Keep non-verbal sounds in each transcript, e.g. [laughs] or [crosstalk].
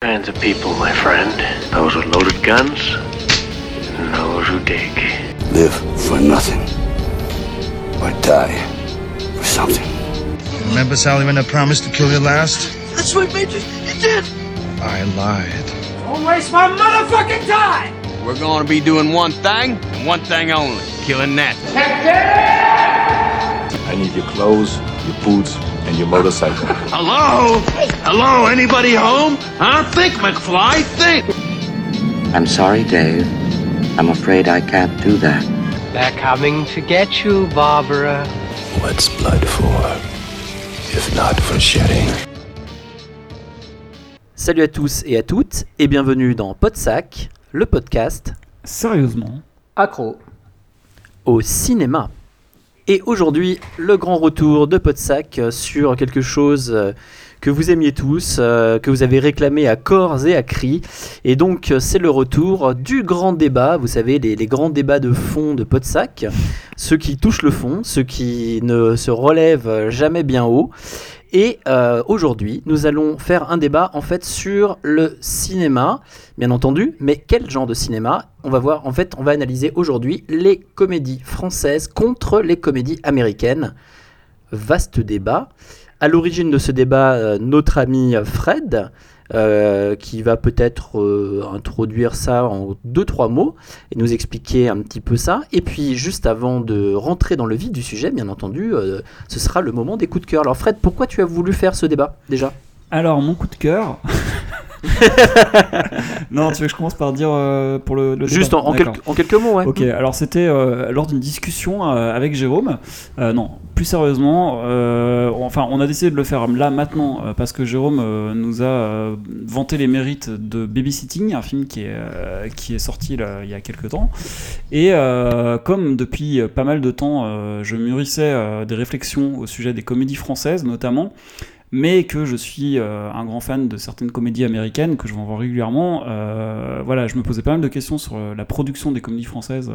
Kinds of people, my friend. Those with loaded guns, and those who dig. Live for nothing. Or die for something. Remember, Sally, when I promised to kill you last? That's what made you. You did! I lied. Don't waste my motherfucking time! We're going to be doing one thing and one thing only killing that. I need your clothes, your boots, and your motorcycle. [laughs] Hello? Hello? Anybody home? Huh? Think, McFly. Think. I'm sorry, Dave. I'm afraid I can't do that. They're coming to get you, Barbara. What's blood for? If not for shedding? Salut à tous et à toutes et bienvenue dans Podsac, le podcast Sérieusement Accro. au cinéma. Et aujourd'hui, le grand retour de Podsac sur quelque chose euh, que vous aimiez tous, euh, que vous avez réclamé à corps et à cris. Et donc, c'est le retour du grand débat. Vous savez, les, les grands débats de fond de Podsac. Ceux qui touchent le fond, ceux qui ne se relèvent jamais bien haut. Et euh, aujourd'hui, nous allons faire un débat en fait sur le cinéma, bien entendu, mais quel genre de cinéma? On va voir, en fait, on va analyser aujourd'hui les comédies françaises contre les comédies américaines. Vaste débat. À l'origine de ce débat, euh, notre ami Fred, euh, qui va peut-être euh, introduire ça en deux trois mots et nous expliquer un petit peu ça. Et puis juste avant de rentrer dans le vif du sujet, bien entendu, euh, ce sera le moment des coups de cœur. Alors Fred, pourquoi tu as voulu faire ce débat déjà? Alors, mon coup de cœur. [laughs] non, tu veux que je commence par dire euh, pour le, le Juste en, quelques, en quelques mots, ouais. Ok, alors c'était euh, lors d'une discussion euh, avec Jérôme. Non, plus sérieusement, euh, enfin, on a décidé de le faire là maintenant euh, parce que Jérôme euh, nous a vanté les mérites de Babysitting, un film qui est, qui est sorti il y a quelques temps. Et comme depuis pas mal de temps, je mûrissais des réflexions au sujet des comédies françaises notamment mais que je suis euh, un grand fan de certaines comédies américaines que je vais en voir régulièrement. euh, voilà, je me posais pas mal de questions sur euh, la production des comédies françaises,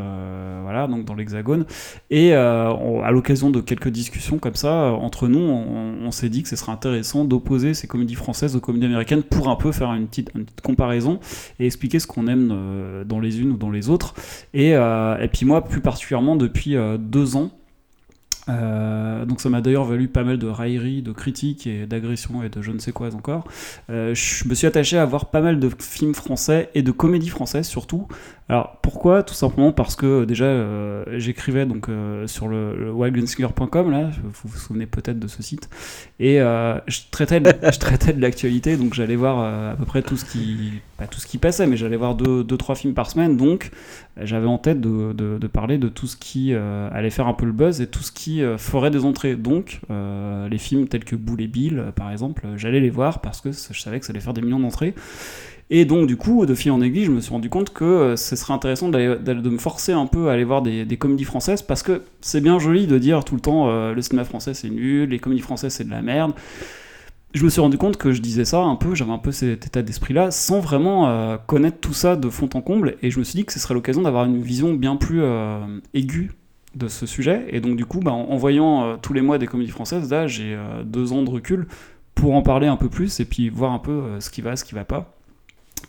voilà, donc dans l'Hexagone. Et à l'occasion de quelques discussions comme ça entre nous, on, s'est dit que ce serait intéressant d'opposer ces comédies françaises aux comédies américaines pour un peu faire une petite, une petite comparaison et expliquer ce qu'on aime dans les unes ou dans les autres. Et, et puis moi, plus particulièrement depuis deux ans. Euh, donc ça m'a d'ailleurs valu pas mal de railleries, de critiques et d'agressions et de je ne sais quoi encore. Euh, je me suis attaché à voir pas mal de films français et de comédies françaises surtout. Alors pourquoi Tout simplement parce que euh, déjà euh, j'écrivais donc euh, sur le, le wildgunslinger.com là, vous vous souvenez peut-être de ce site, et je traitais de, je traitais de l'actualité, donc j'allais voir à peu près tout ce qui pas tout ce qui passait, mais j'allais voir deux, deux trois films par semaine, donc j'avais en tête de, de- parler de tout ce qui allait faire un peu le buzz et tout ce qui ferait des entrées. Donc, les films tels que Boule et Bill, par exemple, j'allais les voir parce que je savais que ça allait faire des millions d'entrées. Et donc, du coup, de fil en aiguille, je me suis rendu compte que euh, ce serait intéressant de me forcer un peu à aller voir des, des comédies françaises parce que c'est bien joli de dire tout le temps euh, le cinéma français c'est nul, les comédies françaises c'est de la merde je me suis rendu compte que je disais ça un peu, j'avais un peu cet état d'esprit-là, sans vraiment euh, connaître tout ça de fond en comble, et je me suis dit que ce serait l'occasion d'avoir une vision bien plus aiguë de ce sujet, et donc du coup, bah, en, voyant tous les mois des comédies françaises, là, j'ai deux ans de recul pour en parler un peu plus, et puis voir un peu ce qui va, ce qui va pas.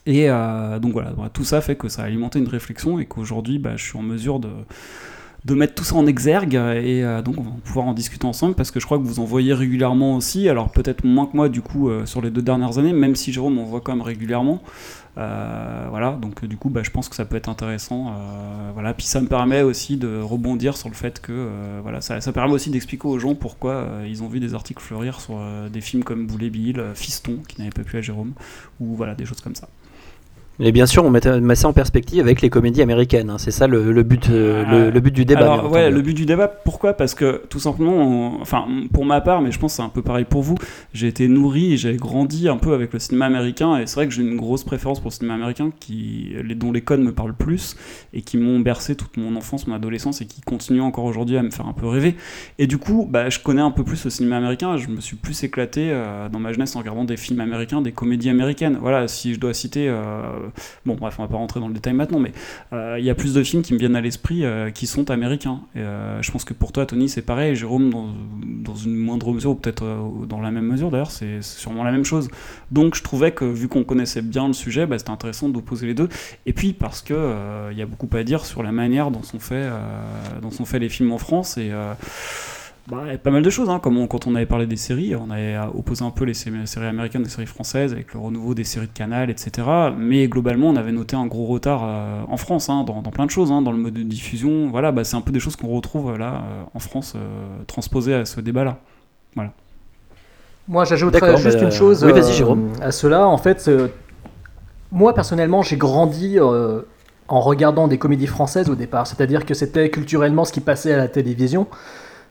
Et euh, donc voilà, voilà, tout ça fait que ça a alimenté une réflexion, et qu'aujourd'hui, bah, je suis en mesure de de mettre tout ça en exergue et euh, donc on va pouvoir en discuter ensemble parce que je crois que vous en voyez régulièrement aussi alors peut-être moins que moi du coup euh, sur les deux dernières années même si Jérôme en voit quand même régulièrement Euh, voilà donc euh, du coup bah, je pense que ça peut être intéressant euh, voilà. Puis ça me permet aussi de rebondir sur le fait que voilà ça, permet aussi d'expliquer aux gens pourquoi ils ont vu des articles fleurir sur des films comme Boulet Bill Fiston qui n'avait pas pu à Jérôme ou voilà des choses comme ça Et bien sûr, on met, met ça en perspective avec les comédies américaines. hein. C'est ça le, le but, euh, le, le but du débat. Alors, ouais, le but du débat, pourquoi? Parce que tout simplement, on- enfin, pour ma part, mais je pense que c'est un peu pareil pour vous, j'ai été nourri et j'ai grandi un peu avec le cinéma américain, et c'est vrai que j'ai une grosse préférence pour le cinéma américain qui, dont les codes me parlent plus et qui m'ont bercé toute mon enfance, mon adolescence et qui continuent encore aujourd'hui à me faire un peu rêver. Et du coup, bah, je connais un peu plus le cinéma américain, je me suis plus éclaté euh, dans ma jeunesse en regardant des films américains, des comédies américaines. Voilà, si je dois citer euh, bon, bref, on va pas rentrer dans le détail maintenant, mais euh, il y a plus de films qui me viennent à l'esprit euh, qui sont américains. Et euh, je pense que pour toi, Tony, c'est pareil. Jérôme, dans, une moindre mesure, ou peut-être euh, dans la même mesure d'ailleurs, c'est sûrement la même chose. Donc je trouvais que vu qu'on connaissait bien le sujet, bah, c'était intéressant d'opposer les deux. Et puis parce que euh, il y a beaucoup à dire sur la manière dont sont faits, euh, dont sont faits les films en France et euh, bah, pas mal de choses, hein, comme on- quand on avait parlé des séries, on avait opposé un peu les sé- séries américaines des séries françaises avec le renouveau des séries de Canal, etc. Mais globalement, on avait noté un gros retard euh, en France, hein, dans, dans plein de choses, hein, dans le mode de diffusion. Voilà, bah, c'est un peu des choses qu'on retrouve euh, là euh, en France, euh, transposées à ce débat-là. Voilà. Moi, j'ajouterais juste bah, une chose oui, vas-y, euh, Jérôme. à cela. En fait, euh, moi, personnellement, j'ai grandi euh, en regardant des comédies françaises au départ. C'est-à-dire que c'était culturellement ce qui passait à la télévision.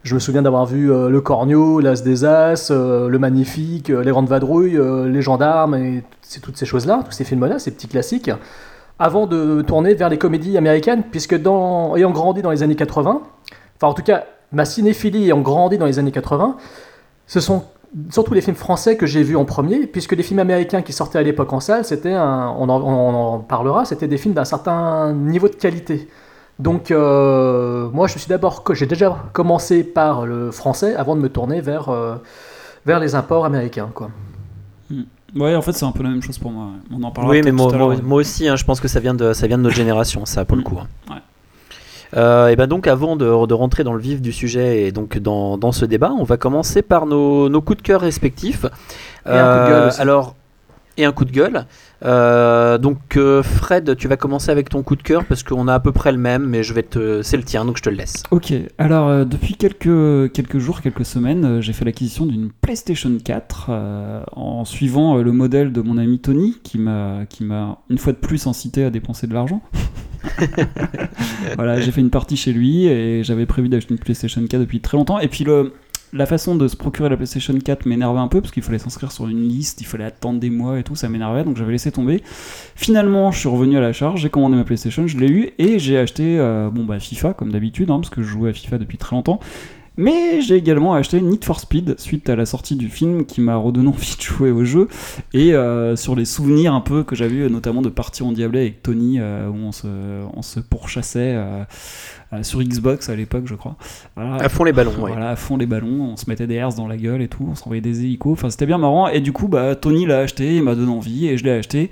Je me souviens d'avoir vu euh, Le Cornio, L'As des As, euh, Le Magnifique, euh, Les Grandes Vadrouilles, Les Gendarmes, et toutes ces choses-là, tous ces films-là, ces petits classiques, avant de tourner vers les comédies américaines, puisque dans, ayant grandi dans les années 80, enfin en tout cas, ma cinéphilie ayant grandi dans les années 80, ce sont surtout les films français que j'ai vus en premier, puisque les films américains qui sortaient à l'époque en salle, c'était on, on en parlera, c'était des films d'un certain niveau de qualité. Donc euh, moi, je suis d'abord, j'ai déjà commencé par le français avant de me tourner vers euh, vers les imports américains, quoi. Ouais, en fait, c'est un peu la même chose pour moi. On en parlera Oui, mais moi, tout à moi, l'heure. moi aussi, hein, je pense que ça vient de, ça vient de notre génération, ça, pour le coup. hein. Ouais. Euh, et ben donc, avant de, de rentrer dans le vif du sujet et donc dans, dans ce débat, on va commencer par nos, nos coups de cœur respectifs. Et un coup de gueule aussi. alors, et un coup de gueule. Euh, donc, euh, Fred, tu vas commencer avec ton coup de cœur parce qu'on a à peu près le même, mais je vais te, c'est le tien, donc je te le laisse. Ok, alors euh, depuis quelques, quelques jours, quelques semaines, j'ai fait l'acquisition d'une PlayStation 4 euh, en suivant le modèle de mon ami Tony qui m'a qui m'a une fois de plus incité à dépenser de l'argent. [laughs] [laughs] voilà, j'ai fait une partie chez lui et j'avais prévu d'acheter une PlayStation 4 depuis très longtemps. Et puis le, la façon de se procurer la PlayStation 4 m'énervait un peu parce qu'il fallait s'inscrire sur une liste, il fallait attendre des mois et tout, ça m'énervait donc j'avais laissé tomber. Finalement, je suis revenu à la charge, j'ai commandé ma PlayStation, je l'ai eu et j'ai acheté euh, bon bah FIFA comme d'habitude hein, parce que je jouais à FIFA depuis très longtemps. Mais j'ai également acheté Need for Speed suite à la sortie du film qui m'a redonné envie de jouer au jeu et euh, sur les souvenirs un peu que j'avais eu notamment de parties endiablées avec Tony euh, où on se, on se pourchassait euh, sur Xbox à l'époque je crois. Voilà. À fond les ballons, ouais. Voilà, à fond les ballons, on se mettait des herses dans la gueule et tout, on s'envoyait des hélicos, enfin c'était bien marrant et du coup bah Tony l'a acheté, il m'a donné envie et je l'ai acheté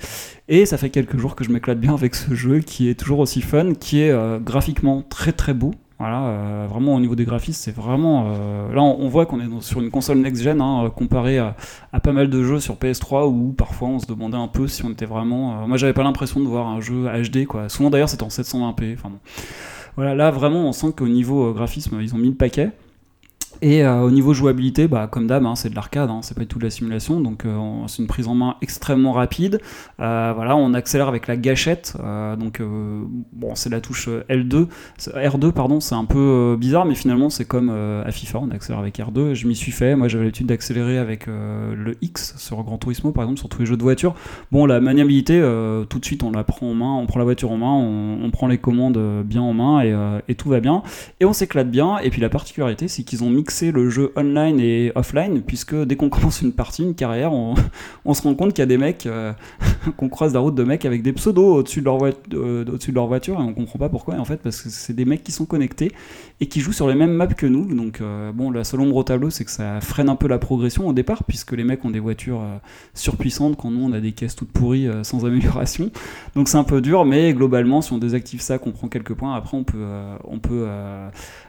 et ça fait quelques jours que je m'éclate bien avec ce jeu qui est toujours aussi fun, qui est graphiquement très très beau. Voilà, euh, vraiment au niveau des graphismes, c'est vraiment. euh, là, on, voit qu'on est sur une console next-gen hein, comparé à, pas mal de jeux sur PS3 où parfois on se demandait un peu si on était vraiment. euh, moi, j'avais pas l'impression de voir un jeu HD, quoi. Souvent d'ailleurs, c'était en 720p. Enfin bon. Voilà, là vraiment, on sent qu'au niveau graphisme, ils ont mis le paquet. Et euh, au niveau jouabilité, bah, comme d'hab, hein, c'est de l'arcade, hein, c'est pas du tout de la simulation, donc euh, c'est une prise en main extrêmement rapide. Euh, voilà, on accélère avec la gâchette, donc bon, c'est la touche euh, L2, c'est- R2 pardon, c'est un peu bizarre, mais finalement c'est comme à FIFA, on accélère avec R2. Je m'y suis fait, moi j'avais l'habitude d'accélérer avec le X sur Gran Turismo par exemple, sur tous les jeux de voiture. Bon, la maniabilité, tout de suite on la prend en main, on prend la voiture en main, on, prend les commandes bien en main et, et tout va bien et on s'éclate bien. Et puis la particularité, c'est qu'ils ont mixé le jeu online et offline, puisque dès qu'on [laughs] commence une partie, une carrière, on, [laughs] on se rend compte qu'il y a des mecs, euh, [laughs] qu'on croise la route de mecs avec des pseudos au-dessus de, leur euh, au-dessus de leur voiture, et on comprend pas pourquoi, en fait, parce que c'est des mecs qui sont connectés et qui jouent sur les mêmes maps que nous. Donc, euh, bon, la seule ombre au tableau, c'est que ça freine un peu la progression au départ, puisque les mecs ont des voitures surpuissantes, quand nous, on a des caisses toutes pourries sans amélioration. Donc, c'est un peu dur, mais globalement, si on désactive ça, qu'on prend quelques points, après, on peut, on peut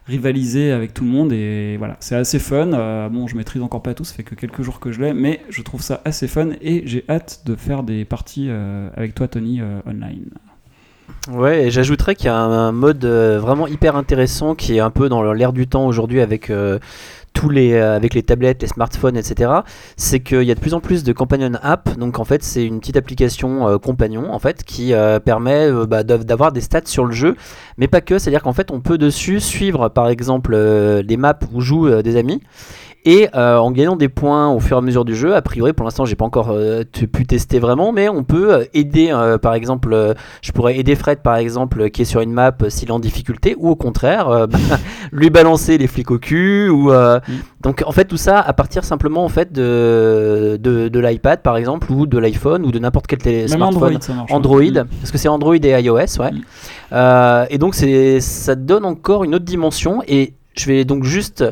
rivaliser avec tout le monde et voilà, c'est assez fun. Euh, bon, je maîtrise encore pas tout, ça fait que quelques jours que je l'ai, mais je trouve ça assez fun et j'ai hâte de faire des parties euh, avec toi, Tony, euh, online. Ouais, et j'ajouterais qu'il y a un, mode vraiment hyper intéressant qui est un peu dans l'air du temps aujourd'hui avec tous les euh, avec les tablettes, les smartphones, etc. C'est qu'il y a de plus en plus de companion app. Donc en fait, c'est une petite application euh, compagnon en fait qui euh, permet bah, d'av- d'avoir des stats sur le jeu, mais pas que. C'est-à-dire qu'en fait, on peut dessus suivre par exemple les maps où jouent des amis. Et euh, en gagnant des points au fur et à mesure du jeu, a priori pour l'instant j'ai pas encore euh, pu tester vraiment, mais on peut euh, aider euh, par exemple, je pourrais aider Fred par exemple qui est sur une map s'il est en difficulté, ou au contraire bah, [laughs] lui balancer les flics au cul. Ou, Mm. Donc en fait tout ça à partir simplement en fait de, de, de l'iPad par exemple, ou de l'iPhone, ou de n'importe quel télé- Même smartphone. Android, marche. Android, Mm. parce que c'est Android et iOS, ouais. Mm. Et donc ça donne encore une autre dimension. Et je vais donc juste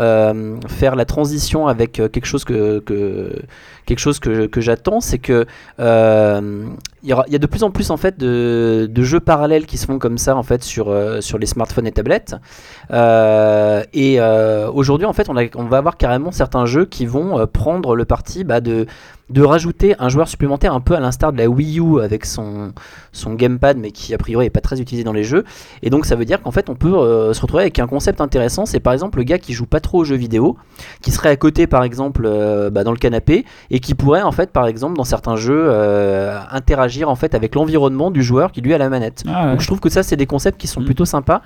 euh, faire la transition avec euh, quelque chose que, que quelque chose que, que j'attends, c'est que euh, il y, a de plus en plus en fait de, jeux parallèles qui se font comme ça en fait sur euh, sur les smartphones et tablettes. Euh, et euh, aujourd'hui en fait on, va avoir carrément certains jeux qui vont prendre le parti bah, de de rajouter un joueur supplémentaire un peu à l'instar de la Wii U avec son, son gamepad mais qui a priori est pas très utilisé dans les jeux et donc ça veut dire qu'en fait on peut se retrouver avec un concept intéressant c'est par exemple le gars qui joue pas trop aux jeux vidéo qui serait à côté par exemple bah, dans le canapé et qui pourrait en fait par exemple dans certains jeux euh, interagir en fait avec l'environnement du joueur qui lui a la manette Ah ouais. donc je trouve que ça c'est des concepts qui sont Mm. plutôt sympas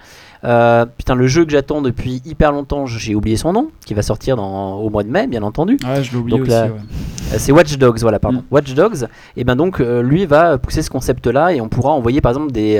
Euh, putain le jeu que j'attends depuis hyper longtemps j'ai oublié son nom qui va sortir dans, au mois de mai bien entendu Ouais, je l'ai oublié aussi. ouais. euh, C'est Watch Dogs, voilà, pardon. Mm. Watch Dogs, et ben donc euh, lui va pousser ce concept-là et on pourra envoyer par exemple des.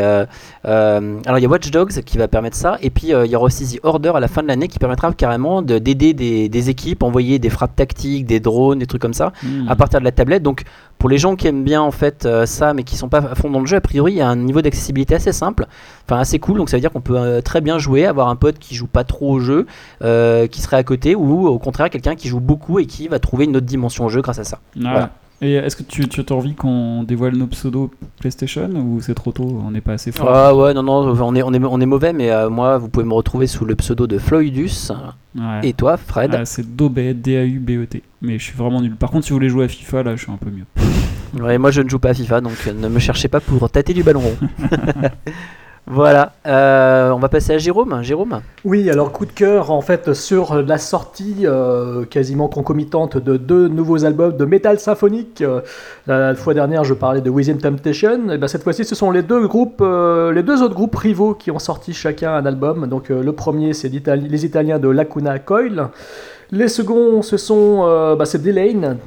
alors il y a Watch Dogs qui va permettre ça, et puis il y aura aussi The Order à la fin de l'année qui permettra carrément de- d'aider des, des équipes, envoyer des frappes tactiques, des drones, des trucs comme ça Mm. à partir de la tablette. Donc pour les gens qui aiment bien en fait euh, ça, mais qui sont pas à fond dans le jeu, a priori il y a un niveau d'accessibilité assez simple, enfin assez cool. Donc ça veut dire qu'on peut euh, très bien jouer, avoir un pote qui joue pas trop au jeu, euh, qui serait à côté, ou au contraire quelqu'un qui joue beaucoup et qui va trouver une autre dimension au jeu grâce à ça. Voilà. Et est-ce que tu, tu as envie qu'on dévoile nos pseudos PlayStation ou c'est trop tôt On n'est pas assez fort? Ah ouais, non, non, on est, on est, on est mauvais, mais euh, moi, vous pouvez me retrouver sous le pseudo de Floydus. Ouais. Et toi, Fred? Ah, c'est Dobet, D-A-U-B-E-T. Mais je suis vraiment nul. Par contre, si vous voulez jouer à FIFA, là, je suis un peu mieux. Ouais, moi, je ne joue pas à FIFA, donc euh, ne me cherchez pas pour tâter du ballon rond. [laughs] voilà, euh, on va passer à Jérôme. Jérôme Oui, alors coup de cœur en fait sur la sortie euh, quasiment concomitante de deux nouveaux albums de Metal Symphonique. Euh, la fois dernière, je parlais de Within Temptation. Et ben, cette fois-ci, ce sont les deux groupes, les deux autres groupes rivaux qui ont sorti chacun un album. Donc le premier, c'est les Italiens de Lacuna Coil. Les seconds, ce sont bah, c'est Delane.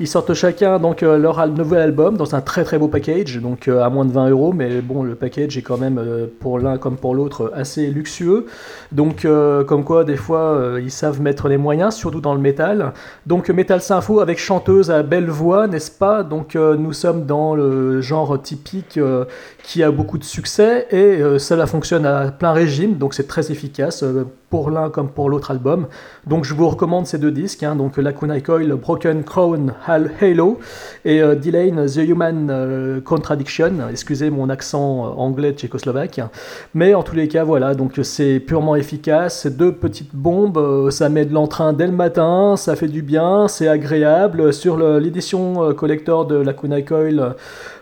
Ils sortent chacun donc euh, leur nouvel album dans un très très beau package, donc euh, à moins de 20 euros, mais bon, le package est quand même euh, pour l'un comme pour l'autre assez luxueux. Donc, comme quoi, des fois, ils savent mettre les moyens, surtout dans le métal. Donc, Metal Sympho avec chanteuse à belle voix, n'est-ce pas? Donc, nous sommes dans le genre typique qui a beaucoup de succès et cela fonctionne à plein régime, donc c'est très efficace pour l'un comme pour l'autre album. Donc, je vous recommande ces deux disques, hein, donc Lacuna Coil, Broken Crown, Halo et euh, The Human euh, Contradiction. Excusez mon accent euh, anglais tchécoslovaque. Mais en tous les cas, voilà, donc c'est purement efficace. C'est deux petites bombes, euh, ça met de l'entrain dès le matin, ça fait du bien, c'est agréable. Sur l'édition collector de Lacuna Coil,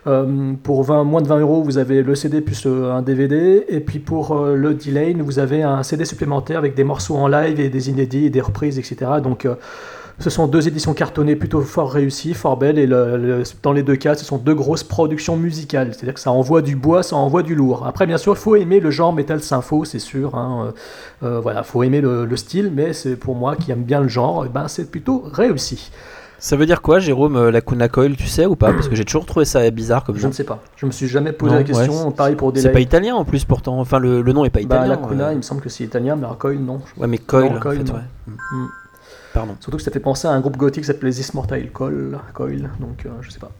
euh, pour 20, moins de 20 euros, vous avez le CD plus un DVD. Et puis pour euh, le Delane, vous avez un CD supplémentaire avec des morceaux en live et des inédits et des reprises, etc. Donc ce sont deux éditions cartonnées plutôt fort réussies, fort belles, et le- le- dans les deux cas, ce sont deux grosses productions musicales. C'est-à-dire que ça envoie du bois, ça envoie du lourd. Après, bien sûr, il faut aimer le genre metal sympho, c'est sûr. Hein. Euh, euh, voilà, faut aimer le, le style, mais c'est pour moi qui aime bien le genre, eh ben, c'est plutôt réussi. Ça veut dire quoi, Jérôme, euh, la Kuna Coil, tu sais ou pas? Parce que j'ai toujours trouvé ça bizarre comme Je nom. ne sais pas. Je me suis jamais posé Non, la question. ouais, Pareil pour C'est Delay. pas italien en plus pourtant. Enfin, le, le nom est pas Bah, italien. la Kuna, euh. il me semble que c'est italien, mais la Coil, non. Ouais, mais Coil, en fait, ouais. Mm. Pardon. Surtout que ça fait penser à un groupe gothique qui s'appelait This Mortal Coil, Coil donc euh, je sais pas.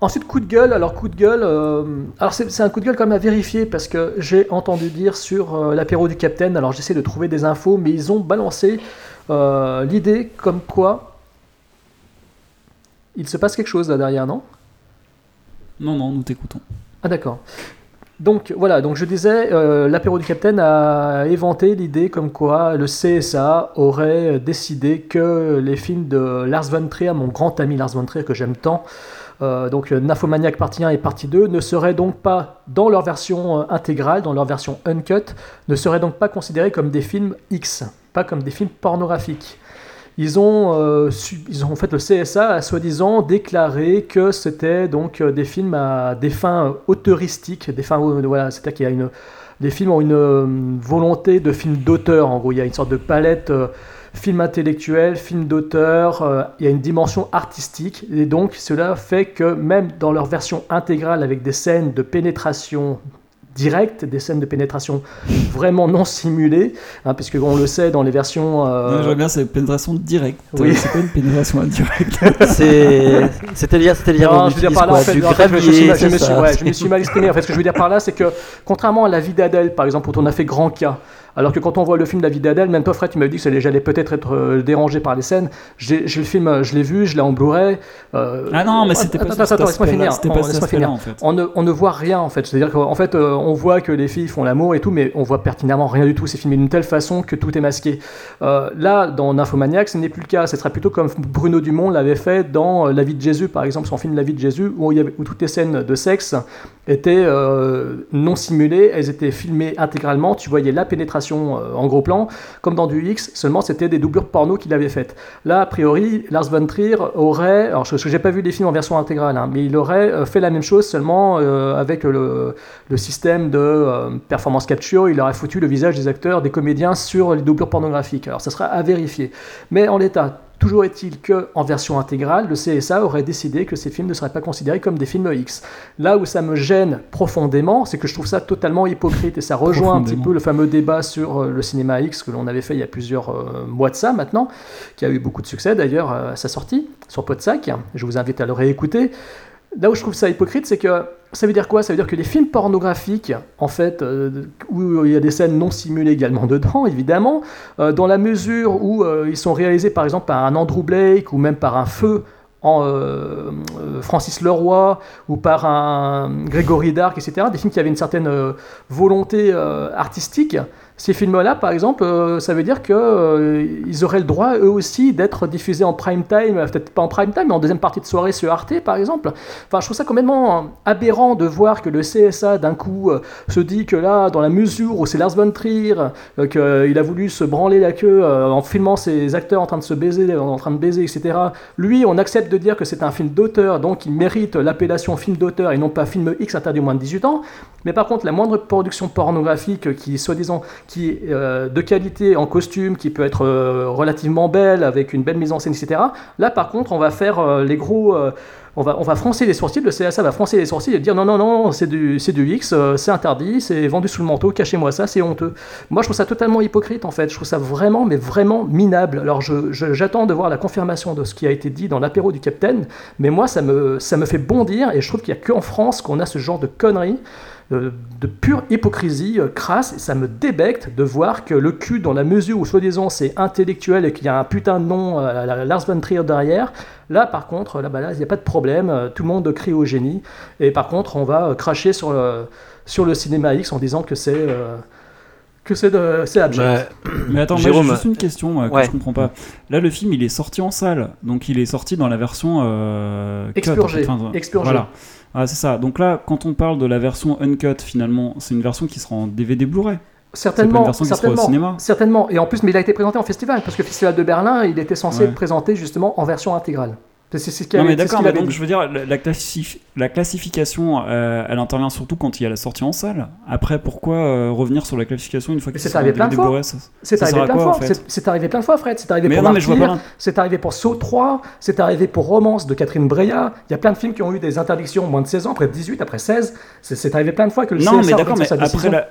Ensuite, coup de gueule. Alors, coup de gueule. euh, alors, c'est c'est un coup de gueule quand même à vérifier parce que j'ai entendu dire sur euh, l'apéro du Capitaine. Alors, j'essaie de trouver des infos, mais ils ont balancé euh, l'idée comme quoi il se passe quelque chose là derrière, non? Non, non, nous t'écoutons. Ah, d'accord. Donc voilà, donc je disais, euh, l'apéro du Capitaine a éventé l'idée comme quoi le CSA aurait décidé que les films de Lars von Trier, mon grand ami Lars von Trier que j'aime tant, euh, donc euh, Nymphomaniac partie 1 et partie 2, ne seraient donc pas, dans leur version intégrale, dans leur version uncut, ne seraient donc pas considérés comme des films X, pas comme des films pornographiques. Ils ont, euh, ils ont fait le CSA a soi-disant déclaré que c'était donc euh, des films à des fins euh, auteuristiques, des fins voilà, c'est-à-dire qu'il y a une les films ont une volonté de film d'auteur en gros, il y a une sorte de palette euh, film intellectuel, film d'auteur, il y a une dimension artistique, et donc cela fait que même dans leur version intégrale avec des scènes de pénétration directe, des scènes de pénétration vraiment non simulées, hein, puisque on le sait dans les versions... euh, Non, je regarde, c'est pénétration directe. Oui. C'est quoi une pénétration indirecte [laughs] C'est- C'est-à-dire, c'est-à-dire, je veux dire par là, quoi en fait, Du en fait, je me suis, je me suis- ouais, je me suis mal exprimé. En fait, ce que je veux dire par là, c'est que contrairement à La vie d'Adèle, par exemple, où on a fait grand cas, alors que quand on voit le film La vie d'Adèle, même toi, Fred, tu m'avais dit que j'allais peut-être être euh, dérangé par les scènes. J'ai le film, euh, je l'ai vu, je l'ai en Blu-ray. euh, Ah non, mais c'était pas attends, attends, laisse-moi finir. c'était pas On- en fait. On ne, on ne voit rien en fait. C'est-à-dire qu'en fait, euh, on voit que les filles font l'amour et tout, mais on voit pertinemment rien du tout. C'est filmé d'une telle façon que tout est masqué. Euh, là, dans Nymphomaniac, ce n'est plus le cas. Ce serait plutôt comme Bruno Dumont l'avait fait dans La vie de Jésus, par exemple, son film La vie de Jésus, où, il y avait, où toutes les scènes de sexe étaient non simulées, elles étaient filmées intégralement. Tu voyais la pénétration euh, en gros plan, comme dans du X, seulement c'était des doublures porno qu'il avait faites. Là, a priori, Lars von Trier aurait, alors je n'ai pas vu les films en version intégrale, hein, mais il aurait euh, fait la même chose seulement euh, avec le, système de performance capture, il aurait foutu le visage des acteurs, des comédiens sur les doublures pornographiques. Alors ça sera à vérifier. Mais en l'état, Toujours est-il que en version intégrale, le CSA aurait décidé que ces films ne seraient pas considérés comme des films X. Là où ça me gêne profondément, c'est que je trouve ça totalement hypocrite et ça rejoint un petit peu le fameux débat sur euh, le cinéma X que l'on avait fait il y a plusieurs euh, mois de ça maintenant, qui a eu beaucoup de succès d'ailleurs euh, à sa sortie sur Podsac. Je vous invite à le réécouter. Là où je trouve ça hypocrite, c'est que ça veut dire quoi? Ça veut dire que les films pornographiques, en fait, euh, où il y a des scènes non simulées également dedans, évidemment, euh, dans la mesure où euh, ils sont réalisés par exemple par un Andrew Blake ou même par un Feu en Francis Leroy ou par un Grégory Dark, etc., des films qui avaient une certaine volonté artistique. Ces films-là, par exemple, euh, ça veut dire qu'ils auraient le droit, eux aussi, d'être diffusés en prime time, euh, peut-être pas en prime time, mais en deuxième partie de soirée sur Arte, par exemple. Enfin, je trouve ça complètement euh, aberrant de voir que le CSA, d'un coup, euh, se dit que là, dans la mesure où c'est Lars von Trier, euh, qu'il a voulu se branler la queue euh, en filmant ses acteurs en train de se baiser, en train de baiser, etc. Lui, on accepte de dire que c'est un film d'auteur, donc il mérite l'appellation film d'auteur et non pas film X interdit aux moins de 18 ans. Mais par contre, la moindre production pornographique qui, soi-disant, qui est euh, de qualité en costume, qui peut être euh, relativement belle, avec une belle mise en scène, etc. Là, par contre, on va faire euh, les gros. on va, on va froncer les sourcils, le CSA va froncer les sourcils et dire non, non, non, c'est du, c'est du X, c'est interdit, c'est vendu sous le manteau, cachez-moi ça, c'est honteux. Moi, je trouve ça totalement hypocrite en fait. Je trouve ça vraiment, mais vraiment minable. Alors, j'attends de voir la confirmation de ce qui a été dit dans l'apéro du Capitaine, mais moi, ça me, ça me fait bondir et je trouve qu'il n'y a qu'en France qu'on a ce genre de conneries. De pure hypocrisie euh, crasse, et ça me débecte de voir que le cul, dans la mesure où soi-disant c'est intellectuel et qu'il y a un putain de nom euh, à la Lars von Trier derrière, là par contre, là, bah, là il n'y a pas de problème, euh, tout le monde crie au génie, et par contre on va euh, cracher sur le, sur le cinéma X en disant que c'est euh, que c'est de- c'est abject. Mais attends, Jérôme, j'ai juste une question moi, que ouais. je comprends pas. Là, le film, il est sorti en salle, donc il est sorti dans la version euh, cut, Expurgé, en fait. Enfin, expurgé. Voilà. Ah, c'est ça. Donc là, quand on parle de la version uncut, finalement, c'est une version qui sera en DVD Blu-ray. Certainement, une version qui sera au certainement, cinéma certainement. Et en plus, mais il a été présenté en festival, parce que le Festival de Berlin, il était censé Ouais. être présenté justement en version intégrale. C'est c'est ce qu'il Non mais d'accord, mais donc dit. je veux dire, la, la classif- la classification, euh, elle intervient surtout quand il y a la sortie en salle. Après, pourquoi euh, revenir sur la classification une fois que c'est arrivé plein de fois. C'est arrivé plein de fois. C'est- arrivé plein de fois, Fred. C'est arrivé Mais pour non, Martyr, C'est arrivé pour Saut 3. C'est arrivé pour Romance de Catherine Breillat. Il y a plein de films qui ont eu des interdictions moins de 16 ans, après 18, après 16. C'est- arrivé plein de fois que le Non, CSA mais d'accord, mais après la...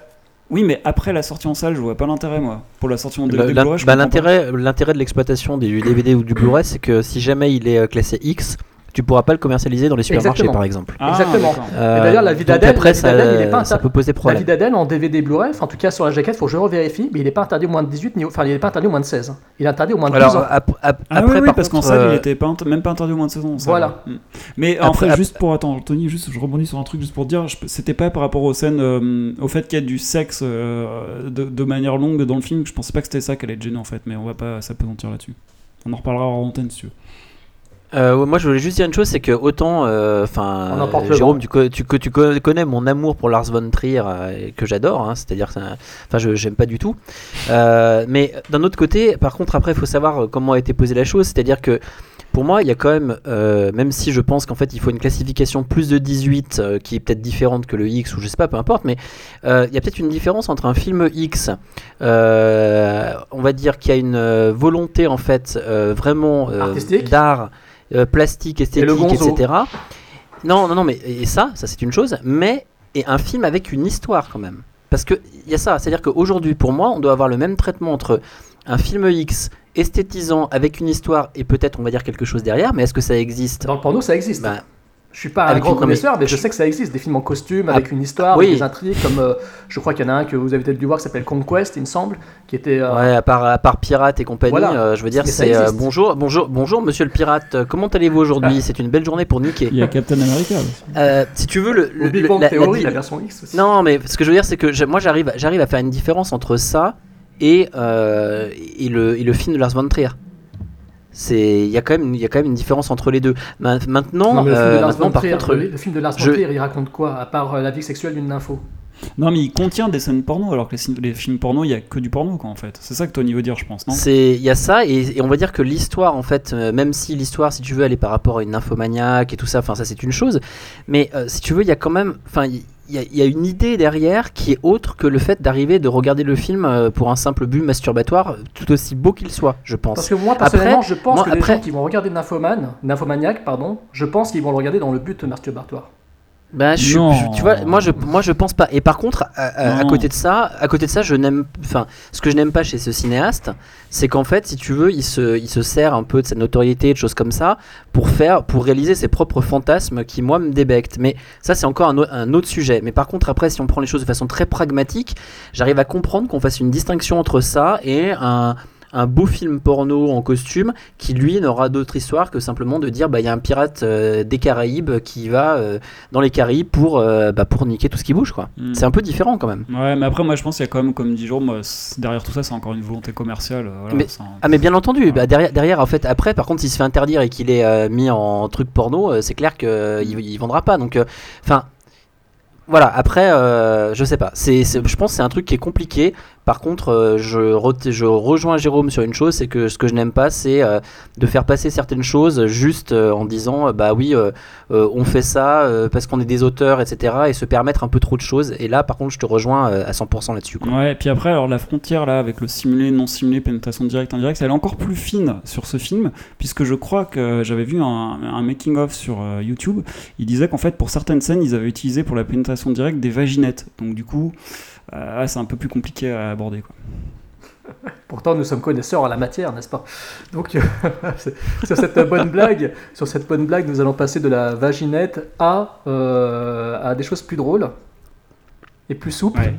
Oui, mais après la sortie en salle, je vois pas l'intérêt, moi. Pour la sortie en DVD l'in- Blu-ray, bah, l'intérêt de l'exploitation du DVD ou du Blu-ray, c'est que si jamais il est euh, classé X, tu pourras pas le commercialiser dans les supermarchés Exactement. par exemple. Ah, Exactement. Euh, Et d'ailleurs, la vie d'Adèle, la il ça, pas ça inter- peut poser La problème. vie d'Adèle en DVD Blu-ray, enfin, en tout cas sur la jaquette, faut que je revérifie, mais il n'est pas interdit au moins de 18, ni au- enfin il n'est pas interdit au moins de 16. Il est interdit au moins de 12 Alors ans. ap- ap- Ah après, oui, oui, par parce qu'en salle, il euh, était pas int- même pas interdit au moins de saison. ça, Voilà. Mm. Mais en Après- fait, ap- juste pour attends, Tony, juste je rebondis sur un truc juste pour dire, je- c'était pas par rapport aux scènes, euh, au fait qu'il y a du sexe euh, de, de manière longue dans le film. Je pensais pas que c'était ça qui allait être gênant en fait, mais on va pas s'apesantir là-dessus. On en reparlera en antenne si tu veux. Euh, moi, je voulais juste dire une chose, c'est que autant, euh, enfin, euh, Jérôme, tu, tu, co- tu co- connais mon amour pour Lars von Trier, euh, que j'adore, hein, c'est-à-dire, que enfin, je j'aime pas du tout. Euh, mais d'un autre côté, par contre, après, il faut savoir comment a été posée la chose, c'est-à-dire que pour moi, il y a quand même, euh, même si je pense qu'en fait, il faut une classification plus de 18 euh, qui est peut-être différente que le X ou je sais pas, peu importe, mais euh, il y a peut-être une différence entre un film X, on va dire qu'il y a une volonté en fait vraiment d'art, euh, plastique, esthétique, etc. Non, non, non, mais et ça, ça c'est une chose, mais et un film avec une histoire quand même. Parce que il y a ça, c'est-à-dire qu'aujourd'hui, pour moi, on doit avoir le même traitement entre un film X esthétisant avec une histoire et peut-être on va dire quelque chose derrière, mais est-ce que ça existe? Dans le porno, ça existe. Bah, Je suis pas un Avec grand une- non, mais- connaisseur, mais je sais que ça existe. Des films en costume avec Ah, une histoire, oui. avec des intrigues, comme euh, je crois qu'il y en a un que vous avez peut-être dû voir qui s'appelle Conquest, il me semble, qui était. euh, Ouais, à part, à part pirate et compagnie, Voilà. euh, je veux dire, c'est euh, bonjour, bonjour, bonjour, monsieur le pirate. Comment allez-vous aujourd'hui? [laughs] C'est une belle journée pour niquer. Il y a Captain America aussi. Euh, si tu veux le, le- Big Bang la- la Theory, di- la version X aussi. Non, mais ce que je veux dire, c'est que je- moi, j'arrive, j'arrive à faire une différence entre ça et euh, et le et le film de Lars von Trier. C'est, il y a quand même, il y a quand même une différence entre les deux. Ma- Maintenant, Non, le film euh, de Lars maintenant, par contre, le, le film de Lars von je- il raconte quoi À part euh, la vie sexuelle d'une nympho? Non, mais il contient des scènes porno, alors que les, films porno, il y a que du porno, quoi, en fait. C'est ça que Tony veut dire, je pense, non? C'est, il y a ça et, et on va dire que l'histoire en fait, euh, même si l'histoire, si tu veux, elle est par rapport à une nymphomaniaque et tout ça, enfin ça c'est une chose, mais euh, si tu veux, il y a quand même, enfin il il y, a- il y a une idée derrière qui est autre que le fait d'arriver de regarder le film euh, pour un simple but masturbatoire, tout aussi beau qu'il soit, je pense. Parce que moi, personnellement, Après, je pense moi, que les après- gens qui vont regarder Nymphomane, Nymphomaniac, pardon, je pense qu'ils vont le regarder dans le but masturbatoire. Ben, je, je- tu vois, moi je, moi je pense pas. Et par contre, à, à- à Non. côté de ça, à côté de ça, je n'aime, enfin, ce que je n'aime pas chez ce cinéaste, c'est qu'en fait, si tu veux, il se, il se sert un peu de sa notoriété, de choses comme ça, pour faire, pour réaliser ses propres fantasmes qui moi me débectent. Mais ça, c'est encore un, un autre sujet. Mais par contre, après, si on prend les choses de façon très pragmatique, j'arrive à comprendre qu'on fasse une distinction entre ça et un un beau film porno en costume qui lui n'aura d'autre histoire que simplement de dire bah il y a un pirate euh, des Caraïbes qui va euh, dans les Caraïbes pour, euh, bah, pour niquer tout ce qui bouge quoi. Mm. C'est un peu différent quand même. Ouais, mais après, moi, je pense qu'il y a quand même, comme dit c- derrière tout ça, c'est encore une volonté commerciale. voilà, Mais- c'est un- Ah mais bien entendu, Ouais. bah, derrière, derrière en fait après par contre s'il se fait interdire et qu'il est mis en truc porno, c'est clair qu'il il vendra pas. Donc enfin voilà après euh, je sais pas, c'est- je pense que c'est un truc qui est compliqué. Par contre euh, je, re- je rejoins Jérôme sur une chose, c'est que ce que je n'aime pas c'est euh, de faire passer certaines choses juste euh, en disant bah oui on fait ça parce qu'on est des auteurs etc et se permettre un peu trop de choses. Et là par contre je te rejoins à 100% là-dessus. Ouais, et puis après, alors la frontière là avec le simulé, non simulé, pénétration directe, indirecte, elle est encore plus fine sur ce film, puisque je crois que j'avais vu un, un making-of sur YouTube. Il disait qu'en fait, pour certaines scènes, ils avaient utilisé pour la pénétration directe des vaginettes. Donc du coup, euh, c'est un peu plus compliqué à aborder. Quoi. [laughs] Pourtant, nous sommes connaisseurs en la matière, n'est-ce pas? Donc, euh, [laughs] c'est- sur cette bonne blague, sur cette bonne blague, nous allons passer de la vaginette à, euh, à des choses plus drôles et plus souples. Ouais.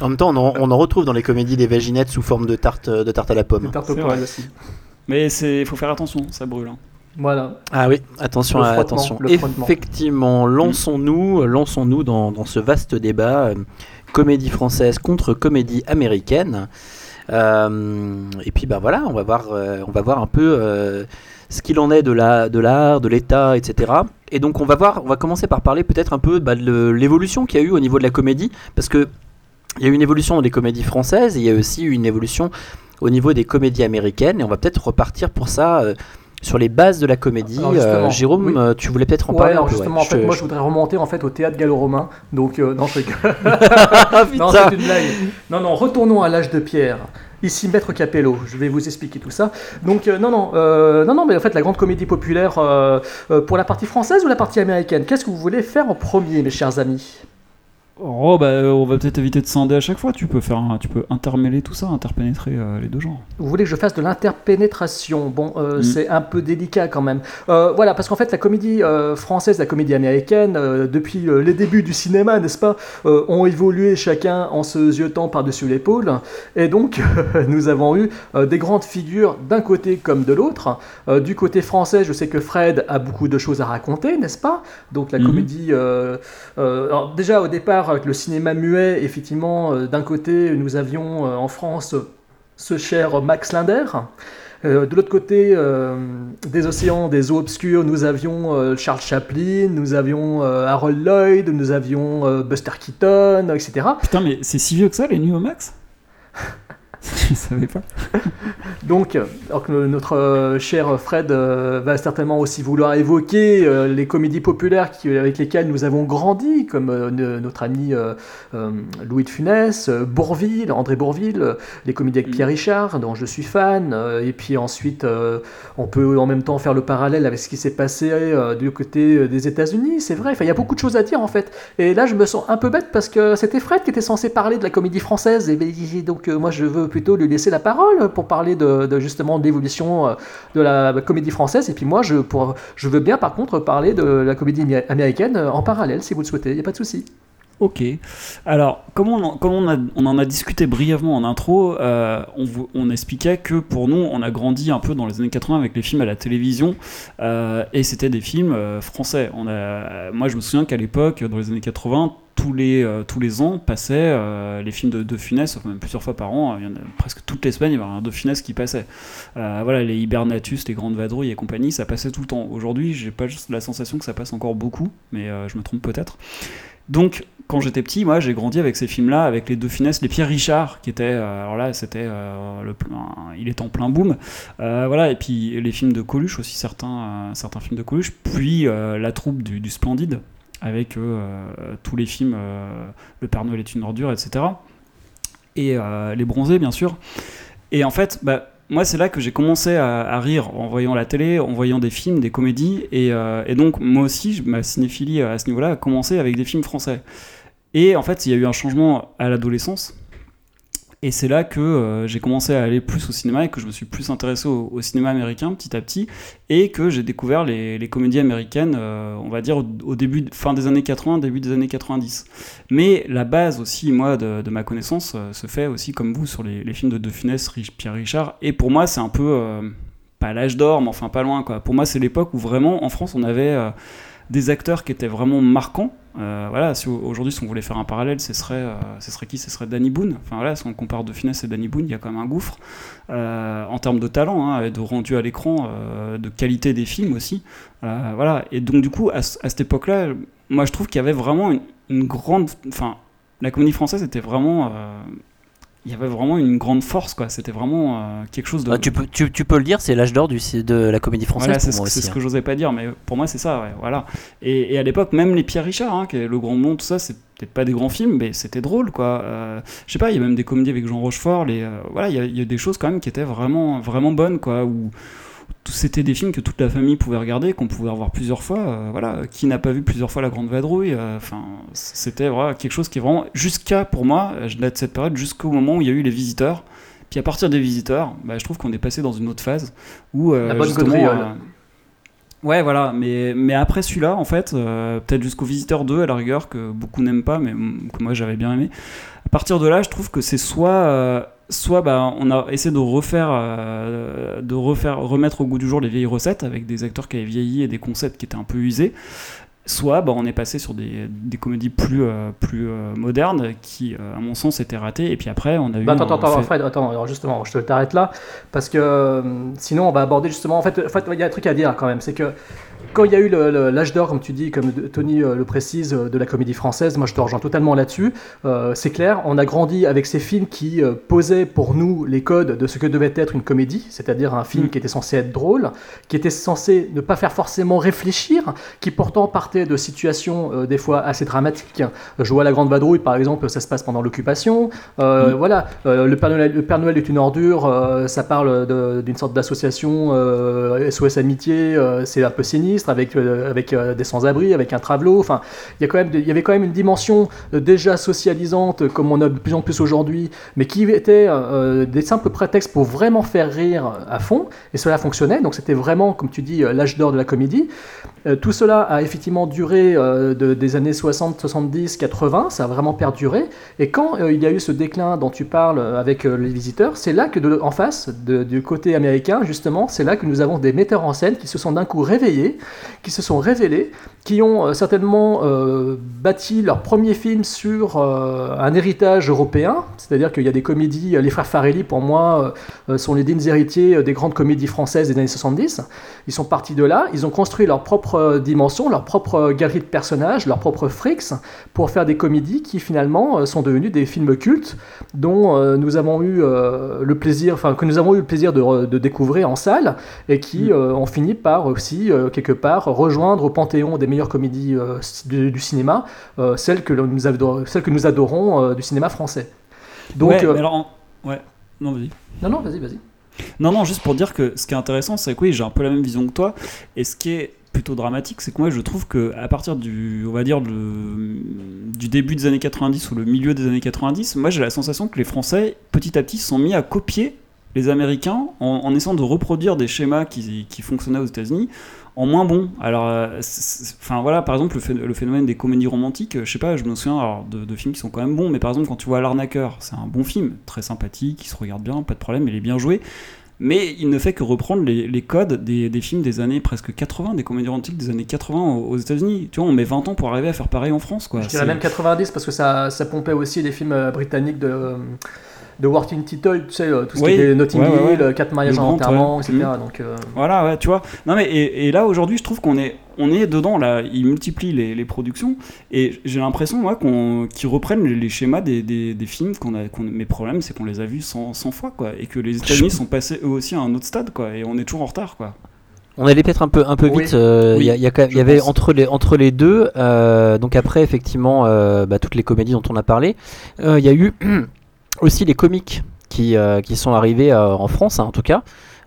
En même temps on en, on en retrouve dans les comédies des vaginettes sous forme de tarte, de tarte à la pomme. Des tartes au C'est poil vrai. aussi. Mais c'est, faut faire attention, ça brûle. hein. Voilà. Ah oui, attention, à- attention. Effectivement, lançons-nous, lançons-nous dans, dans ce vaste débat euh, comédie française contre comédie américaine. Euh, et puis bah voilà, on va voir, euh, un peu euh, ce qu'il en est de la, de l'art, de l'État, etc. Et donc on va voir, on va commencer par parler peut-être un peu bah, de l'évolution qu'il y a eu au niveau de la comédie, parce que il y a eu une évolution dans les comédies françaises, il y a aussi eu une évolution au niveau des comédies américaines, et on va peut-être repartir pour ça. Sur les bases de la comédie, Euh, Jérôme, oui. euh, tu voulais peut-être en Ouais, parler alors un peu. justement, ouais. en fait, Je- moi, je- voudrais remonter en fait au théâtre gallo-romain. Donc, euh, non. Ah, [laughs] non, c'est une blague. Non, non, retournons à l'âge de pierre. Ici, Maître Capello, je vais vous expliquer tout ça. Donc, euh, non, non, non, non, mais en fait, la grande comédie populaire pour la partie française ou la partie américaine? Qu'est-ce que vous voulez faire en premier, mes chers amis? Oh, bah, euh, on va peut-être éviter de scinder à chaque fois. Tu peux faire, un- tu peux intermêler tout ça, interpénétrer euh, les deux genres. Vous voulez que je fasse de l'interpénétration? Bon, euh, Mm. c'est un peu délicat quand même. Euh, voilà, parce qu'en fait, la comédie française, la comédie américaine, depuis les débuts du cinéma, n'est-ce pas, ont évolué chacun en se ziotant par-dessus l'épaule. Et donc, [laughs] nous avons eu des grandes figures d'un côté comme de l'autre. Du côté français, je sais que Fred a beaucoup de choses à raconter, n'est-ce pas? Donc, la Mhm. comédie. alors, déjà, au départ, avec le cinéma muet, effectivement, euh, d'un côté, nous avions euh, en France ce cher Max Linder. Euh, de l'autre côté des océans, des eaux obscures, nous avions Charles Chaplin, nous avions Harold Lloyd, nous avions Buster Keaton, etc. Putain, mais c'est si vieux que ça, les nuits max? [laughs] Je savais pas. [laughs] Donc, euh, alors que notre euh, cher Fred euh, va certainement aussi vouloir évoquer euh, les comédies populaires avec lesquelles nous avons grandi, comme euh, notre ami euh, euh, Louis de Funès, euh, Bourville, André Bourville, euh, les comédies avec Pierre Richard, dont je suis fan, euh, et puis ensuite euh, on peut en même temps faire le parallèle avec ce qui s'est passé euh, du côté euh, des États-Unis, c'est vrai, il y a beaucoup de choses à dire en fait. Et là, je me sens un peu bête parce que c'était Fred qui était censé parler de la comédie française, et ben, donc euh, moi je veux plutôt lui laisser la parole pour parler de, de, justement de l'évolution euh, de la comédie française, et puis moi je, pour, je veux bien par contre parler de la comédie amé- américaine euh, en parallèle si vous le souhaitez, il n'y a pas de souci. Ok. Alors, comme on en, comme on a- on en a discuté brièvement en intro, euh, on, on expliquait que pour nous, on a grandi un peu dans les années 80 avec les films à la télévision, euh, et c'était des films français. On a, moi, je me souviens qu'à l'époque, dans les années 80, tous les, euh, tous les ans passaient euh, les films de, de même plusieurs fois par an, il y en a presque toutes les semaines, il y avait un de Funès qui passait. Euh, voilà, les Hibernatus, les Grandes Vadrouilles et compagnie, ça passait tout le temps. Aujourd'hui, j'ai pas juste la sensation que ça passe encore beaucoup, mais je me trompe peut-être. Donc, quand j'étais petit, moi, j'ai grandi avec ces films-là, avec les deux finesses, les Pierre Richard, qui étaient, euh, alors là, c'était, le il est en plein boom, voilà, et puis les films de Coluche aussi, certains, certains films de Coluche, puis la troupe du, du Splendide, avec euh, tous les films, euh, Le Père Noël est une ordure, etc. Et euh, les Bronzés, bien sûr. Et en fait, bah, moi, c'est là que j'ai commencé à, rire en voyant la télé, en voyant des films, des comédies. Et, donc, moi aussi, ma cinéphilie à ce niveau-là a commencé avec des films français. Et en fait, il y a eu un changement à l'adolescence. Et c'est là que euh, j'ai commencé à aller plus au cinéma et que je me suis plus intéressé au, cinéma américain petit à petit et que j'ai découvert les, comédies américaines, euh, on va dire au, début, fin des années 80, début des années 90. Mais la base aussi, moi, de, ma connaissance, euh, se fait aussi comme vous sur les, films de De Funès, Pierre Richard. Et pour moi, c'est un peu pas l'âge d'or, mais enfin pas loin. Pour moi, c'est l'époque où vraiment, en France, on avait des acteurs qui étaient vraiment marquants. Euh, voilà, si au- aujourd'hui, si on voulait faire un parallèle, ce serait, euh, ce serait qui? Ce serait Danny Boone. Enfin voilà, si on compare De Funès et Danny Boone, il y a quand même un gouffre euh, en termes de talent, hein, et de rendu à l'écran, de qualité des films aussi. Voilà, et donc du coup, à, ce- à cette époque-là, moi je trouve qu'il y avait vraiment une, une grande, enfin, la comédie française était vraiment, il y avait vraiment une grande force, quoi. C'était vraiment euh, quelque chose de. Ah, tu, peux, tu, tu peux le dire, c'est l'âge d'or du- de la comédie française Voilà, c'est ce, aussi. ce hein. que j'osais pas dire, mais pour moi c'est ça, ouais, voilà. Et, et à l'époque, même les Pierre Richard, hein, qui est le grand nom, tout ça, c'est peut-être pas des grands films, mais c'était drôle, quoi. Euh, je sais pas, il y a même des comédies avec Jean Rochefort, les, euh, voilà, il y, a- il y a des choses quand même qui étaient vraiment, vraiment bonnes, quoi. Où c'était des films que toute la famille pouvait regarder, qu'on pouvait revoir plusieurs fois. euh, voilà, qui n'a pas vu plusieurs fois La Grande Vadrouille euh, Enfin, c'était voilà, quelque chose qui est vraiment jusqu'à, pour moi, je date de cette période jusqu'au moment où il y a eu les visiteurs. Puis à partir des visiteurs, bah, je trouve qu'on est passé dans une autre phase où euh, La bonne euh, Ouais, voilà, mais, mais après celui-là, en fait, euh, peut-être jusqu'au Visiteur 2 à la rigueur, que beaucoup n'aiment pas, mais que moi j'avais bien aimé. À partir de là, je trouve que c'est soit, euh, soit bah, on a essayé de refaire, euh, de refaire, remettre au goût du jour les vieilles recettes avec des acteurs qui avaient vieilli et des concepts qui étaient un peu usés. Soit bah, on est passé sur des, des comédies plus, euh, plus euh, modernes qui, à mon sens, étaient ratées. Et puis après, on a eu. Bah, attends, attends, fait- Fred, attends, alors justement, je te t'arrête là, parce que sinon on va aborder justement, en fait, en fait, il y a un truc à dire quand même, c'est que quand il y a eu l'âge d'or, comme tu dis, comme Tony euh, le précise, euh, de la comédie française, moi je te rejoins totalement là-dessus, Euh, c'est clair, on a grandi avec ces films qui euh, posaient pour nous les codes de ce que devait être une comédie, c'est-à-dire un film Mm. qui était censé être drôle, qui était censé ne pas faire forcément réfléchir, qui pourtant partait de situations euh, des fois assez dramatiques. Je vois La Grande Vadrouille, par exemple, ça se passe pendant l'occupation. Mm. Voilà, le, Père Noël, le Père Noël est une ordure, ça parle d'une sorte d'association SOS Amitié, c'est un peu avec, euh, avec euh, des sans-abri, avec un travelot. Enfin, il y, avait quand même une dimension euh, déjà socialisante, comme on a de plus en plus aujourd'hui, mais qui était des simples prétextes pour vraiment faire rire à fond, et cela fonctionnait. Donc c'était vraiment, comme tu dis, l'âge d'or de la comédie. Tout cela a effectivement duré de- des années 60, 70, 80, ça a vraiment perduré. Et quand il y a eu ce déclin dont tu parles avec les visiteurs, c'est là que en face, du côté américain, justement, c'est là que nous avons des metteurs en scène qui se sont d'un coup réveillés Qui se sont révélés, qui ont euh, certainement euh, bâti leur premier film sur euh, un héritage européen, c'est-à-dire qu'il y a des comédies, les frères Farelli pour moi euh, sont les dignes héritiers des grandes comédies françaises des années 70. Ils sont partis de là, ils ont construit leur propre dimension, leur propre galerie de personnages, leur propre frics pour faire des comédies qui finalement sont devenues des films cultes dont nous avons eu le plaisir, enfin que nous avons eu le plaisir de, de découvrir en salle et qui euh, ont fini par aussi euh, quelque part rejoindre au panthéon des meilleures comédies euh, du, du cinéma, euh, celles que nous adorons, celles que nous adorons euh, du cinéma français. Donc ouais, mais alors, en- ouais, non, vas-y. non non vas-y vas-y. Non, non, juste pour dire que ce qui est intéressant, c'est que oui, j'ai un peu la même vision que toi. Et ce qui est plutôt dramatique, c'est que moi, je trouve que à partir du, on va dire, le- du début des années 90 ou le milieu des années 90, moi, j'ai la sensation que les Français, petit à petit, sont mis à copier les Américains en, en essayant de reproduire des schémas qui, qui fonctionnaient aux États-Unis en moins bon. Alors, euh, enfin voilà, par exemple, le, phé- le phénomène des comédies romantiques, euh, je sais pas, je me souviens alors, de, de films qui sont quand même bons, mais par exemple, quand tu vois L'Arnaqueur, c'est un bon film, très sympathique, qui se regarde bien, pas de problème, il est bien joué. Mais il ne fait que reprendre les, les codes des, des films des années presque 80, des comédies romantiques des années 80 aux, aux États-Unis. Tu vois, on met 20 ans pour arriver à faire pareil en France, quoi. Je dirais même 90 parce que ça, ça pompait aussi les films euh, britanniques de, de Working Title, tu sais, euh, tout ce Oui. qui était Notting Ouais, Hill, ouais. Quatre mariages en enterrement, ouais. etc. Donc, euh, Voilà, ouais, tu vois. Non mais et, et là aujourd'hui, je trouve qu'on est on est dedans là. Ils multiplient les, les productions et j'ai l'impression moi qu'on qu'ils reprennent les, les schémas des, des, des films qu'on a. qu'on- mes problèmes, c'est qu'on les a vus 100, 100 fois quoi et que les États-Unis sont passés eux aussi à un autre stade quoi et on est toujours en retard quoi. On allait peut-être un peu, un peu vite. euh, Il Oui, y, a- a avait pense. entre les, entre les deux, euh, donc après, effectivement, euh, bah, toutes les comédies dont on a parlé, euh, il y a eu [clears throat] aussi les comiques qui, euh, qui sont arrivés euh, en France, hein, en tout cas.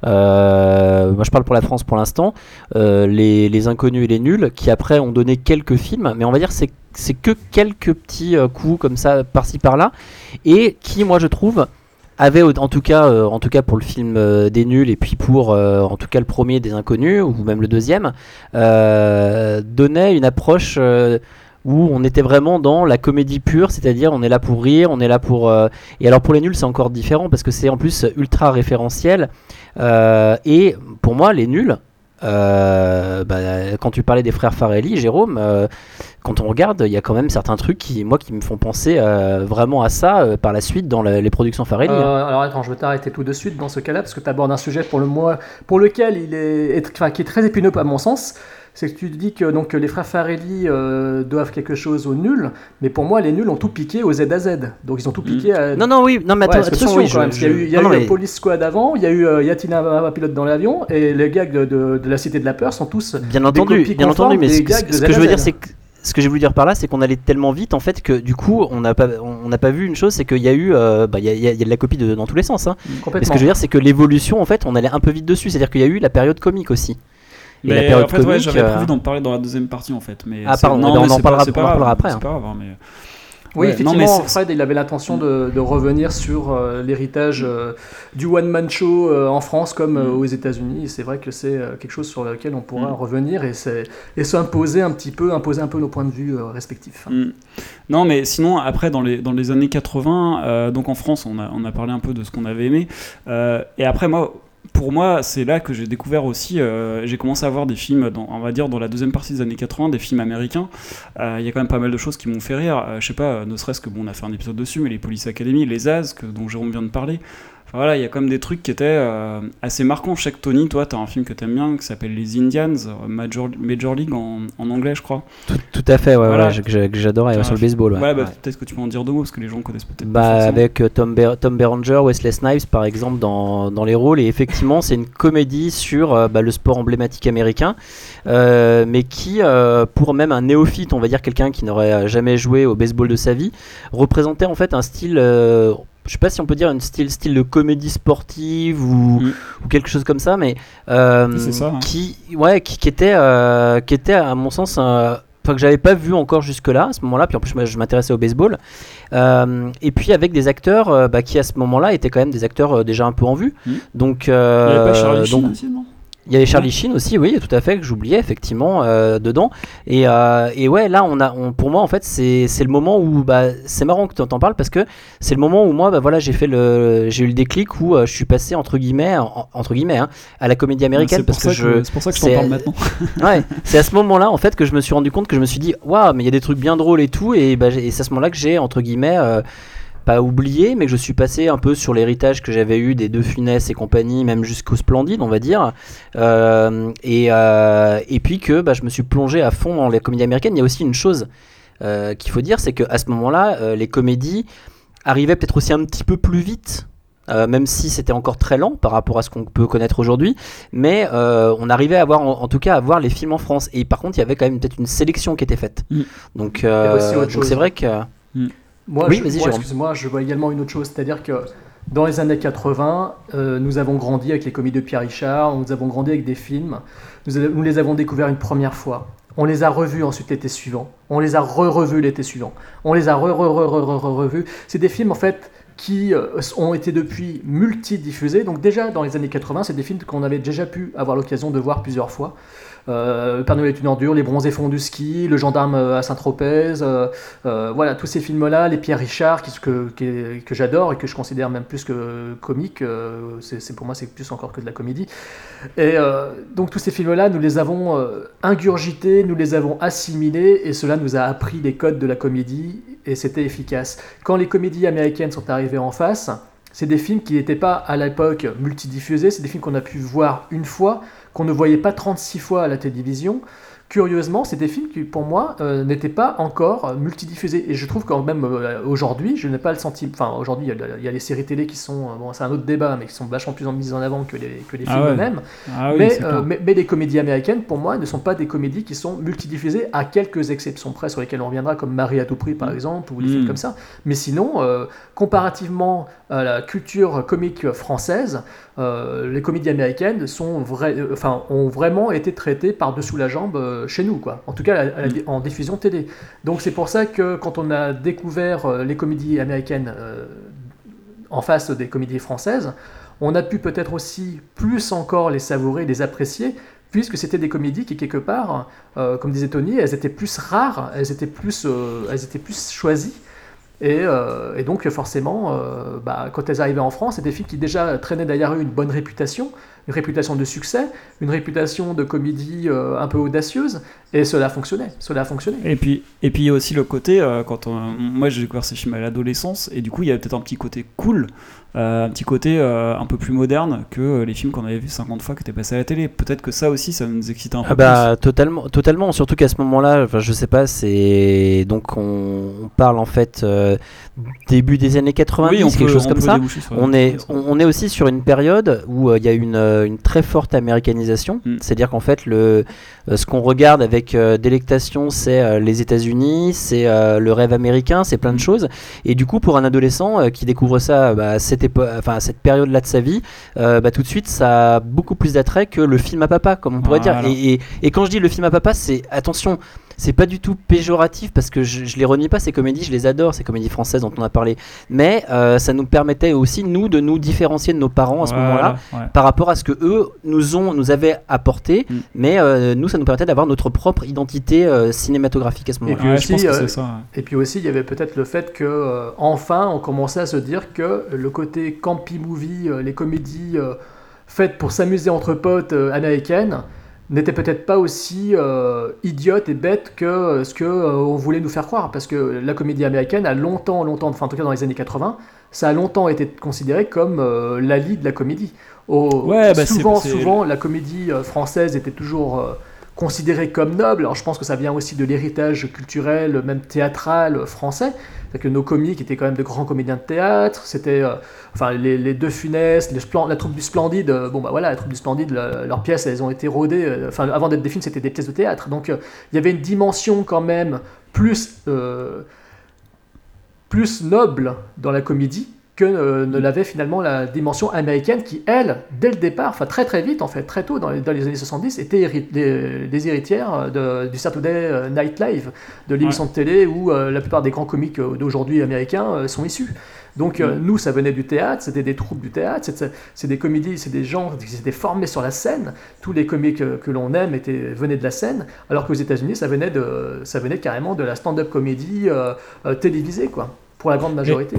Euh, moi je parle pour la France pour l'instant, les, les inconnus et les nuls, qui après ont donné quelques films, mais on va dire c'est c'est que quelques petits coups comme ça par-ci par-là, et qui moi je trouve avait en tout cas en tout cas pour le film des nuls et puis pour en tout cas le premier des inconnus ou même le deuxième donnait une approche où on était vraiment dans la comédie pure, c'est-à-dire on est là pour rire, on est là pour euh, et alors pour les nuls c'est encore différent parce que c'est en plus ultra référentiel Euh, et pour moi les nuls euh, bah, quand tu parlais des frères Farelli, Jérôme, quand on regarde, il y a quand même certains trucs qui, moi, qui me font penser vraiment à ça par la suite dans le- les productions Farelli. hein. Alors attends, je vais t'arrêter tout de suite dans ce cas-là parce que tu abordes un sujet pour le pour lequel il est, qui est très épineux à mon sens. C'est que tu dis que donc les frères Farelli euh, doivent quelque chose aux nuls, mais pour moi les nuls ont tout piqué au Z à Z. Donc ils ont tout piqué à. Non, non, oui, non, mais attends, attention, attention oui, quand même, parce qu'il y a eu, il y a non, eu non, mais- Police Squad avant, il y a eu euh, Yatina un pilote dans l'avion, et les gags de, de- de la Cité de la Peur sont tous Bien entendu, bien entendu, mais ce, que- ce je veux dire, c'est que ce que j'ai voulu dire par là, c'est qu'on allait tellement vite en fait que du coup, on n'a pas, on n'a pas vu une chose, c'est qu'il y a eu, euh, bah, il y, a- il y a il de la copie de, dans tous les sens. Hein. Mais ce que je veux dire, c'est que l'évolution, en fait, on allait un peu vite dessus. C'est-à-dire qu'il y a eu la période comique aussi. Et la Mais période en fait, ouais, j'avais euh, prévu d'en parler dans la deuxième partie en fait. Mais Ah, pardon, non, mais on en pas- parlera- pas on en parlera après, hein. pas grave, mais. Oui, Ouais, effectivement, non, Fred, il avait l'intention de, de revenir sur euh, l'héritage euh, du one-man show euh, en France comme euh, Mm. aux États-Unis. C'est vrai que c'est euh, quelque chose sur lequel on pourra Mm. revenir et, et s'imposer un petit peu, imposer un peu nos points de vue euh, respectifs. Mm. Non, mais sinon, après, dans les, dans les années 80, euh, donc en France, on a, on a parlé un peu de ce qu'on avait aimé. Euh, et après, moi, pour moi, c'est là que j'ai découvert aussi, euh, j'ai commencé à voir des films, on va dire, dans la deuxième partie des années 80, des films américains. Euh, Il y a quand même pas mal de choses qui m'ont fait rire. Euh, je sais pas, ne serait-ce que, bon, on a fait un épisode dessus, mais les Police Academy, les As, dont Jérôme vient de parler. Enfin, voilà, il y a quand même des trucs qui étaient euh, assez marquants. Je sais que Tony, toi, t'as un film que t'aimes bien qui s'appelle Les Indians, euh, Major, Major League en, en anglais, je crois. Tout, tout à fait, ouais, Voilà. ouais, que j'adorais ouais, sur le baseball. Ouais. Ouais, bah, peut-être que tu peux en dire deux mots parce que les gens connaissent peut-être Bah, pas. avec euh, Tom, Ber- Tom Berenger, Wesley Snipes par exemple dans, dans les rôles et effectivement c'est une comédie sur euh, bah, le sport emblématique américain euh, mais qui pour même un néophyte on va dire quelqu'un qui n'aurait jamais joué au baseball de sa vie représentait en fait un style je sais pas si on peut dire un style, style de comédie sportive ou, Mm. ou quelque chose comme ça mais euh, ça, hein. qui ouais qui, qui était euh, qui était à mon sens un- enfin, que j'avais pas vu encore jusque là à ce moment là puis en plus je m'intéressais au baseball euh, et puis avec des acteurs euh, bah, qui à ce moment-là étaient quand même des acteurs euh, déjà un peu en vue. Mhm. Donc, Il y avait pas Charlie donc Sheen aussi, non? Il y avait Charlie Sheen aussi, oui, tout à fait, que j'oubliais effectivement euh, dedans. Et, euh, et ouais, là, on a, on- pour moi, en fait, c'est le moment où, bah, c'est marrant que tu en parles parce que c'est le moment où moi, bah, voilà, j'ai fait le, j'ai eu le déclic où euh, je suis passé entre guillemets, en- entre guillemets, hein, à la comédie américaine C'est pour, parce que ça que, je, c'est pour ça que je t'en parle maintenant. [laughs] ouais, c'est à ce moment-là en fait que je me suis rendu compte que je me suis dit waouh mais il y a des trucs bien drôles et tout et, bah, et c'est à ce moment-là que j'ai entre guillemets pas oublié mais que je suis passé un peu sur l'héritage que j'avais eu des deux Funès et compagnie même jusqu'au Splendide on va dire Euh, et, euh, et puis que bah, je me suis plongé à fond dans les comédies américaines il y a aussi une chose euh, qu'il faut dire c'est qu'à ce moment-là les comédies arrivaient peut-être aussi un petit peu plus vite même si c'était encore très lent par rapport à ce qu'on peut connaître aujourd'hui, mais on arrivait à voir, en, en tout cas, à voir les films en France. Et par contre, il y avait quand même peut-être une sélection qui était faite. Mm. Donc, c'est vrai que. Moi, Oui, je, moi, excuse-moi, je vois également une autre chose, c'est-à-dire que dans les années 80, euh, nous avons grandi avec les comédies de Pierre Richard, nous avons grandi avec des films, nous, a- nous les avons découverts une première fois. On les a revus ensuite l'été suivant. On les a re-revus l'été suivant. On les a re-re-re-re-re-revus. C'est des films en fait qui euh, ont été depuis multidiffusés. Donc déjà dans les années 80, c'est des films qu'on avait déjà pu avoir l'occasion de voir plusieurs fois. Euh, Père Noël est une ordure, Les bronzés fonds du ski, Le gendarme euh, à Saint-Tropez, euh, voilà, tous ces films-là, les Pierre Richard, qui, que, que, j'adore et que je considère même plus que comique, c'est pour moi c'est plus encore que de la comédie. Et donc tous ces films-là, nous les avons ingurgités, nous les avons assimilés, et cela nous a appris les codes de la comédie, et c'était efficace. Quand les comédies américaines sont arrivées en face, c'est des films qui n'étaient pas à l'époque multidiffusés, c'est des films qu'on a pu voir une fois, qu'on ne voyait pas 36 fois à la télévision. Curieusement, c'est des films qui, pour moi, euh, n'étaient pas encore euh, multidiffusés. Et je trouve quand même euh, aujourd'hui, je n'ai pas le sentiment. Enfin, aujourd'hui, il y, a- il y a les séries télé qui sont. euh, Bon, c'est un autre débat, mais qui sont vachement plus en mises en avant que les, que les Ah films ouais. eux-mêmes. Ah oui, mais, mais, mais les comédies américaines, pour moi, ne sont pas des comédies qui sont multidiffusées, à quelques exceptions près sur lesquelles on reviendra, comme Marie à tout prix, par exemple, ou des Mm. films comme ça. Mais sinon, comparativement à la culture comique française, les comédies américaines sont euh, enfin, ont vraiment été traitées par-dessous la jambe euh, chez nous, quoi. en tout cas en diffusion télé. Donc c'est pour ça que quand on a découvert euh, les comédies américaines euh, en face des comédies françaises, on a pu peut-être aussi plus encore les savourer, les apprécier, puisque c'était des comédies qui, quelque part, comme disait Tony, elles étaient plus rares, elles étaient plus, elles étaient plus choisies. Et, donc forcément, bah, quand elles arrivaient en France, c'était des films qui déjà traînaient derrière eux une bonne réputation, une réputation de succès, une réputation de comédie euh, un peu audacieuse, et cela fonctionnait, cela a fonctionné. Et puis, et puis il y a aussi le côté, euh, quand on- moi j'ai découvert ces films à l'adolescence, et du coup il y avait peut-être un petit côté cool, euh, un petit côté euh, un peu plus moderne que les films qu'on avait vus 50 fois qui étaient passés à la télé. Peut-être que ça aussi ça nous excitait un peu Ah bah totalement, totalement. Surtout qu'à ce moment-là, enfin, je sais pas, c'est donc on, on parle en fait euh, début des années 90, Oui, on quelque peut- chose on comme ça. déboucher On est, on, on est aussi sur une période où euh, il y a une, euh, une très forte américanisation. Mm. C'est-à-dire qu'en fait, le, euh, ce qu'on regarde avec euh, délectation, c'est euh, les États-Unis, c'est euh, le rêve américain, c'est plein de choses. Et du coup, pour un adolescent euh, qui découvre ça bah, à cette, enfin, période-là de sa vie, euh, bah, tout de suite, ça a beaucoup plus d'attrait que le film à papa, comme on pourrait Voilà. dire. Et, et- et quand je dis le film à papa, c'est attention. C'est pas du tout péjoratif parce que je, je les renie pas ces comédies, je les adore ces comédies françaises dont on a parlé. Mais euh, ça nous permettait aussi nous de nous différencier de nos parents à ce moment-là ouais. par rapport à ce que eux nous ont nous avaient apporté. Mm. Mais euh, nous ça nous permettait d'avoir notre propre identité euh, cinématographique à ce Et moment-là. puis Ouais, aussi, je pense que c'est ça. ouais. Et puis aussi, il y avait peut-être le fait que euh, enfin, on commençait à se dire que le côté campy movie, euh, les comédies euh, faites pour s'amuser entre potes euh, américaines, n'étaient peut-être pas aussi euh, idiotes et bêtes que euh, ce que euh, on voulait nous faire croire. Parce que la comédie américaine a longtemps, longtemps, enfin en tout cas dans les années 80, ça a longtemps été considéré comme euh, l'ali de la comédie. Au- Ouais, bah, souvent, souvent, la comédie française était toujours considérée comme noble. Alors je pense que ça vient aussi de l'héritage culturel, même théâtral euh, français. C'est que nos comiques étaient quand même de grands comédiens de théâtre. C'était, euh, enfin, les, deux Splen- la troupe du Splendide. euh, bon bah voilà, la troupe du Splendide, le- leurs pièces, elles ont été rodées. Enfin, avant d'être des films, c'était des pièces de théâtre. Donc il y avait une dimension quand même plus plus noble dans la comédie que euh, ne l'avait finalement la dimension américaine qui, elle, dès le départ, enfin très très vite en fait, très tôt dans les, dans les années 70, était des, des héritières de- du Saturday Night Live, de l'émission de télé où euh, la plupart des grands comiques euh, d'aujourd'hui américains euh, sont issus. Donc euh, Mm. nous, ça venait du théâtre, c'était des troupes du théâtre, c'est- des comédies, c'est des gens qui s'étaient formés sur la scène. Tous les comiques euh, que l'on aime étaient, venaient de la scène, alors qu'aux États-Unis, ça venait de, ça venait carrément de la stand-up comédie euh, euh, télévisée, quoi, pour la grande majorité.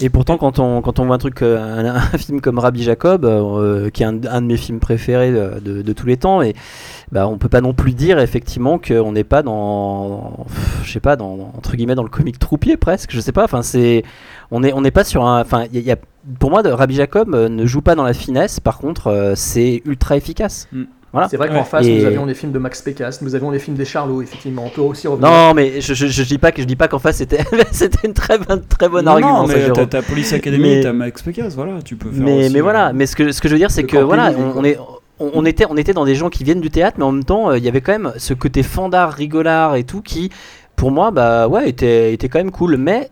Et pourtant, quand on, quand on voit un truc, euh, un, un [laughs] film comme Rabbi Jacob, euh, qui est un, un de mes films préférés de, de- de tous les temps, et bah, on peut pas non plus dire effectivement qu'on n'est pas dans, je sais pas, dans, entre guillemets, dans le comique troupier presque, je sais pas. Enfin, c'est, on est, on n'est pas sur un, enfin, il y a- il y a- pour moi, Rabbi Jacob euh, ne joue pas dans la finesse. Par contre, euh, c'est ultra efficace. Mm. Voilà. C'est vrai qu'en Ouais. face, Et- nous avions les films de Max Pécasse, nous avions les films des Charlots, effectivement. On peut aussi revenir. Non, mais je, je, je dis pas que je dis pas qu'en face c'était, [laughs] c'était une très bonne, très bonne non, argument. non, mais t'as ta Police Academy, Mais- t'as Max Pécasse, voilà, tu peux faire mais, aussi, mais euh, voilà, mais ce que, ce que je veux dire, c'est que voilà, on, on est, on, on était, on était dans des gens qui viennent du théâtre, mais en même temps, euh, il y avait quand même ce côté fandard, rigolard et tout qui, pour moi, bah ouais, était, était quand même cool. Mais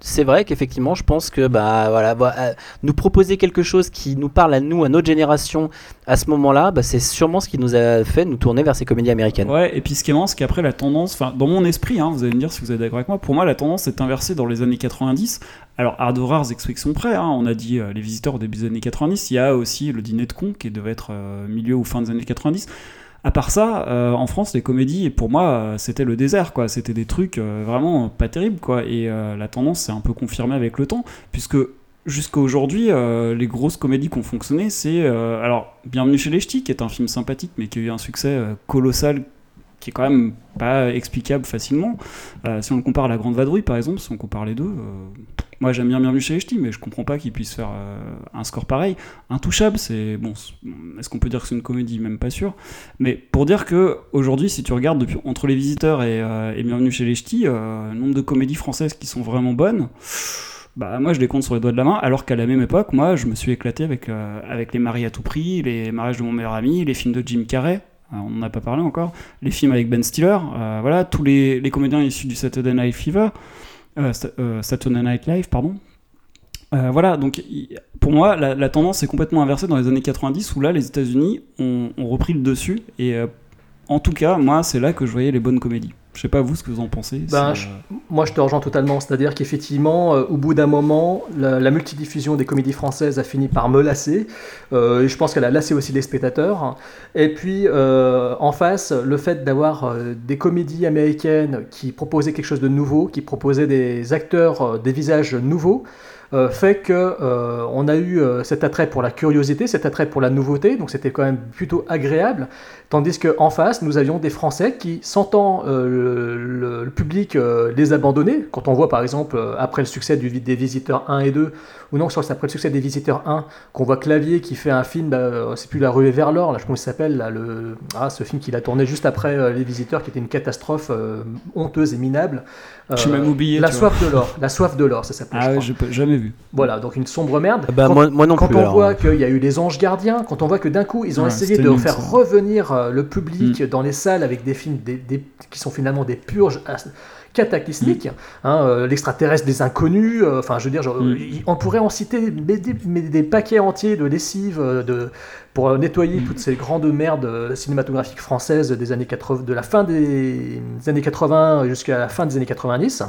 c'est vrai qu'effectivement, je pense que bah voilà, bah, euh, nous proposer quelque chose qui nous parle à nous, à notre génération, à ce moment-là, bah, c'est sûrement ce qui nous a fait nous tourner vers ces comédies américaines. Ouais, et puis ce qui est marrant, c'est qu'après la tendance, dans mon esprit, hein, vous allez me dire si vous êtes d'accord avec moi, pour moi la tendance est inversée dans les années 90. Alors de rares exceptions près, hein, on a dit euh, les visiteurs au début des années 90, il y a aussi le dîner de con qui devait être euh, milieu ou fin des années 90. À part ça, euh, en France, les comédies, pour moi, euh, c'était le désert, quoi. C'était des trucs euh, vraiment pas terribles, quoi. Et la tendance s'est un peu confirmée avec le temps, puisque jusqu'à aujourd'hui, les grosses comédies qui ont fonctionné, c'est alors Bienvenue chez les Ch'tis, qui est un film sympathique, mais qui a eu un succès colossal, qui est quand même pas explicable facilement. Euh, si on le compare à La Grande Vadrouille, par exemple, si on compare les deux, euh, moi j'aime bien Bienvenue chez les Ch'tis, mais je comprends pas qu'ils puissent faire euh, un score pareil. Intouchable, c'est bon. Est-ce qu'on peut dire que c'est une comédie? Même pas sûr. Mais pour dire que aujourd'hui, si tu regardes depuis, entre les visiteurs et, Bienvenue chez les Ch'tis, le nombre de comédies françaises qui sont vraiment bonnes. Bah, moi, je les compte sur les doigts de la main, alors qu'à la même époque, moi, je me suis éclaté avec, avec les maris à tout prix, les mariages de mon meilleur ami, les films de Jim Carrey, on n'en a pas parlé encore, les films avec Ben Stiller, euh, voilà, tous les, les comédiens issus du Saturday Night Fever, euh, Sa- euh, Saturday Night Live, pardon. Euh, voilà, donc pour moi, la, tendance est complètement inversée dans les années 90, où là, les États-Unis ont, repris le dessus, et euh, en tout cas, moi, c'est là que je voyais les bonnes comédies. Je sais pas vous ce que vous en pensez. Ben, je- euh, Moi, je te rejoins totalement. C'est-à-dire qu'effectivement, euh, au bout d'un moment, la, la multidiffusion des comédies françaises a fini par me lasser. Euh, et je pense qu'elle a lassé aussi les spectateurs. Et puis, euh, en face, le fait d'avoir des comédies américaines qui proposaient quelque chose de nouveau, qui proposaient des acteurs, des visages nouveaux, euh, fait que euh, on a eu euh, cet attrait pour la curiosité, cet attrait pour la nouveauté, donc c'était quand même plutôt agréable. Tandis qu'en face, nous avions des Français qui, sentant euh, le, public euh, les abandonner, quand on voit par exemple euh, après le succès du, des Visiteurs 1 et 2, ou non, je c'est après le succès des Visiteurs 1, qu'on voit Clavier qui fait un film, bah, c'est plus La Ruée vers l'or, là, je sais pas comment il s'appelle, là, le, ah, ce film qu'il a tourné juste après euh, Les Visiteurs, qui était une catastrophe euh, honteuse et minable. J'ai même oublié, La tu soif de l'or, La soif de l'or, ça s'appelle. Ah je j'ai pas- jamais vu. Voilà, donc une sombre merde. Ah bah, quand, moi- moi non quand plus, on alors. voit qu'il y a eu les anges gardiens, quand on voit que d'un coup ils ont Ouais, essayé de faire ça. revenir euh, le public Mm. dans les salles avec des films des- des- qui sont finalement des purges cataclysmiques, Mm. hein, euh, l'extraterrestre des inconnus, euh, enfin je veux dire, genre, Mm. il- on pourrait en citer mais des, mais des paquets entiers de lessive de, pour nettoyer toutes ces grandes merdes cinématographiques françaises des années 80, de la fin des années 80 jusqu'à la fin des années 90.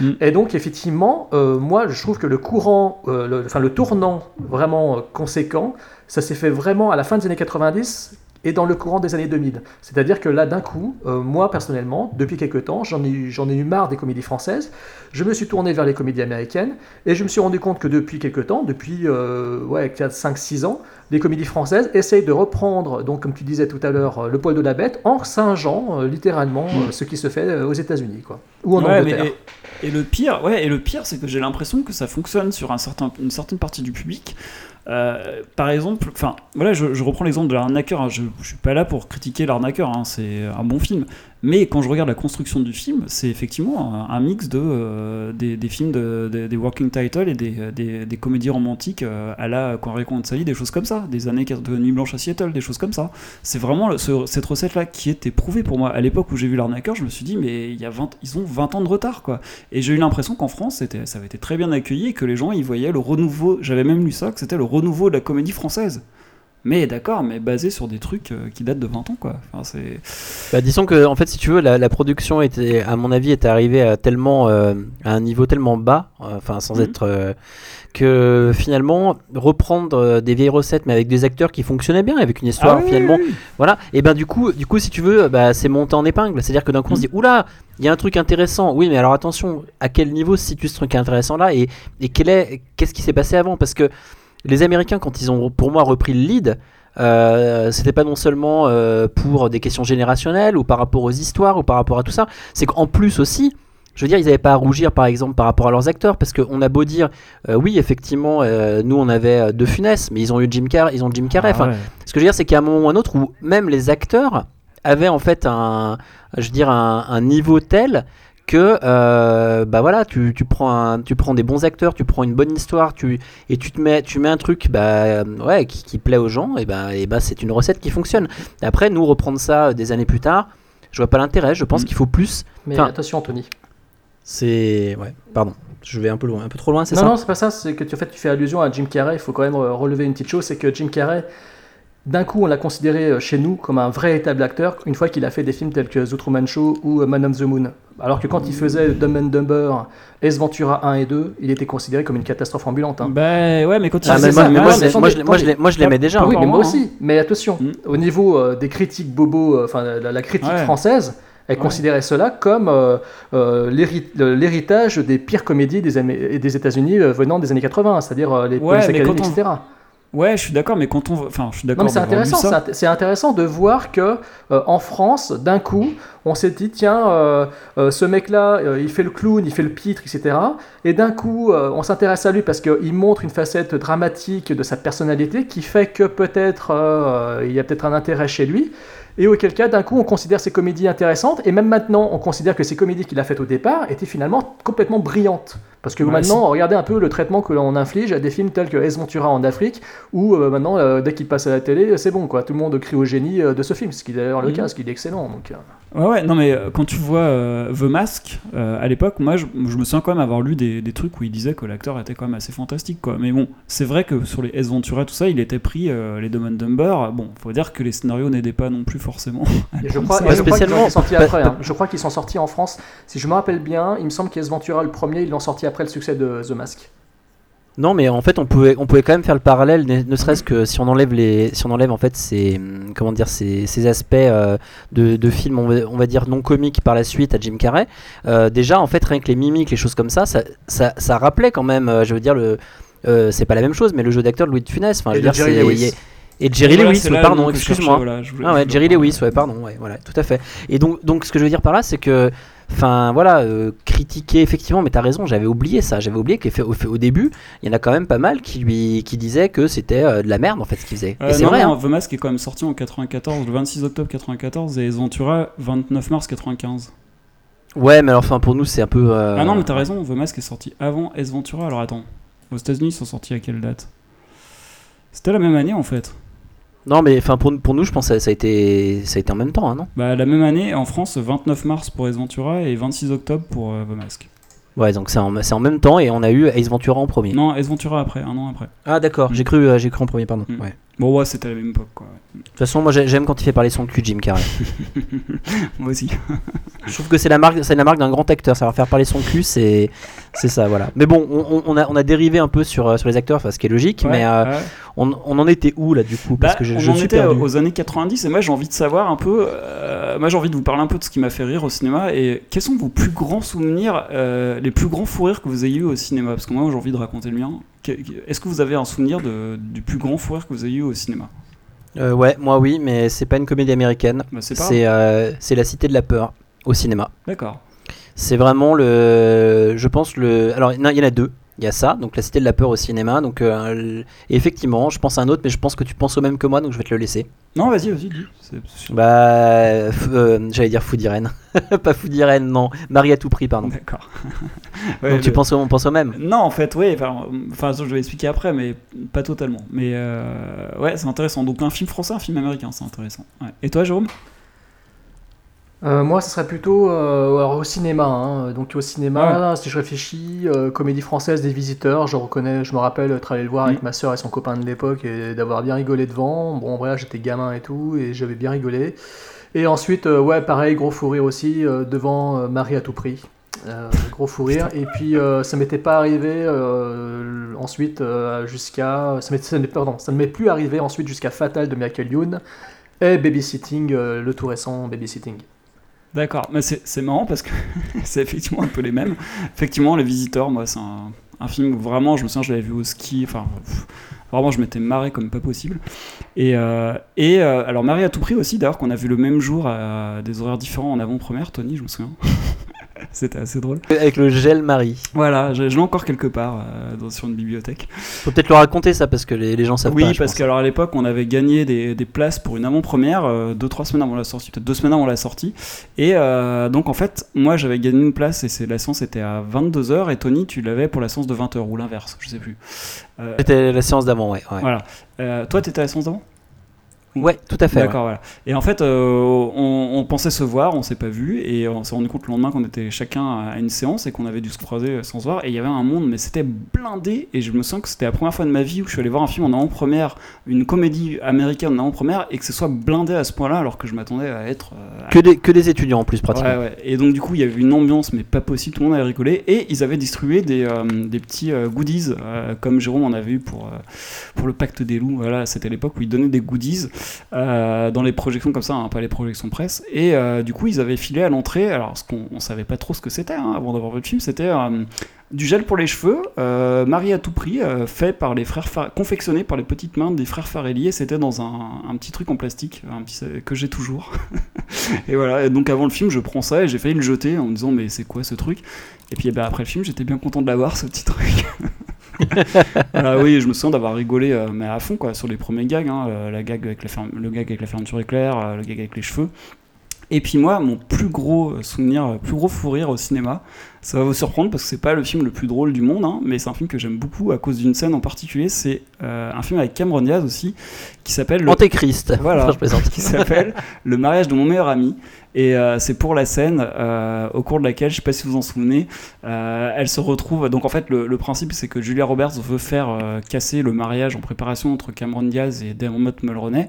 Mm. Et donc, effectivement, moi, je trouve que le courant, le, enfin, le tournant vraiment conséquent, ça s'est fait vraiment à la fin des années 90 et dans le courant des années 2000. C'est-à-dire que là, d'un coup, euh, moi, personnellement, depuis quelques temps, j'en ai, eu- j'en ai eu marre des comédies françaises. Je me suis tourné vers les comédies américaines et je me suis rendu compte que depuis quelques temps, depuis euh, ouais, 4, 5, 6 ans, les comédies françaises essayent de reprendre, donc comme tu disais tout à l'heure, euh, le poil de la bête en singeant euh, littéralement euh, ce qui se fait aux États-Unis, quoi, ou en Ouais, Angleterre. et, et le pire, ouais, et le pire, c'est que j'ai l'impression que ça fonctionne sur un certain, une certaine partie du public. Euh, par exemple, enfin, voilà, je, reprends l'exemple de l'arnaqueur. hein. Je, je suis pas là pour critiquer l'arnaqueur. hein, c'est un bon film. Mais quand je regarde la construction du film, c'est effectivement un, mix de euh, des, films de, de- des working titles et des, des, comédies romantiques euh, à la Connery de Sally, des choses comme ça, des années de Nuit Blanche à Seattle, des choses comme ça. C'est vraiment cette recette-là qui était prouvée pour moi. À l'époque où j'ai vu l'arnaqueur, je me suis dit, mais il y a 20, ils ont 20 ans de retard, quoi. Et j'ai eu l'impression qu'en France, ça avait été très bien accueilli et que les gens y voyaient le renouveau. J'avais même lu ça, que c'était le renouveau de la comédie française. Mais d'accord, mais basé sur des trucs euh, qui datent de 20 ans, quoi. Enfin. Bah, disons que, en fait, si tu veux, la, la production était, à mon avis, était arrivée à tellement, euh, à un niveau tellement bas, euh, enfin, sans Mhm. être, euh, que finalement, reprendre des vieilles recettes, mais avec des acteurs qui fonctionnaient bien, avec une histoire, Ah oui, finalement, oui, oui. voilà. Et ben, du coup, du coup, si tu veux, bah, c'est monté en épingle. C'est-à-dire que d'un coup, on se dit, oula, il y a un truc intéressant. Oui, mais alors attention, à quel niveau se situe ce truc intéressant-là et, et quel est, qu'est-ce qui s'est passé avant? Parce que les Américains, quand ils ont, pour moi, repris le lead, euh, c'était pas non seulement euh, pour des questions générationnelles ou par rapport aux histoires ou par rapport à tout ça, c'est qu'en plus aussi, je veux dire, ils n'avaient pas à rougir par exemple par rapport à leurs acteurs parce qu'on a beau dire, euh, oui, effectivement, euh, nous on avait euh, De Funès, mais ils ont eu Jim Carrey, ils ont Jim Carrey. Ah ouais. Ce que je veux dire, c'est qu'à un moment ou un autre où même les acteurs avaient en fait un, je veux dire, un, un niveau tel que euh, bah voilà tu, tu prends un- tu prends des bons acteurs tu prends une bonne histoire tu et tu te mets tu mets un truc bah ouais qui, qui plaît aux gens et bah et bah c'est une recette qui fonctionne après nous reprendre ça euh, des années plus tard je vois pas l'intérêt je pense Mm. qu'il faut plus Mais attention, Anthony. c'est ouais pardon je vais un peu loin un peu trop loin c'est Non, ça? non, c'est pas ça. C'est que tu, en fait, tu fais allusion à Jim Carrey. Il faut quand même euh, relever une petite chose c'est que Jim Carrey, d'un coup, on l'a considéré euh, chez nous comme un véritable acteur une fois qu'il a fait des films tels que The Truman Show ou euh, Man on the Moon. Alors que quand il faisait Dumb and Dumber, Ace Ventura 1 et 2, il était considéré comme une catastrophe ambulante. hein. Bah ouais, mais quand il Ah, mais c'est moi, ça, mais mais moi, ouais, je mais l'ai- moi, je l'ai- moi, je l'ai- attendez, moi, je l'aimais déjà oui, pas mais moi aussi. Mais attention, Mm. au niveau euh, des critiques bobo, euh, enfin la, la critique Ouais. française, elle Ouais. considérait cela comme euh, euh, l'héritage des pires comédies des, États-Unis euh, venant des années 80, c'est-à-dire euh, les Ouais, Police mais Academy, quand on- etc. Ouais, je suis d'accord, mais quand on. Enfin, je suis d'accord mais c'est intéressant. c'est int- C'est intéressant de voir que euh, en France, d'un coup, on s'est dit tiens, euh, euh, ce mec-là, il fait le clown, il fait le pitre, etc. Et d'un coup, on s'intéresse à lui parce qu'il montre une facette dramatique de sa personnalité qui fait que peut-être il y a peut-être un intérêt chez lui. Et auquel cas, d'un coup, on considère ses comédies intéressantes, et même maintenant, on considère que ces comédies qu'il a faites au départ étaient finalement complètement brillantes. Parce que Ouais, maintenant, regardez un peu le traitement que l'on inflige à des films tels que Ace Ventura en Afrique, où euh, maintenant, euh, dès qu'il passe à la télé, c'est bon, quoi. Tout le monde crie au génie euh, de ce film, ce qui est d'ailleurs le Mhm. cas, ce qui est excellent. Donc. Ouais, ouais, non, mais quand tu vois The Mask, à l'époque, moi, je, je me souviens quand même avoir lu des, des trucs où il disait que l'acteur était quand même assez fantastique, quoi. Mais bon, c'est vrai que sur les S Ventura, tout ça, il était pris, les Dumb and Dumber. Bon, faut dire que les scénarios n'aidaient pas non plus forcément. Et je [laughs] crois, ça. et je crois qu'ils spécialement- ont été sortis après. hein. Je crois qu'ils sont sortis en France. Si je me rappelle bien, il me semble qu'Ace Ventura, le premier, ils l'ont sorti après le succès de The Mask. Non, mais en fait, on pouvait, on pouvait quand même faire le parallèle, ne, ne serait-ce que si on enlève les, si on enlève en fait ces, hum, comment dire, ces, ces aspects euh, de, de films, on va, on va dire non comiques par la suite à Jim Carrey. euh, déjà, en fait, rien que les mimiques, les choses comme ça, ça, ça, ça rappelait quand même, euh, je veux dire le, euh, c'est pas la même chose, mais le jeu d'acteur de Louis de Funès. Enfin, je Et veux de dire, Jerry c'est- Lewis. Et Jerry Voilà, ouais, pardon, excuse-moi. voilà, Ah ouais, Jerry. Lewis, ouais, pardon, ouais, voilà, tout à fait. Et donc, donc ce que je veux dire par là, c'est que, enfin, voilà, euh, critiquer effectivement, mais t'as raison, j'avais oublié ça, j'avais oublié qu'au au, au début, il y en a quand même pas mal qui lui, qui disaient que c'était euh, de la merde en fait ce qu'il faisait. Euh, et c'est vrai. non, hein. The Mask est quand même sorti en 94, le 26 octobre 94, et Ventura, 29 mars 95. Ouais, mais alors, enfin, pour nous, c'est un peu. euh, Ah non, mais t'as raison, The Mask est sorti avant Ace Ventura. Alors attends, aux États-Unis, ils sont sortis à quelle date? C'était la même année en fait. Non, mais enfin, pour, pour nous, je pense que ça, a été, ça a été en même temps, hein, non? Bah, la même année, en France, 29 mars pour Ace Ventura et 26 octobre pour euh, The Mask. Ouais, donc c'est en, même temps et on a eu Ace Ventura en premier. Non, Ace Ventura après, un an après. Ah d'accord, j'ai cru, euh, j'ai cru en premier, pardon. Mm. Ouais. Bon, ouais, c'était à la même époque quoi. De toute façon, moi j'ai- j'aime quand il fait parler son cul, Jim Carrey. [laughs] [laughs] Moi aussi. Je trouve que c'est la marque, c'est la marque d'un grand acteur. Savoir faire parler son cul, c'est, c'est ça, voilà. Mais bon, on, a, on a dérivé un peu sur, euh, sur les acteurs, enfin, ce qui est logique. Ouais, mais euh, ouais. on, on en était où là du coup? Parce Bah, que je, on je en suis était perdu. aux années 90 et moi j'ai envie de savoir un peu. euh, moi j'ai envie de vous parler un peu de ce qui m'a fait rire au cinéma et quels sont vos plus grands souvenirs, euh, les plus grands fous rires que vous ayez eu au cinéma? Parce que moi j'ai envie de raconter le mien. Est-ce que vous avez un souvenir de, du plus grand fou rire que vous ayez eu au cinéma? Ouais, moi oui, mais c'est pas une comédie américaine. Bah, c'est La Cité de la Peur au cinéma. D'accord. C'est vraiment le. Je pense le. Alors, non, il y en a deux. Il y a ça, donc La Cité de la Peur au cinéma. Donc, euh, et effectivement, je pense à un autre, mais je pense que tu penses au même que moi, donc je vais te le laisser. Non, vas-y, vas-y, dis. Bah. euh, J'allais dire Foudirène. [laughs] pas Foudirène, non. Marie à tout prix, pardon. D'accord. [laughs] Ouais, donc tu penses au, on pense au même. Non, en fait, oui. Enfin, enfin, je vais expliquer après, mais pas totalement. Mais euh, ouais, c'est intéressant. Donc un film français, un film américain, c'est intéressant. Ouais. Et toi, Jérôme? Euh, moi, ce serait plutôt euh, alors, au cinéma. hein. Donc au cinéma, si je réfléchis, euh, comédie française des visiteurs, je reconnais, je me rappelle être allé le voir avec Mm. ma soeur et son copain de l'époque et d'avoir bien rigolé devant. Bon, voilà, j'étais gamin et tout, et j'avais bien rigolé. Et ensuite, euh, ouais, pareil, gros fou rire aussi euh, devant euh, Marie à tout prix. Euh, gros fou rire. Et puis, euh, ça m'était pas arrivé euh, ensuite euh, jusqu'à. Ça m'est- ça m'est- pardon, ça ne m'est plus arrivé ensuite jusqu'à Fatal de Michael Youn et Babysitting, euh, le tout récent Babysitting. D'accord, mais c'est marrant parce que [laughs] c'est effectivement un peu les mêmes. Effectivement, Les Visiteurs, moi, c'est un, film où vraiment, je me souviens, je l'avais vu au ski, enfin, vraiment, je m'étais marré comme pas possible. Et, euh, et euh, alors, Marie à tout prix aussi, d'ailleurs, qu'on a vu le même jour à des horaires différents en avant-première, Tony, je me souviens. [laughs] [laughs] C'était assez drôle. Avec le gel Marie. Voilà, je, je l'ai encore quelque part euh, dans- sur une bibliothèque. Faut peut-être le raconter ça parce que les, les gens savent oui, pas. je parce qu'alors à l'époque, on avait gagné des, des places pour une avant-première, euh, deux, trois semaines avant la sortie, peut-être deux semaines avant la sortie. Et euh, donc, en fait, moi, j'avais gagné une place et la séance était à 22h et Tony, tu l'avais pour la séance de 20h ou l'inverse, je sais plus. Euh, C'était la séance d'avant, ouais. Ouais, Voilà. Toi, t'étais à la séance d'avant? Ouais, tout à fait. D'accord, voilà. Et en fait, euh, on, on pensait se voir, on s'est pas vu, et on s'est rendu compte le lendemain qu'on était chacun à une séance et qu'on avait dû se croiser sans se voir. Et il y avait un monde, mais c'était blindé. Et je me sens que c'était la première fois de ma vie où je suis allé voir un film en avant-première, une comédie américaine en avant-première, et que ce soit blindé à ce point-là, alors que je m'attendais à être. euh, à- Que des, que des étudiants en plus, pratiquement. Ouais, ouais. Et donc, du coup, il y avait une ambiance, mais pas possible, tout le monde avait rigolé. Et ils avaient distribué des, euh, des petits euh, goodies, euh, comme Jérôme en avait eu pour, euh, pour le Pacte des loups. Voilà, c'était l'époque où ils donnaient des goodies euh, dans les projections comme ça, hein, pas les projections presse. Et euh, du coup, ils avaient filé à l'entrée, alors, ce qu'on on savait pas trop ce que c'était hein, avant d'avoir vu le film, c'était. euh, du gel pour les cheveux, Marie à tout prix, fait par les frères confectionné par les petites mains des frères Farelli, et c'était dans un, petit truc en plastique, un que j'ai toujours. [laughs] Et voilà, donc avant le film, je prends ça et j'ai failli le jeter en me disant mais c'est quoi ce truc? Et puis eh ben, après le film, j'étais bien content de l'avoir ce petit truc. [laughs] [laughs] Ah oui, je me souviens d'avoir rigolé euh, mais à fond quoi sur les premiers gags, hein, euh, la gag avec le gag avec la fermeture éclair, euh, le gag avec les cheveux. Et puis moi, mon plus gros souvenir, plus gros fou rire au cinéma, ça va vous surprendre parce que c'est pas le film le plus drôle du monde, hein, mais c'est un film que j'aime beaucoup à cause d'une scène en particulier. C'est un film avec Cameron Diaz aussi qui s'appelle le Antéchrist. voilà, Enfin, [laughs] je plaisante. qui s'appelle Le mariage de mon meilleur ami. Et euh, c'est pour la scène euh, au cours de laquelle, je sais pas si vous vous en souvenez, euh, elle se retrouve. Donc en fait, le, le principe c'est que Julia Roberts veut faire casser le mariage en préparation entre Cameron Diaz et Dermot Mulroney.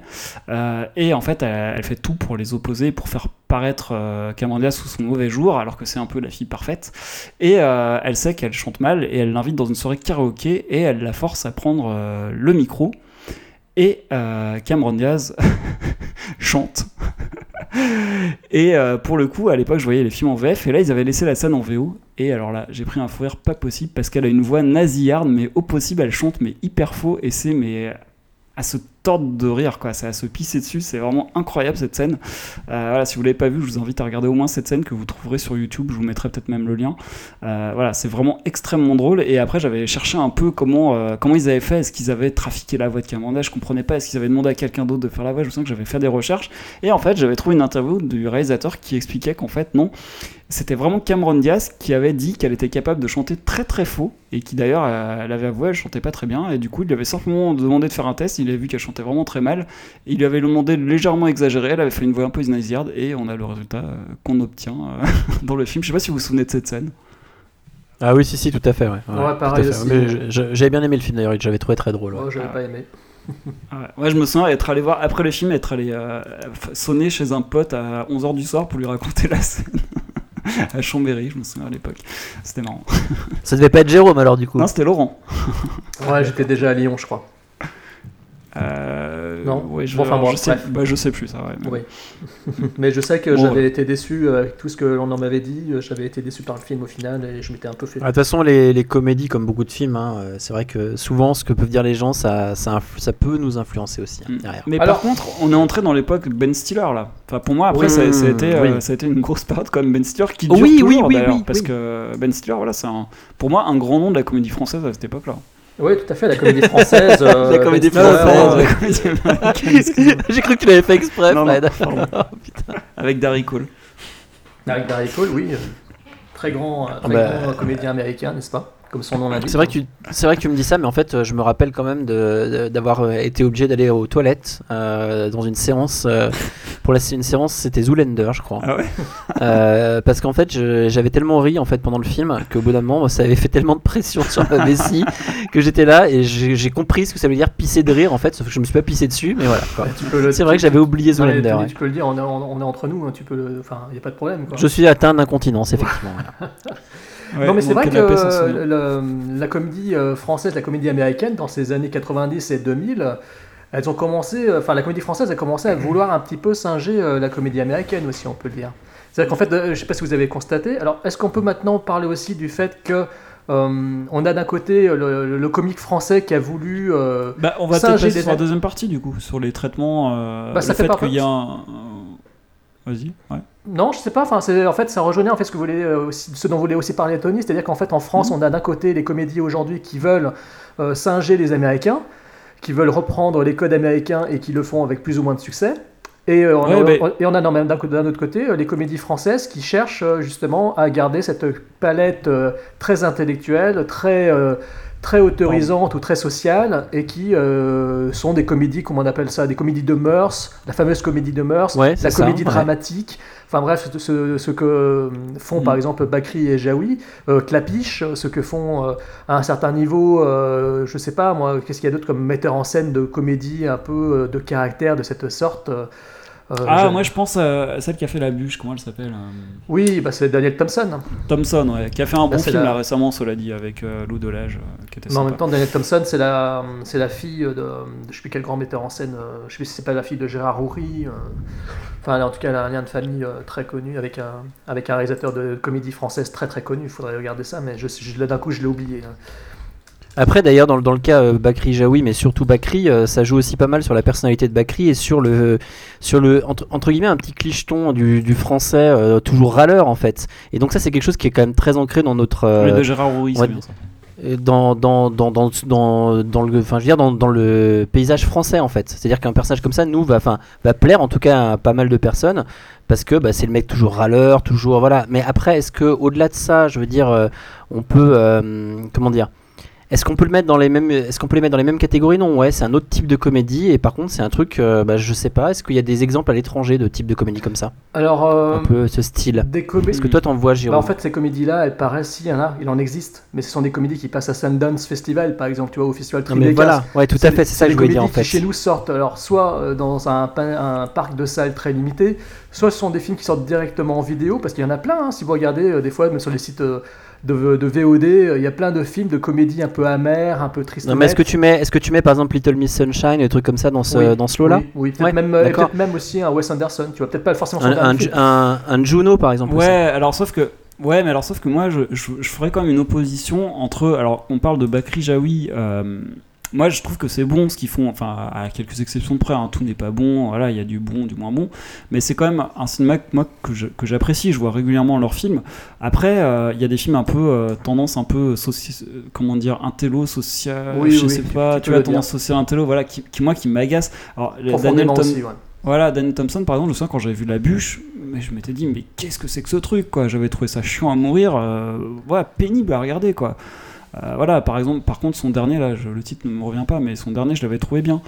Et en fait, elle, elle fait tout pour les opposer, pour faire paraître Cameron Diaz sous son mauvais jour, alors que c'est un peu la fille parfaite. Et elle sait qu'elle chante mal et elle l'invite dans une soirée karaoké et elle la force à prendre le micro. Et euh, Cameron Diaz [laughs] chante. [laughs] et euh, pour le coup, à l'époque, je voyais les films en VF et là, ils avaient laissé la scène en VO. Et alors là, j'ai pris un fou rire pas possible parce qu'elle a une voix nasillarde, mais au possible, elle chante, mais hyper faux. Et c'est mais à se tordre de rire, quoi. À se pisser dessus. C'est vraiment incroyable cette scène. Euh, voilà, si vous l'avez pas vu, je vous invite à regarder au moins cette scène que vous trouverez sur YouTube. Je vous mettrai peut-être même le lien. Euh, voilà, c'est vraiment extrêmement drôle. Et après, j'avais cherché un peu comment, euh, comment ils avaient fait. Est-ce qu'ils avaient trafiqué la voix de Camanda Je comprenais pas. Est-ce qu'ils avaient demandé à quelqu'un d'autre de faire la voix? Je me sens que j'avais fait des recherches. Et en fait, j'avais trouvé une interview du réalisateur qui expliquait qu'en fait, non. C'était vraiment Cameron Diaz qui avait dit qu'elle était capable de chanter très très faux et qui d'ailleurs elle avait avoué elle chantait pas très bien et du coup il lui avait simplement demandé de faire un test il avait vu qu'elle vraiment très mal il lui avait demandé de légèrement exagérer elle avait fait une voix un peu nasillarde et on a le résultat euh, qu'on obtient euh, [laughs] dans le film je sais pas si vous vous souvenez de cette scène Ah oui, si, si, tout à fait. Ouais, pareil à fait. aussi. Mais je- je- J'avais bien aimé le film d'ailleurs, j'avais trouvé très drôle. ouais. Oh, j'avais pas aimé. Ah [laughs] ouais. Ouais, je me souviens être allé voir après le film, être allé euh, sonner chez un pote à 11h du soir pour lui raconter la scène. [laughs] à Chambéry, je me souviens à l'époque. C'était marrant. Ça devait pas être Jérôme alors du coup. Non, c'était Laurent. Ouais, j'étais déjà à Lyon, je crois. Euh, Non. ouais, je, Bon, enfin, bon, je, sais, bah, je sais plus ça. Ouais, mais- Oui. [laughs] Mais je sais que Bon, j'avais ouais. été déçu euh, avec tout ce que l'on en m'avait dit. euh, J'avais été déçu par le film au final et je m'étais un peu fait. Ah, De toute façon, les, les comédies, comme beaucoup de films, hein, c'est vrai que souvent, ce que peuvent dire les gens, ça, ça, influ- ça peut nous influencer aussi hein, Mm. derrière. Mais Alors- par contre, on est entré dans l'époque Ben Stiller là. Enfin, pour moi, après, Oui, ça, ça a été, euh, oui. ça a été une grosse période comme Ben Stiller qui dure Oui, oui, toujours oui, d'ailleurs, oui, parce oui. que Ben Stiller, voilà, c'est pour moi un grand nom de la comédie française à cette époque-là. Oui, tout à fait, la comédie française. [laughs] euh, La comédie française, ouais. [laughs] [laughs] J'ai cru que tu l'avais fait exprès, Non, non, Fred. pardon. Oh. Avec Darry Cole. Avec Darry Cole, oui. euh, Très grand, euh, très bah. grand comédien américain, n'est-ce pas? Comme son nom l'indique. C'est vrai que tu, c'est vrai que tu me dis ça, mais en fait, euh, je me rappelle quand même de, de- d'avoir euh, été obligé d'aller aux toilettes euh, dans une séance. euh, pour la une séance, c'était Zoolander, je crois. Ah ouais Euh, parce qu'en fait, j'avais tellement ri en fait pendant le film qu'au bout d'un moment, ça avait fait tellement de pression sur ma vessie que j'étais là et j'ai compris ce que ça veut dire pisser de rire en fait. Sauf que je me suis pas pissé dessus, mais voilà. C'est vrai que j'avais oublié Ouais, Zoolander. tu, ouais. tu peux le dire, on est, on est entre nous, hein, tu peux le- enfin, il n'y a pas de problème. Quoi. Je suis atteint d'incontinence, effectivement. voilà. [laughs] Ouais, non, mais c'est vrai que le- la comédie euh, française, la comédie américaine, dans ces années 90 et 2000, euh, elles ont commencé, euh, enfin, la comédie française a commencé à vouloir un petit peu singer euh, la comédie américaine aussi, on peut le dire. C'est-à-dire qu'en fait, je ne sais pas si vous avez constaté, alors est-ce qu'on peut maintenant parler aussi du fait que euh, on a d'un côté le, le comique français qui a voulu. euh, Bah, on va peut-être passer sur la deuxième partie du coup, sur les traitements. euh, Bah, ça le fait fait qu'il y a un- Vas-y, ouais. Non, je sais pas. Enfin, c'est en fait, ça rejoignait en fait ce que vous voulez, euh, aussi- ce dont voulait aussi parler Tony, c'est-à-dire qu'en fait, en France, on a d'un côté les comédies aujourd'hui qui veulent euh, singer les Américains, qui veulent reprendre les codes américains et qui le font avec plus ou moins de succès. Et, euh, on, Ouais, a, mais- et on a non, même d'un autre côté les comédies françaises qui cherchent justement à garder cette palette très intellectuelle, très, très autorisante ou très sociale, et qui euh, sont des comédies, comment on appelle ça, des comédies de mœurs, la fameuse comédie de mœurs, Ouais, la ça, comédie ouais. dramatique. Enfin bref, ce, que euh, font par Mm. exemple Bakri et Jaoui, euh, Clapiche, ce que font euh, à un certain niveau, euh, je sais pas moi, qu'est-ce qu'il y a d'autre comme metteur en scène de comédie un peu de caractère de cette sorte Ah, je- moi je pense à celle qui a fait la bûche, comment elle s'appelle euh, Oui, bah, c'est Daniel Thompson. Thompson, ouais, qui a fait un Bah, bon film la- là récemment, cela dit, avec euh, Lou Delage, euh, qui était Mais en même temps, Daniel Thompson, c'est la, c'est la fille de, je sais plus quel grand metteur en scène, euh, je sais plus si c'est pas la fille de Gérard Houry. euh, Enfin, en tout cas, elle a un lien de famille euh, très connu avec un, avec un réalisateur de comédie française très très connu. Il faudrait regarder ça, mais je, je- là d'un coup, je l'ai oublié. hein. Après, d'ailleurs, dans, le- dans le cas euh, Bakri Jaoui, mais surtout Bakri, euh, ça joue aussi pas mal sur la personnalité de Bakri et sur le, sur le entre, entre guillemets, un petit clicheton du, du français, euh, toujours râleur en fait. Et donc, ça, c'est quelque chose qui est quand même très ancré dans notre. euh, Le de Gérard Houry, c'est ouais, bien ça. euh, dans, dans, dans, dans, dans, dans le, enfin, je veux dire, dans, dans le paysage français en fait. C'est-à-dire qu'un personnage comme ça, nous, va, enfin, va plaire en tout cas à pas mal de personnes parce que bah, c'est le mec toujours râleur, toujours voilà. Mais après, est-ce que au-delà de ça, je veux dire, on peut, comment dire, est-ce qu'on peut le mettre dans les mêmes, est-ce qu'on peut les mettre dans les mêmes catégories? Non, ouais, c'est un autre type de comédie et par contre, c'est un truc, euh, bah, je sais pas. Est-ce qu'il y a des exemples à l'étranger de type de comédie comme ça, Alors, euh, un peu ce style des comédies. Est-ce que toi t'en vois, Bah, Jérôme en fait, ces comédies-là, elles paraissent, si, il y en a, il en existe, mais ce sont des comédies qui passent à Sundance Festival, par exemple, tu vois, au Festival Tribeca. voilà, ouais, tout à fait, c'est ça que je voulais dire en fait. qui chez nous sortent, alors soit euh, dans un, pa- un parc de salles très limité, soit ce sont des films qui sortent directement en vidéo, parce qu'il y en a plein, hein, si vous regardez euh, des fois, même sur les sites de, de VOD, il y a plein de films de comédies un peu amères, un peu tristes. Non, mais est-ce que tu mets, est-ce que tu mets par exemple Little Miss Sunshine, des trucs comme ça dans ce, Oui, dans ce lot-là? Oui, oui, peut-être Ouais, même, euh, même aussi un Wes Anderson, tu vois, peut-être pas forcément un, un, un- un Juno par exemple Ouais, aussi. alors sauf que. Ouais, mais alors sauf que moi, je, je, je ferais quand même une opposition entre. Alors, on parle de Bakri Jaoui. euh, moi, je trouve que c'est bon ce qu'ils font. Enfin, à quelques exceptions de près, hein, tout n'est pas bon. Voilà, il y a du bon, du moins bon. Mais c'est quand même un cinéma que, moi que j'apprécie. Je vois régulièrement leurs films. Après, euh, il y a des films un peu euh, tendance un peu euh, comment dire intello social. Oui, je oui, sais pas. tu vois tendance sociale intello. Voilà, qui, qui moi qui m'agace. Alors, Daniel Profondément Tom- aussi, ouais. voilà, Danny Thompson, par exemple, je me souviens quand j'avais vu La Bûche, mais je m'étais dit, mais qu'est-ce que c'est que ce truc, quoi J'avais trouvé ça chiant à mourir, euh, ouais, pénible à regarder, quoi. Euh, voilà, par exemple, par contre, son dernier, là, le titre ne me revient pas, mais son dernier, je l'avais trouvé bien.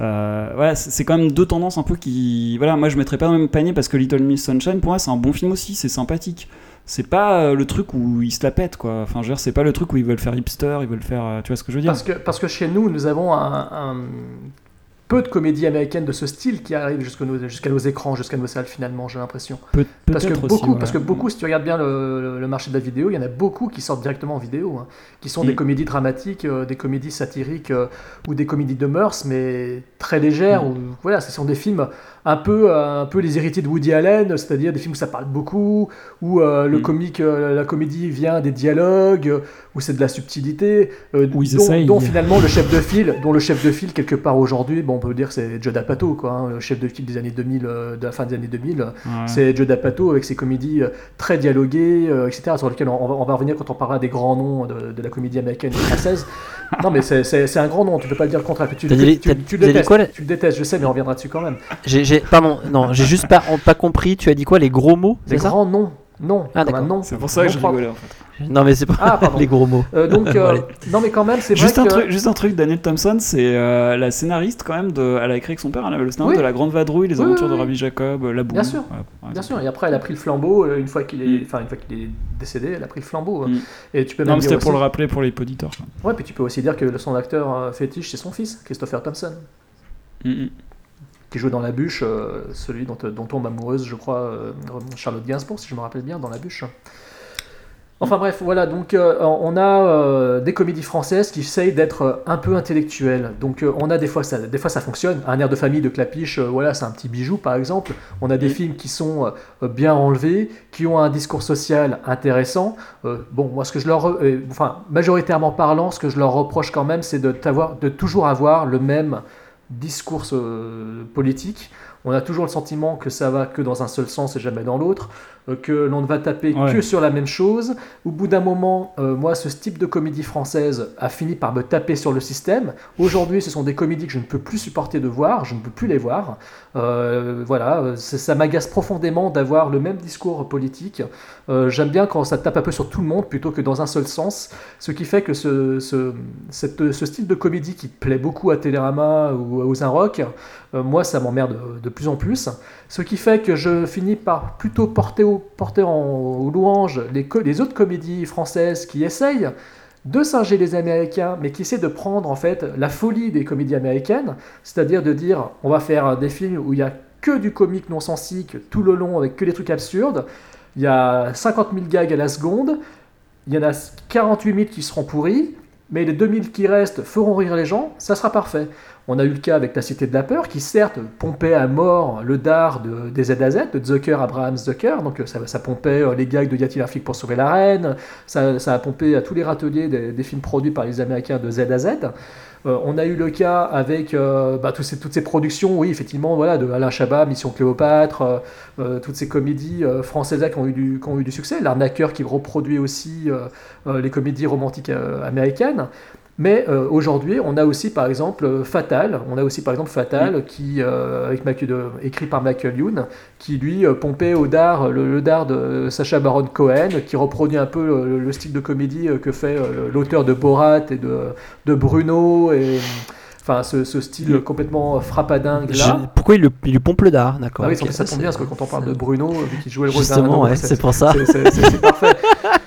Euh, voilà, c'est quand même deux tendances un peu qui. Voilà, moi, je mettrais pas dans le même panier parce que Little Miss Sunshine, pour moi, c'est un bon film aussi, c'est sympathique. C'est pas euh, le truc où ils se la pètent, quoi. Enfin, je veux dire, c'est pas le truc où ils veulent faire hipster, ils veulent faire. tu vois ce que je veux dire? Parce que, parce que chez nous, nous avons un, un- peu de comédies américaines de ce style qui arrivent jusqu'à nos, écrans, jusqu'à nos salles finalement, j'ai l'impression. Peut- Parce que aussi, beaucoup, parce que beaucoup, si tu regardes bien le, le marché de la vidéo, il y en a beaucoup qui sortent directement en vidéo, hein, qui sont des comédies dramatiques, euh, des comédies satiriques euh, ou des comédies de mœurs, mais très légères. Mm. Ou, voilà, ce sont des films un peu, euh, un peu les héritiers de Woody Allen, c'est-à-dire des films où ça parle beaucoup, où euh, le Mm. comique, la comédie vient des dialogues, où c'est de la subtilité, Où ils dont, essayent. dont finalement le chef de file, dont le chef de file quelque part aujourd'hui, bon, on peut dire c'est Joe D'Apato, quoi, hein, le chef de file des années 2000, euh, de la fin des années 2000. Ouais. C'est Joe D'Apato avec ses comédies euh, très dialoguées, euh, etc., sur lesquelles on, on va, on va revenir quand on parlera des grands noms de, de la comédie américaine et française. [laughs] non, mais c'est- un grand nom, tu peux pas le dire le contraire. Tu, T'as tu- dit- tu- t'as- tu le détestes, quoi, tu le détestes, je sais, mais on reviendra dessus quand même. Pardon, non, j'ai [laughs] juste pas, pas compris. Tu as dit quoi, les gros mots, ça grands noms Non, Ah, d'accord. C'est pour ça que je rigolais en fait. [laughs] Non, mais c'est pas Ah, [laughs] les gros mots. Euh, donc, [laughs] euh, non mais quand même, c'est vrai Juste un, que... truc, juste un truc, Daniel Thompson, c'est euh, la scénariste quand même. De, elle a écrit avec son père, elle avait le scénario Oui. de La Grande Vadrouille, Les Oui, Aventures oui, de. Rabbi Jacob, La Boum. Bien sûr. Voilà, Bien sûr, et après elle a pris le flambeau euh, une fois qu'il est, Mm. enfin une fois qu'il est décédé, elle a pris le flambeau. Mm. Et tu peux Non, même c'était pour le rappeler pour les poditeurs. Ouais, puis tu peux aussi dire que son acteur fétiche c'est son fils, Christopher Thompson, Mm, mm. Qui joue dans La Bûche, euh, celui dont, dont tombe amoureuse, je crois, euh, Charlotte Gainsbourg, si je me rappelle bien, dans La Bûche. Enfin bref, voilà, donc euh, on a euh, des comédies françaises qui essayent d'être euh, un peu intellectuelles. Donc euh, on a des fois ça, des fois ça fonctionne. Un air de famille de Clapiche, euh, voilà, c'est un petit bijou par exemple. On a des films qui sont euh, bien enlevés, qui ont un discours social intéressant. Euh, bon, moi ce que je leur, euh, enfin majoritairement parlant, ce que je leur reproche quand même, c'est de, de toujours avoir le même discours euh, politique. On a toujours le sentiment que ça va que dans un seul sens et jamais dans l'autre, que l'on ne va taper Ouais. que sur la même chose. Au bout d'un moment, euh, moi, ce type de comédie française a fini par me taper sur le système. Aujourd'hui, ce sont des comédies que je ne peux plus supporter de voir, je ne peux plus les voir. Euh, voilà, euh, ça m'agace profondément d'avoir le même discours politique. Euh, J'aime bien quand ça tape un peu sur tout le monde plutôt que dans un seul sens. Ce qui fait que ce, ce, cette- ce style de comédie qui plaît beaucoup à Télérama ou aux Inrock, euh, moi ça m'emmerde de plus en plus. Ce qui fait que je finis par plutôt porter, au, porter en, louanges les, autres comédies françaises qui essayent de singer les Américains, mais qui essaient de prendre en fait la folie des comédies américaines, c'est-à-dire de dire on va faire des films où il y a que du comique non sensique tout le long avec que des trucs absurdes. Il y a 50 000 gags à la seconde, il y en a 48 000 qui seront pourris, mais les 2000 qui restent feront rire les gens, ça sera parfait. On a eu le cas avec La Cité de la Peur, qui certes pompait à mort le dard de, des Z à Z, de Zucker, Abraham Zucker, donc euh, ça, pompait euh, les gags de Y a-t-il un flic pour sauver la reine, ça, a pompé à tous les râteliers des, films produits par les Américains de Z à Z. Euh, on a eu le cas avec bah, toutes ces productions, oui, effectivement, voilà, de Alain Chabat, Mission Cléopâtre, toutes ces comédies françaises qui ont, eu du, qui ont eu du succès. L'arnaqueur qui reproduit aussi les comédies romantiques américaines. Mais euh, aujourd'hui, on a aussi par exemple Fatal, on a aussi par exemple Fatal, qui, euh, avec Michael- de- écrit par Michael Youn, qui lui euh, pompait au dard, le, le dard de Sacha Baron Cohen, qui reproduit un peu le, le style de comédie que fait l'auteur de Borat et de, de Bruno, et enfin ce, ce style complètement frappadingue Je- là. Pourquoi il, le- il lui pompe le dard? D'accord. Ah oui, ok, ça, tombe bien, parce que quand on parle de Bruno, vu qu'il jouait le rôle Justement, ouais, c'est pour ça. c'est parfait. [laughs]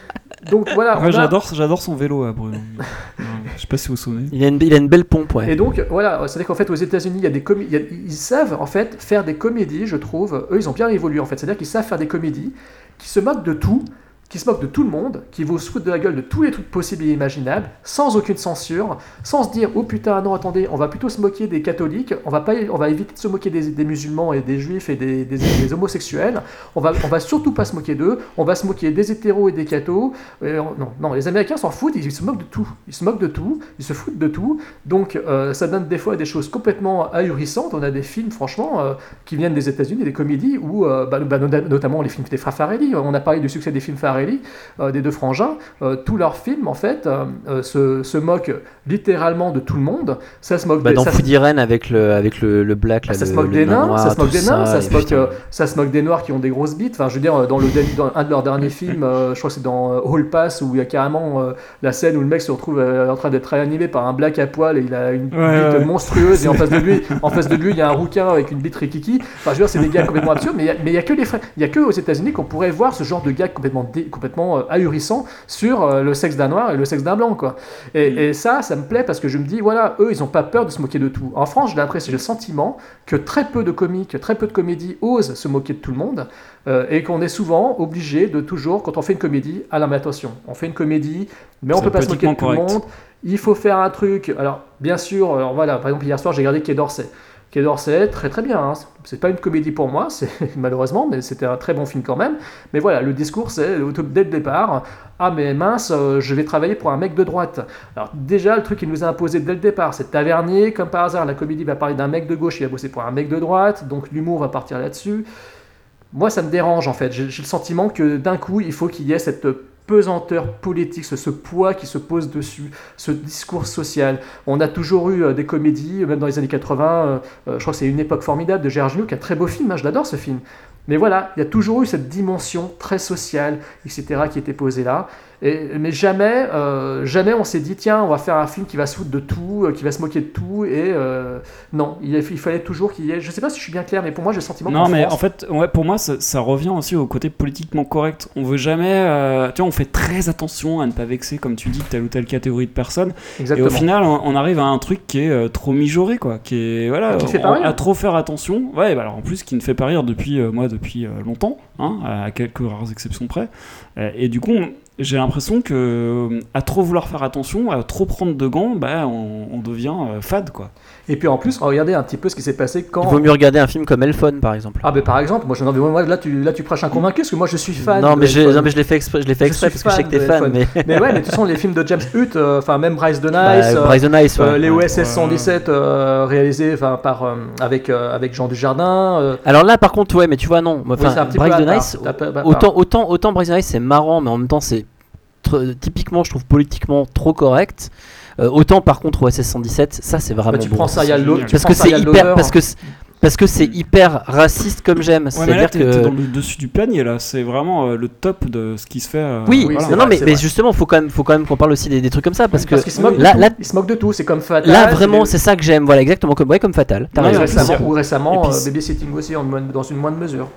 Donc voilà. Ouais, on a- j'adore, j'adore son vélo à Bruno. Ouais, [laughs] Je sais pas si vous vous souvenez. Il a une, il a une belle pompe, ouais. Et donc voilà, c'est-à-dire qu'en fait aux États-Unis, il y a des comé- il y a- ils savent en fait faire des comédies, je trouve. Eux, ils ont bien évolué en fait. C'est-à-dire qu'ils savent faire des comédies qui se moquent de tout, qui se moquent de tout le monde, qui vont se foutre de la gueule de tous les trucs possibles et imaginables, sans aucune censure, sans se dire oh putain non attendez, on va plutôt se moquer des catholiques, on va pas, on va éviter de se moquer des, musulmans et des juifs et des, homosexuels, on va, on va surtout pas se moquer d'eux, on va se moquer des hétéros et des cathos. Non, non, les Américains s'en foutent, ils, se moquent de tout, ils se moquent de tout, ils se foutent de tout. Donc euh, ça donne des fois des choses complètement ahurissantes. On a des films franchement euh, qui viennent des États-Unis, des comédies où, euh, bah, bah, nota- notamment les films des frères Farelli. On a parlé du succès des films Farelli, euh, des deux frangins. Euh, tous leurs films en fait euh, se, se moquent littéralement de tout le monde. Ça se moque Bah, des- dans ça Food avec le, avec le, le black, là, ah, ça se moque le des nain nains, noir, ça se moque des nains, ça, se moque, euh, ça se moque des noirs qui ont des grosses bites. Enfin, je veux dire, dans, le, dans un de leurs derniers [laughs] films, euh, je crois que c'est dans Hall Pass, où il y a carrément euh, la scène où le mec se retrouve euh, en train d'être réanimé par un black à poil et il a une Ouais, bite ouais. monstrueuse et en face de lui, [laughs] en face de lui, il y a un rouquin avec une bite rikiki. Enfin, je veux dire, c'est des gars complètement absurdes, mais il y a- mais il y a que les frères, il y a que aux États-Unis qu'on pourrait voir ce genre de gars complètement, dé- complètement euh, ahurissant sur euh, le sexe d'un noir et le sexe d'un blanc, quoi. Et, et ça, ça me plaît parce que je me dis, voilà, eux, ils n'ont pas peur de se moquer de tout. En France, j'ai l'impression, j'ai le sentiment que très peu de comiques, très peu de comédies osent se moquer de tout le monde euh, et qu'on est souvent obligé de toujours, quand on fait une comédie, mais attention, on fait une comédie, mais on C'est peut pas se moquer de tout le monde. Il faut faire un truc. Alors, bien sûr, alors voilà, par exemple, hier soir, j'ai regardé Quai d'Orsay. Quai d'Orsay, très très bien. hein. C'est pas une comédie pour moi, [laughs] malheureusement, mais c'était un très bon film quand même. Mais voilà, le discours, c'est dès le départ Ah, mais mince, euh, je vais travailler pour un mec de droite. Alors, déjà, le truc qu'il nous a imposé dès le départ, c'est Tavernier, comme par hasard, la comédie va parler d'un mec de gauche, il va bosser pour un mec de droite, donc l'humour va partir là-dessus. Moi, ça me dérange en fait. J'ai le sentiment que d'un coup, il faut qu'il y ait cette pesanteur politique, ce, poids qui se pose dessus, ce discours social. On a toujours eu euh, des comédies, même dans les années 80, euh, euh, je crois que c'est Une époque formidable de Gérard Jugnot, qui est un très beau film, hein, je l'adore ce film, Mais voilà, il y a toujours eu cette dimension très sociale, etc., qui était posée là. Et, mais jamais, euh, jamais on s'est dit, tiens, on va faire un film qui va se foutre de tout, euh, qui va se moquer de tout. Et euh, non, il, il fallait toujours qu'il y ait. Je sais pas si je suis bien clair, mais pour moi, j'ai le sentiment Non, mais France- en fait, ouais, pour moi, ça, ça revient aussi au côté politiquement correct. On veut jamais. tu vois, on fait très attention à ne pas vexer, comme tu dis, telle ou telle catégorie de personnes. Exactement. Et au final, on, on arrive à un truc qui est trop mijoré, quoi. Qui est. Voilà, Qui fait on- pas rire. à trop faire attention. Ouais, bah alors en plus, qui ne fait pas rire depuis, moi, depuis longtemps, hein, à quelques rares exceptions près. Et du coup, on- j'ai l'impression que euh, à trop vouloir faire attention, à trop prendre de gants, bah, on, on devient euh, fade, quoi. Et puis en plus, regardez un petit peu ce qui s'est passé quand. Il vaut mieux regarder un film comme Elphone, par exemple. Ah, ben par exemple, moi, je, non, moi là, tu, là, tu prêches un convaincu, parce que moi, je suis fan. non, de mais, je, non, mais je l'ai fait exprès, je l'ai fait exprès parce que je sais que t'es fan. Mais... Mais ouais, mais de toute façon, les films de James Hutt, euh, enfin même Bryce the Nice, Bah, euh, Bryce the Nice, ouais. euh, les Ouais. OSS 117 euh, réalisés enfin, par, euh, avec, euh, avec Jean Dujardin. euh, Alors là, par contre, ouais, mais tu vois, non. Oui, Enfin, c'est un petit peu Bryce à the. Nice, part. autant, autant, autant Bryce the Nice, c'est marrant, mais en même temps, c'est typiquement, je trouve politiquement trop correct. Euh, autant par contre OSS 117, ça c'est vraiment bah, tu bon. prends Serial Lo- tu parce prends que c'est hyper, parce que c'est- parce que c'est hyper raciste comme j'aime. Ouais, C'est-à-dire t'es t'es que dans le dessus du panier, là. C'est vraiment euh, le top de ce qui se fait. euh, oui, voilà. non, non, mais, mais justement, faut quand même, faut quand même qu'on parle aussi des, des trucs comme ça parce que Parce qu'il se moque là, de là, tout. Il se moque de tout. C'est comme Fatal. là vraiment, c'est ça que j'aime. Voilà, exactement comme, ouais, comme Fatal. T'as Ouais, raison. récemment, ou récemment, Et puis, euh, c'est- Babysitting aussi, en dans une moindre mesure.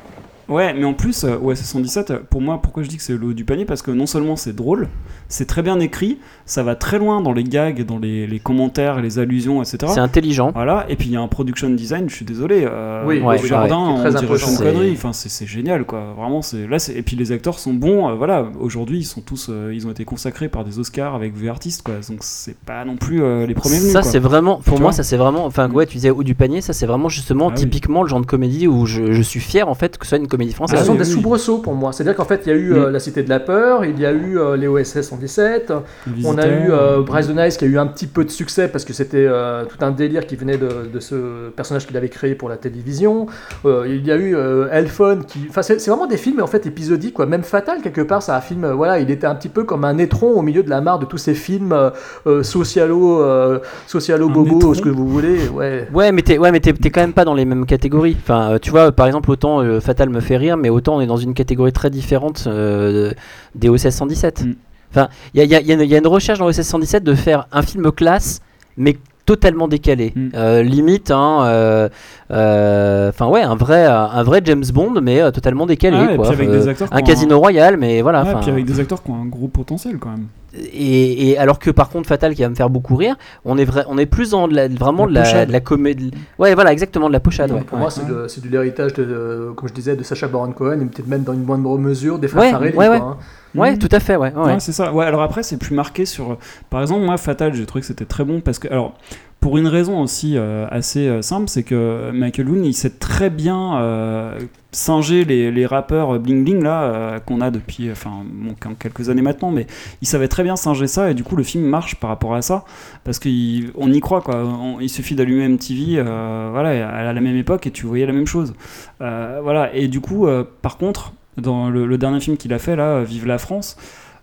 Ouais, mais en plus, euh, OSS 117, euh, pour moi, pourquoi je dis que c'est le haut du panier? Parce que non seulement c'est drôle, c'est très bien écrit, ça va très loin dans les gags, dans les, les commentaires, les allusions, etc. C'est intelligent. Voilà, et puis il y a un production design, je suis désolé. Euh, Oui, au ouais, jardin, ouais, on très dirait Connery, enfin, c'est c'est génial, quoi. Vraiment, c'est là, c'est- et puis les acteurs sont bons, euh, voilà. Aujourd'hui, ils sont tous, euh, ils ont été consacrés par des Oscars avec V artistes, quoi. Donc c'est pas non plus euh, les premiers venus. Ça quoi. c'est vraiment, pour Tu moi ça c'est vraiment, enfin ouais tu disais haut du panier, ça c'est vraiment justement Ah oui. typiquement le genre de comédie où je, je suis fier en fait que ce soit une comédie Ce française. Ah sont oui, des oui. soubresauts pour moi. C'est-à-dire qu'en fait, il y a eu euh. La Cité de la Peur, il y a eu euh, les OSS 117, Les on a eu euh, Bryce the Nice qui a eu un petit peu de succès parce que c'était euh, tout un délire qui venait de, de ce personnage qu'il avait créé pour la télévision. Euh, il y a eu euh, Elphone qui. Enfin, c'est c'est vraiment des films en fait épisodiques, quoi. Même Fatal, quelque part, c'est un film. euh, voilà, il était un petit peu comme un étron au milieu de la mare de tous ces films socialo, euh, socialo bobo, ce que vous voulez. Ouais. Ouais mais t'es ouais mais t'es t'es quand même pas dans les mêmes catégories. Enfin euh, tu vois par exemple autant euh, Fatal me fait rire mais autant on est dans une catégorie très différente euh, des OSS 117. Mm. Enfin il y a, y y une- il y a une recherche dans OSS 117 de faire un film classe mais totalement décalé. Mm. Euh, limite hein, euh, enfin ouais un vrai un vrai James Bond mais totalement décalé Ah, et quoi. avec des acteurs un Casino Royal mais voilà. Ouais, enfin, puis avec des acteurs qui ont un gros potentiel quand même. Et, et alors que par contre Fatal qui va me faire beaucoup rire, on est vrai, on est plus dans de la- vraiment La de la, pochade. de la comédie. Ouais voilà exactement de la pochade. Ouais. pour Ouais. moi, c'est de, c'est de l'héritage, de, de- comme je disais, de Sacha Baron Cohen, et peut-être même dans une moindre mesure des frères Ouais, Farrelly. ouais, quoi, ouais. hein. Ouais, Mhm. tout à fait, ouais. ouais. Ouais, c'est ça. Ouais, alors après, c'est plus marqué sur. Par exemple, moi, Fatal, j'ai trouvé que c'était très bon parce que. Alors, pour une raison aussi euh, assez euh, simple, c'est que Michael Youn, il sait très bien euh, singer les, les rappeurs bling bling là euh, qu'on a depuis. Enfin, bon, quelques années maintenant, mais il savait très bien singer ça et du coup, le film marche par rapport à ça parce qu'on y croit quoi. On- il suffit d'allumer MTV, voilà, à la même époque et tu voyais la même chose. Voilà, et du coup, par contre, dans le, le dernier film qu'il a fait là, Vive la France.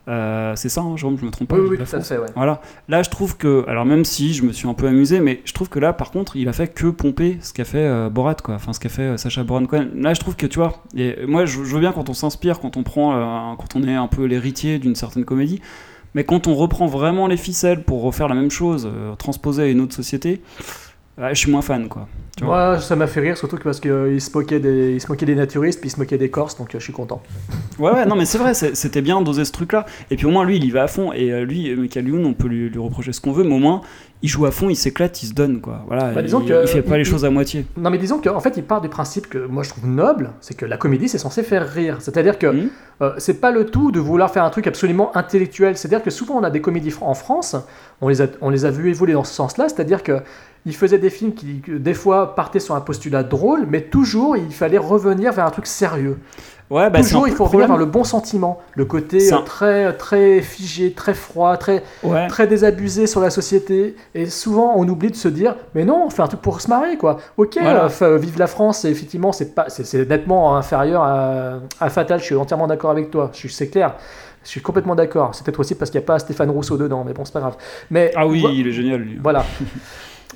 euh, c'est ça, hein, Jérôme, je me trompe pas? Oui, oui, tout à fait, ouais. Voilà. Là, je trouve que, alors même si je me suis un peu amusé, mais je trouve que là, par contre, il a fait que pomper ce qu'a fait euh, Borat, quoi. Enfin, ce qu'a fait euh, Sacha Baron Cohen. Là, je trouve que, tu vois, et moi, je, je veux bien quand on s'inspire, quand on prend, euh, quand on est un peu l'héritier d'une certaine comédie, mais quand on reprend vraiment les ficelles pour refaire la même chose, euh, transposée à une autre société, ouais, je suis moins fan, quoi. Tu vois. Moi, ça m'a fait rire, surtout parce qu'il se, moquait des- il se moquait des naturistes, puis il se moquait des Corses, donc euh, je suis content. Ouais, ouais, non, mais c'est vrai, c'était bien d'oser ce truc-là. Et puis au moins, lui, il y va à fond. Et euh, lui, Michael Youn, on peut lui, lui reprocher ce qu'on veut, mais au moins, il joue à fond, il s'éclate, il se donne, quoi. Voilà, Bah, il, que, il fait pas il- les choses à moitié. Non, mais disons qu'en fait, il part du principe que moi je trouve noble, c'est que la comédie c'est censé faire rire. C'est-à-dire que Mhm. euh, c'est pas le tout de vouloir faire un truc absolument intellectuel. C'est-à-dire que souvent on a des comédies en France, on les a, on les a vues évoluer dans ce sens-là, c'est-à-dire que ils faisaient des films qui, que des fois, partaient sur un postulat drôle, mais toujours il fallait revenir vers un truc sérieux. Ouais, bah, toujours il faut revenir vers le bon sentiment, le côté euh, un- très très figé, très froid, très Ouais. très désabusé sur la société. Et souvent, on oublie de se dire, mais non, on fait un truc pour se marrer, quoi. Ok, Voilà. euh, vive la France, et effectivement, c'est pas, c'est, nettement inférieur à, à Fatal. Je suis entièrement d'accord avec toi. Je c'est clair. Je suis complètement d'accord. C'est peut-être aussi parce qu'il n'y a pas Stéphane Rousseau dedans, mais bon, c'est pas grave. Mais Ah oui, il est génial, lui. voilà. [laughs]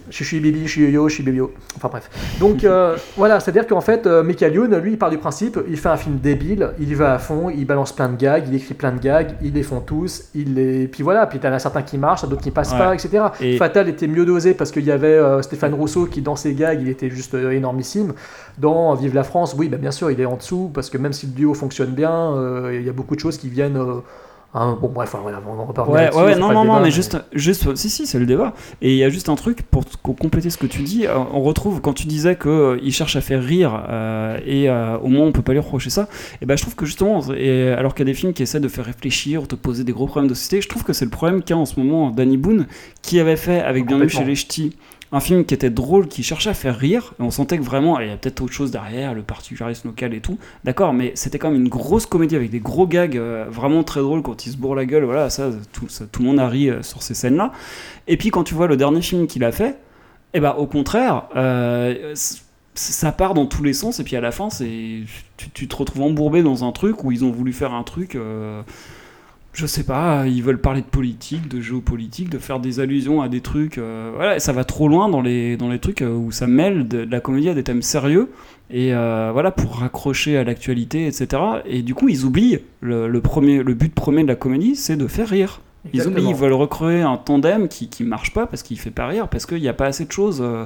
Je suis Bibi, je suis Yo-Yo, je suis Bibio. Enfin bref. Donc euh, [laughs] voilà, c'est-à-dire qu'en fait, euh, Michael Youn, lui, il part du principe, il fait un film débile, il y va à fond, il balance plein de gags, il écrit plein de gags, il les font tous, il les... Puis voilà, puis t'en as certains qui marchent, d'autres qui passent Ouais. pas, etc. Et- Fatal était mieux dosé parce qu'il y avait euh, Stéphane Rousseau qui, dans ses gags, il était juste énormissime. Dans Vive la France, oui, bah, bien sûr, il est en dessous parce que même si le duo fonctionne bien, il y a beaucoup de choses qui viennent... hein, bon bref, voilà, on revenir Ouais, ouais, ouais, non, non, non, mais juste, juste, si, si, c'est le débat. Et il y a juste un truc pour compléter ce que tu dis. euh, On retrouve quand tu disais que euh, il cherche à faire rire euh, et euh, au moins on peut pas lui reprocher ça. Et ben je trouve que justement, et alors qu'il y a des films qui essaient de faire réfléchir, te poser des gros problèmes de société, je trouve que c'est le problème qu'a en ce moment Danny Boone, qui avait fait avec Bienvenue chez les Ch'tis. Un film qui était drôle, qui cherchait à faire rire, et on sentait que vraiment, il y a peut-être autre chose derrière, le particularisme local et tout. D'accord, mais c'était quand même une grosse comédie avec des gros gags euh, vraiment très drôles quand il se bourre la gueule. Voilà, ça, tout, ça- le monde a ri euh, sur ces scènes-là. Et puis quand tu vois le dernier film qu'il a fait, eh ben au contraire, euh, ça part dans tous les sens. Et puis à la fin, tu, tu te retrouves embourbé dans un truc où ils ont voulu faire un truc. Je sais pas, ils veulent parler de politique, de géopolitique, de faire des allusions à des trucs. euh, voilà, ça va trop loin dans les, dans les trucs euh, où ça mêle de, de la comédie à des thèmes sérieux. Et euh, voilà, pour raccrocher à l'actualité, etc. Et du coup, ils oublient le, le premier, le but premier de la comédie, c'est de faire rire. Ils oublient, ils veulent recréer un tandem qui, qui marche pas parce qu'il fait pas rire, parce qu'il n'y a pas assez de choses euh,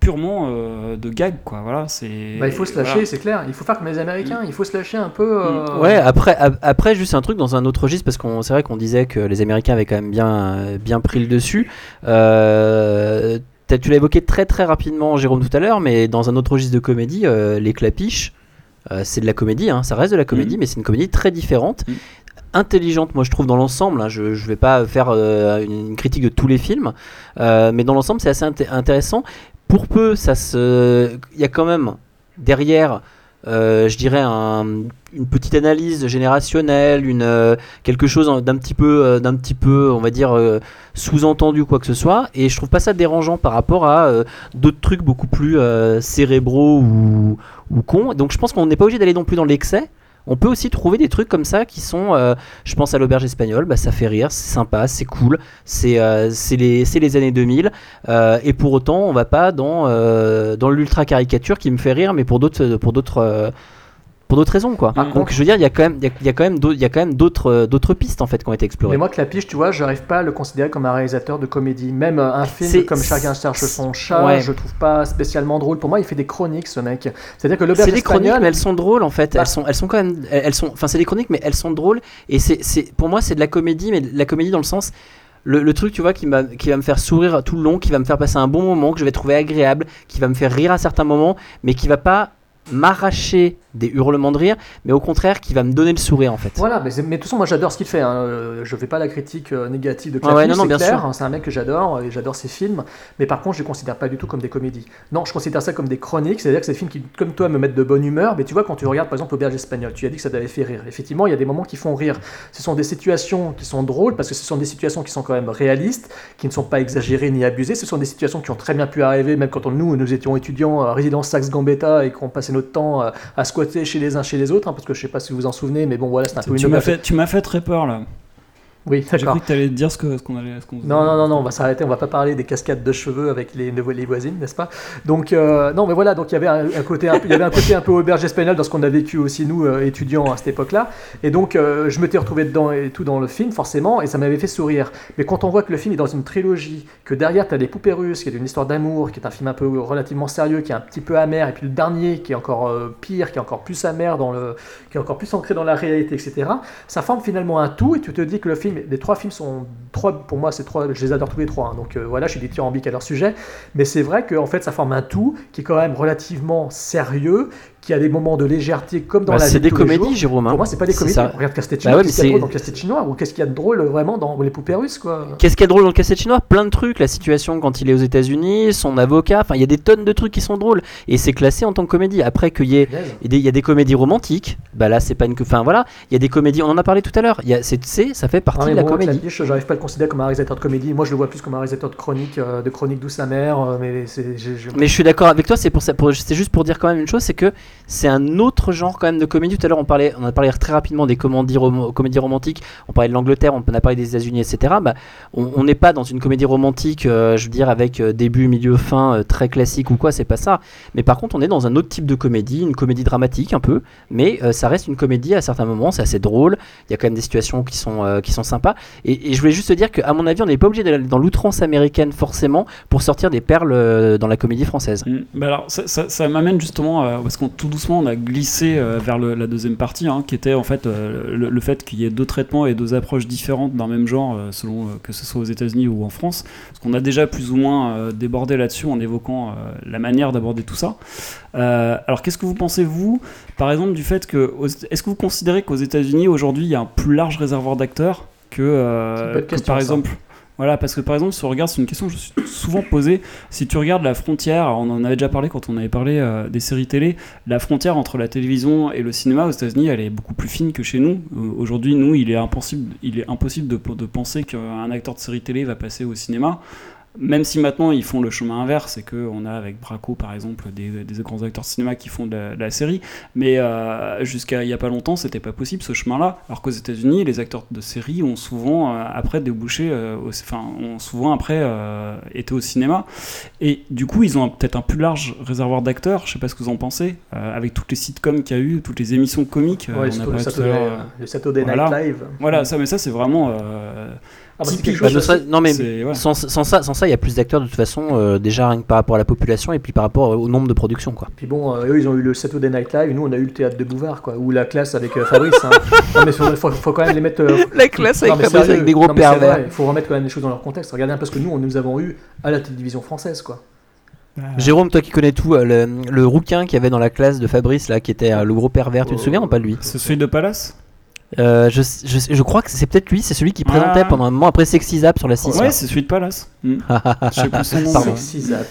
purement euh, de gag, quoi. Voilà, c'est. Bah, il faut se lâcher, voilà. c'est clair. Il faut faire comme les Américains. Il faut se lâcher un peu. euh, Ouais, après, ap- après, juste un truc dans un autre registre, parce qu'on c'est vrai qu'on disait que les Américains avaient quand même bien, bien pris le dessus. Euh, tu l'as évoqué très très rapidement, Jérôme, tout à l'heure, mais dans un autre registre de comédie, euh, les clapiches, euh, c'est de la comédie, hein, ça reste de la comédie, Mhm. mais c'est une comédie très différente. Intelligente, moi je trouve dans l'ensemble. hein, je, je vais pas faire euh, une, critique de tous les films, euh, mais dans l'ensemble c'est assez inté- intéressant. Pour peu, ça se, il y a quand même derrière euh, je dirais un- une petite analyse générationnelle, une, euh, quelque chose d'un petit peu, euh, d'un petit peu, on va dire sous-entendu quoi que ce soit. Et je trouve pas ça dérangeant par rapport à d'autres trucs beaucoup plus cérébraux ou, ou cons. Donc je pense qu'on n'est pas obligé d'aller non plus dans l'excès. On peut aussi trouver des trucs comme ça qui sont, euh, je pense à l'auberge espagnole, bah, ça fait rire, c'est sympa, c'est cool, c'est euh, les, années 2000, euh, et pour autant on va pas dans, dans l'ultra caricature qui me fait rire, mais pour d'autres pour d'autres raisons quoi. Par Donc contre- je veux dire, il y a quand même il y a- quand même d'autres- il y a quand même d'autres euh, d'autres pistes en fait qui ont été explorées. Mais moi, Clapiche, tu vois, j'arrive pas à le considérer comme un réalisateur de comédie. Même euh, un C'est- film comme Chacun cherche son chat, Ouais. je trouve pas spécialement drôle. Pour moi, il fait des chroniques, ce mec. C'est-à-dire que l'auberge C'est des chroniques, mais elles sont drôles en fait. Bah. Elles sont, elles sont quand même, elles elles sont, enfin c'est des chroniques, mais elles sont drôles. Et c'est, c'est, pour moi, c'est de la comédie, mais de la comédie dans le sens, le, le truc, tu vois, qui, m'a, qui va me faire sourire tout le long, qui va me faire passer un bon moment, que je vais trouver agréable, qui va me faire rire à certains moments, mais qui va pas m'arracher des hurlements de rire, mais au contraire, qui va me donner le sourire en fait. Voilà, mais, de toute façon, moi j'adore ce qu'il fait. hein. Euh, Je fais pas la critique euh, négative de Ouais, Clapiche, ouais, c'est clair. hein, C'est un mec que j'adore et j'adore ses films. Mais par contre, je les considère pas du tout comme des comédies. Non, je considère ça comme des chroniques. C'est-à-dire que c'est des films qui, comme toi, me mettent de bonne humeur. Mais tu vois, quand tu regardes par exemple Auberge espagnole, tu as dit que ça t'avait fait rire. Effectivement, il y a des moments qui font rire. Ce sont des situations qui sont drôles parce que ce sont des situations qui sont quand même réalistes, qui ne sont pas exagérées ni abusées. Ce sont des situations qui ont très bien pu arriver, même quand on- nous, nous étions étudiants à résidence Saxe-Gambetta et qu'on passait notre temps euh, à squatter chez les uns chez les autres. hein, parce que je sais pas si vous vous en souvenez, mais bon, voilà, c'est un peu une Tu m'as fait très peur là. Oui, J'ai cru que t'allais dire ce qu'on allait. ce qu'on Non, non, non, non, on va s'arrêter, on va pas parler des cascades de cheveux avec les, les voisines, n'est-ce pas? Donc, euh, non, mais voilà, donc il y avait un, un côté, un peu- il y avait un côté un peu auberge espagnole dans ce qu'on a vécu aussi, nous, euh, étudiants à cette époque-là. Et donc, euh, je m'étais retrouvé dedans et tout dans le film, forcément, et ça m'avait fait sourire. Mais quand on voit que le film est dans une trilogie, que derrière, tu as des poupées russes, qui est une histoire d'amour, qui est un film un peu relativement sérieux, qui est un petit peu amer, et puis le dernier, qui est encore euh, pire, qui est encore plus amer, dans le, qui est encore plus ancré dans la réalité, etc., ça forme finalement un tout, et tu te dis que le film, les trois films sont trois, pour moi, c'est trois, je les adore tous les trois, hein, donc euh, voilà, je suis dithyrambique à leur sujet, mais c'est vrai qu'en fait, ça forme un tout qui est quand même relativement sérieux, qui a des moments de légèreté comme dans Bah, la c'est de des comédies, jours. Jérôme. hein. Pour moi, c'est pas des comédies. ça. Regarde Castet Bah ouais, mais qu'est-ce qu'il y a de c'est- drôle dans Castet Chinois ou qu'est-ce qu'il y a de drôle vraiment dans les poupées russes, quoi. Qu'est-ce qu'il y a de drôle dans le cassette chinois? Plein de trucs, la situation quand il est aux États-Unis, son avocat, enfin il y a des tonnes de trucs qui sont drôles et c'est classé en tant que comédie. Après qu'il y ait il y a des- il y a des comédies romantiques, bah là c'est pas une, enfin voilà, il y a des comédies, on en a parlé tout à l'heure. Il y a, c'est, ça fait partie Ah, de la bon, comédie. J'arrive pas à le considérer comme un réalisateur de comédie. Moi, je le vois plus comme un réalisateur de chronique, euh, de chronique douce amère. euh, mais c'est, Mais je suis d'accord avec toi, c'est pour ça, pour- c'est juste pour dire quand même une chose, c'est que c'est un autre genre quand même de comédie. Tout à l'heure, on parlait, on a parlé très rapidement des comédies, rom- comédies romantiques. On parlait de l'Angleterre, on a parlé des États-Unis, etc. Bah, on n'est pas dans une comédie romantique, euh, je veux dire, avec euh, début, milieu, fin, euh, très classique ou quoi. C'est pas ça. Mais par contre, on est dans un autre type de comédie, une comédie dramatique un peu, mais ça reste une comédie à certains moments. C'est assez drôle. Il y a quand même des situations qui sont qui sont sympas. Et, je voulais juste te dire qu'à mon avis, on n'est pas obligé d'aller dans l'outrance américaine forcément pour sortir des perles dans la comédie française. Mm. Bah alors, ça, m'amène justement, parce qu'on tout doucement on a glissé euh, vers le- la deuxième partie, hein, qui était en fait euh, le, le fait qu'il y ait deux traitements et deux approches différentes d'un même genre, euh, selon que ce soit aux États-Unis ou en France. Parce qu'on a déjà plus ou moins débordé là-dessus en évoquant la manière d'aborder tout ça. Alors, qu'est-ce que vous pensez vous, par exemple, du fait que est-ce que vous considérez qu'aux États-Unis aujourd'hui il y a un plus large réservoir d'acteurs que, question, par ça. Voilà, parce que par exemple, si on regarde, c'est une question que je suis souvent posée. Si tu regardes la frontière, on en avait déjà parlé quand on avait parlé euh, des séries télé, la frontière entre la télévision et le cinéma aux États-Unis, elle est beaucoup plus fine que chez nous. Euh, Aujourd'hui, nous, il est impossible, il est impossible de, de penser qu'un acteur de série télé va passer au cinéma. Même si maintenant ils font le chemin inverse, et qu'on a avec Braco par exemple des, des grands acteurs de cinéma qui font de la, de la série, mais euh, jusqu'à il y a pas longtemps c'était pas possible ce chemin-là. Alors qu'aux États-Unis, les acteurs de série ont souvent euh, après débouché, euh, au- enfin ont souvent après été au cinéma, et du coup ils ont peut-être un plus large réservoir d'acteurs. Je sais pas ce que vous en pensez, avec toutes les sitcoms qu'il y a eu, toutes les émissions comiques. Ouais, on a le Saturday, le Saturday Night voilà. Live. Voilà, ça, mais ça c'est vraiment. Euh, Ah bah, c'est typique. quelque Bah, non mais sans, sans ça, sans ça, il y a plus d'acteurs de toute façon, euh, déjà rien que par rapport à la population et puis par rapport au nombre de productions quoi. Puis bon, euh, eux ils ont eu le Saturday Night Live, et nous on a eu le théâtre de Bouvard, quoi, ou la classe avec euh, Fabrice. hein. [laughs] non mais faut, faut, faut quand même les mettre. euh, La classe non, avec Fabrice sérieux. avec des gros Non, pervers. Il faut remettre quand même les choses dans leur contexte. Regardez un peu ce que nous, on- nous avons eu à la télévision française, quoi. Jérôme, toi qui connais tout, euh, le, le rouquin qu'il y avait dans la classe de Fabrice là, qui était euh, le gros pervers, tu te Oh. souviens ou pas de lui? C'est celui de Palace? Euh, je, je, je crois que c'est peut-être lui, c'est celui qui présentait Ah. pendant un moment après Sexy Zap sur la 6. Ouais, c'est celui de Palace. Mm. [laughs] Je sais plus son nom. Sexy Zap.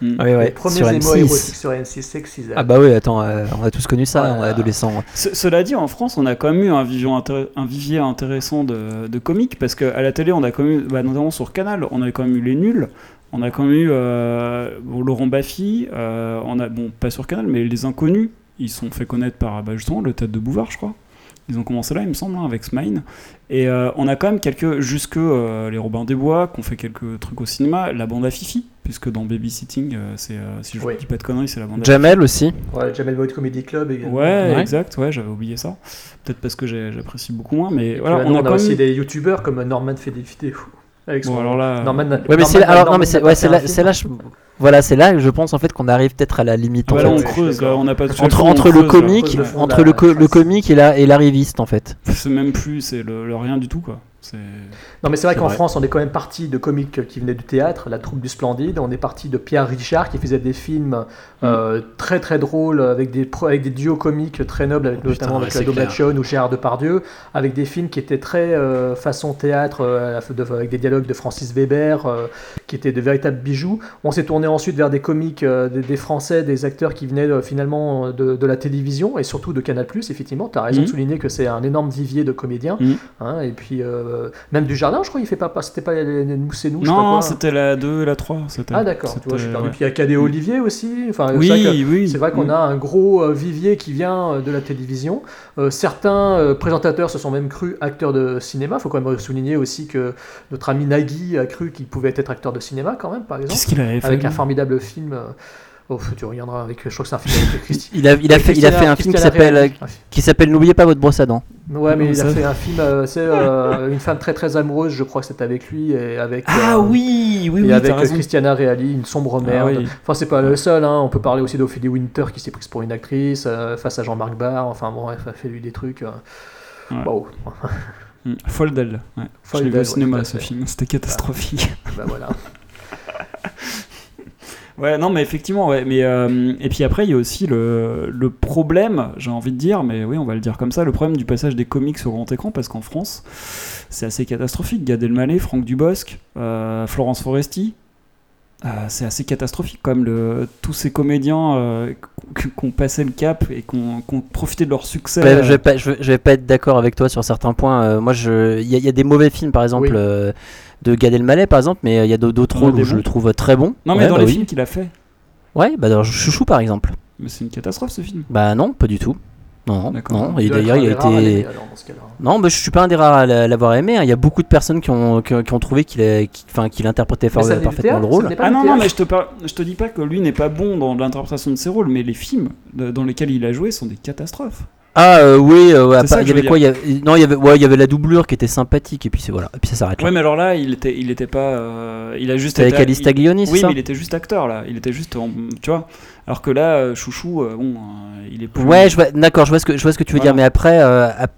Mm. Ouais, ouais, sur émois M6. érotiques sur M6, Sexy Zap. Ah bah oui, attends, euh, on a tous connu ça, on est. Ce- cela dit, en France, on a quand même eu un vivier, intér- un vivier intéressant de, de comiques, parce qu'à la télé, on a quand même eu, bah, notamment sur Canal, on a quand même eu Les Nuls, on a quand même eu euh, bon, Laurent Baffy, euh, on a, bon, pas sur Canal, mais Les Inconnus, ils sont fait connaître par bah, justement le tête de Bouvard, je crois. Ils ont commencé là, il me semble, hein, avec Smine. Et euh, on a quand même quelques, jusque euh, les Robins des Bois, qui ont fait quelques trucs au cinéma, la bande à Fifi, puisque dans Babysitting, euh, c'est, euh, si je Oui. dis pas de conneries, c'est la bande à Jamel aussi. Ouais, Jamel Boyd Comedy Club également. Ouais, Ouais. exact, ouais, j'avais oublié ça. Peut-être parce que j'apprécie beaucoup moins, mais Et voilà, on a on a quand aussi même. des youtubeurs comme Norman fait des vidéos. Avec son... Bon, alors là. Norman, Ouais, mais Norman- c'est alors non Norman mais c'est ouais, c'est là, là, je- voilà, c'est là je pense en fait qu'on arrive peut-être à la limite Ah en bah là, on creuse, là, on n'a pas touché entre le entre creuse, comique, de entre le, co- comique et la et l'arriviste en fait. C'est même plus, c'est le, le rien du tout, quoi. Non, mais c'est vrai qu'en. France, on est quand même parti de comiques qui venaient du théâtre, la troupe du Splendide. On est parti de Pierre Richard qui faisait des films euh, très très drôles avec des, avec des duos comiques très nobles, avec, notamment ouais, avec. Dobachon ou Gérard Depardieu, avec des films qui étaient très euh, façon théâtre, euh, avec des dialogues de Francis Weber, euh, qui étaient de véritables bijoux. On s'est tourné ensuite vers des comiques, euh, des, des Français, des acteurs qui venaient euh, finalement de, de la télévision et surtout de Canal+. Effectivement, tu as raison Mhm. de souligner que c'est un énorme vivier de comédiens. Mhm. hein, et puis euh, même du jardin, je crois, il fait pas, c'était pas nous c'est nous. Non, quoi. c'était la 2 et la 3. c'était- Ah d'accord, tu vois, je suis c'était- perdu. ouais. Puis il y a Cadet Olivier aussi. Enfin, Oui, c'est vrai que- oui. c'est vrai qu'on Mm. a un gros euh, vivier qui vient euh, de la télévision. Euh, certains euh, présentateurs se sont même crus acteurs de cinéma. Il faut quand même souligner aussi que notre ami Nagui a cru qu'il pouvait être acteur de cinéma quand même, par exemple. Qu'est-ce qu'il avait fait Avec un formidable film. euh, Oh, tu regarderas avec. Je crois que c'est un film avec Christi- Il a il a fait il a fait un film qui s'appelle euh, qui s'appelle N'oubliez pas votre brosse à dents. Ouais, mais Non, il a fait un film, euh, c'est euh, une femme très très amoureuse, je crois que c'était avec lui et avec. Ah euh, oui, oui, et oui, avec. Christiana Reali, une sombre Ah merde. oui. Enfin, c'est pas le seul, hein. on peut parler aussi d'Ophélie Winter qui s'est prise pour une actrice, euh, face à Jean-Marc Barr, enfin bon, bref, elle a fait lui des trucs. euh, Ouais. Waouh, Mm. Folle d'elle. Ouais. Je l'ai vu au cinéma ouais, ce film, c'était catastrophique. bah voilà. [laughs] Ouais, non, mais effectivement, ouais. Mais, euh, et puis après, il y a aussi le, le problème, j'ai envie de dire, mais oui, on va le dire comme ça, le problème du passage des comics au grand écran, parce qu'en France, c'est assez catastrophique. Gad Elmaleh, Franck Dubosc, euh, Florence Foresti, euh, c'est assez catastrophique, comme le, tous ces comédiens euh, [laughs] qui ont passé le cap et qui ont profité de leur succès. Je, vais pas, je, vais- je vais pas être d'accord avec toi sur certains points. Euh, moi, je, il y, a- il y a des mauvais films, par exemple, Oui. Euh, de Gad Elmaleh, par exemple, mais il y a d'autres rôles où je le trouve très bon. Non, mais Ouais, dans bah les oui. films qu'il a fait. Ouais, bah dans Chouchou, par exemple. Mais c'est une catastrophe ce film. Bah non, pas du tout. Non, D'accord. non. Et d'ailleurs, il a été. alors. Non, bah, je suis pas un des rares à l'a- l'avoir aimé. hein. Il y a beaucoup de personnes qui ont, qui, ont- qui ont trouvé qu'il est- qu'il enfin, qu'il interprétait Mais fort- parfaitement le rôle. Ah non, non, mais je te, par- je te dis pas que lui n'est pas bon dans l'interprétation de ses rôles, mais les films dans lesquels il a joué sont des catastrophes. Ah euh, oui, euh, ça que il y je avait quoi il y avait, Non, il y avait, ouais, il y avait la doublure qui était sympathique et puis c'est voilà, et puis ça s'arrête là. Ouais, mais alors là, il était, il était pas. euh, il a juste. C'était avec Alice il- Taglioni, c'est Oui, ça mais il était juste acteur là. Il était juste, en- tu vois. Alors que là, euh, Chouchou, euh, bon, euh, il est plus. Ouais, je vois, d'accord, je vois ce que je vois ce que tu veux Voilà. dire, mais après, euh, ap- ap-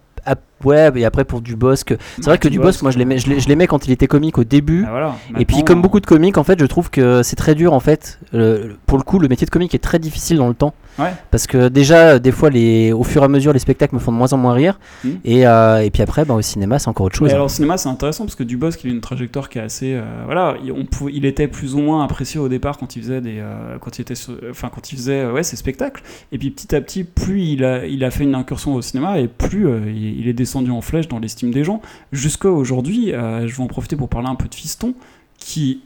ouais, et après pour Dubosc, c'est vrai que Dubosc, moi je l'aimais, je l'ai- je l'aimais quand il était comique au début. Ah, voilà. Et puis comme beaucoup de comiques, en fait, je trouve que c'est très dur en fait. Euh, pour le coup, le métier de comique est très difficile dans le temps. Ouais. Parce que déjà, des fois, les, au fur et à mesure, les spectacles me font de moins en moins rire. Mm. Et, euh, et puis après, bah, au cinéma, c'est encore autre chose. Hein. alors au cinéma c'est intéressant parce que Dubosc il a une trajectoire qui est assez euh, voilà il, on pouvait- il était plus ou moins apprécié au départ quand il faisait des euh, quand il était sur- enfin quand il faisait euh, ouais ses spectacles et puis petit à petit plus il a il a fait une incursion au cinéma et plus euh, il, il est descendu en flèche dans l'estime des gens. Jusqu'à aujourd'hui euh, je vais en profiter pour parler un peu de Fiston qui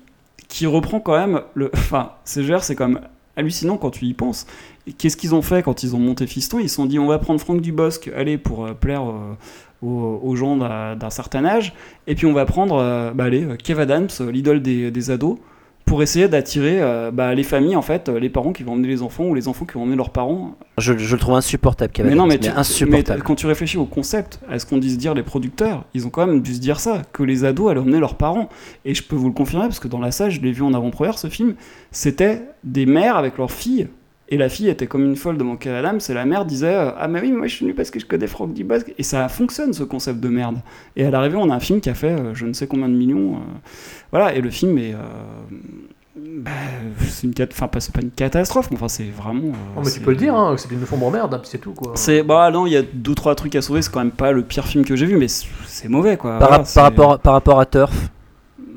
qui reprend quand même le [laughs] enfin CGR c'est quand même hallucinant quand tu y penses. Qu'est-ce qu'ils ont fait quand ils ont monté Fiston? Ils se sont dit on va prendre Franck Dubosc allez pour euh, plaire euh, aux, aux gens d'un certain âge. Et puis on va prendre bah, allez, Kev Adams, l'idole des, des ados, pour essayer d'attirer euh, bah, les familles, en fait, euh, les parents qui vont emmener les enfants ou les enfants qui vont emmener leurs parents. Je, je le trouve insupportable, Kevin mais non, mais, tu- insupportable. mais quand tu réfléchis au concept, à ce qu'ont dû se dire les producteurs, ils ont quand même dû se dire ça, que les ados allaient emmener leurs parents. Et je peux vous le confirmer, parce que dans la salle, je l'ai vu en avant-première, ce film, c'était des mères avec leurs filles. Et la fille était comme une folle devant Kev Adams, et la mère disait euh, Ah, mais oui, moi je suis venu parce que je connais Franck Dubosc. Et ça fonctionne ce concept de merde. Et à l'arrivée, on a un film qui a fait euh, je ne sais combien de millions. euh, voilà, et le film est. euh, bah, c'est une enfin, pas, c'est pas une catastrophe, mais enfin, c'est vraiment. euh, Non, mais tu c'est- peux le dire, hein, c'est une forme merde, hein, puis c'est tout quoi. C'est bah non, il y a deux trois trucs à sauver. C'est quand même pas le pire film que j'ai vu, mais c'est c'est mauvais quoi. Par, Voilà, rap- c'est- par rapport, par rapport à Turf,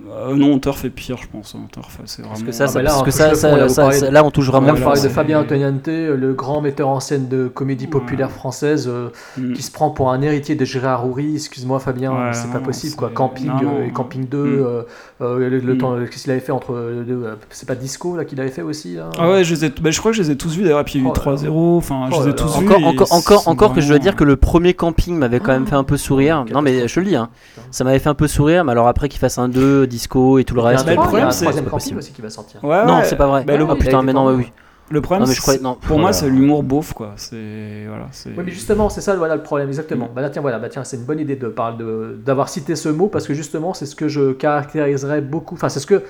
Euh, non, Turf est pire, je pense. hein. Turf, c'est vraiment. parce que ça, Ah, ça- bah là, parce que on touche ça, là, ça- de- on touche On vraiment. Ouais, de Fabien Antoniente, le grand metteur en scène de comédie populaire française, euh, Mm. qui se prend pour un héritier de Gérard Houry. Excuse-moi Fabien, Ouais, c'est pas possible quoi. Camping non, non. euh, et Camping 2, Mm. euh, euh, le, le Mm. temps, qu'est-ce qu'il avait fait entre les deux euh, C'est pas Disco là qu'il avait fait aussi là? Ah ouais, je, les ai- bah, je crois que je les ai tous vus d'ailleurs. Puis il y a eu Oh là 3-0. Enfin, je Oh les ai tous vus. Encore, et encore, ils encore, sont encore que je dois dire que le premier camping m'avait quand même fait un peu sourire. Non, mais je te le dis, hein. ça m'avait fait un peu sourire. Mais alors après qu'il fasse un 2, disco et tout le reste, bah, le problème, c'est- troisième aussi qui va sortir. Ouais, non, ouais. c'est pas vrai. Bah, le, oh putain, mais non, bah oui. le problème, Non, mais je croyais- c'est- non. pour moi, Voilà. c'est l'humour beauf quoi. C'est voilà. Oui, mais justement, c'est ça voilà, le problème, exactement. Mm. Bah là, tiens, voilà, bah tiens, c'est une bonne idée de parler de d'avoir cité ce mot parce que justement, c'est ce que je caractériserais beaucoup. Enfin, c'est ce que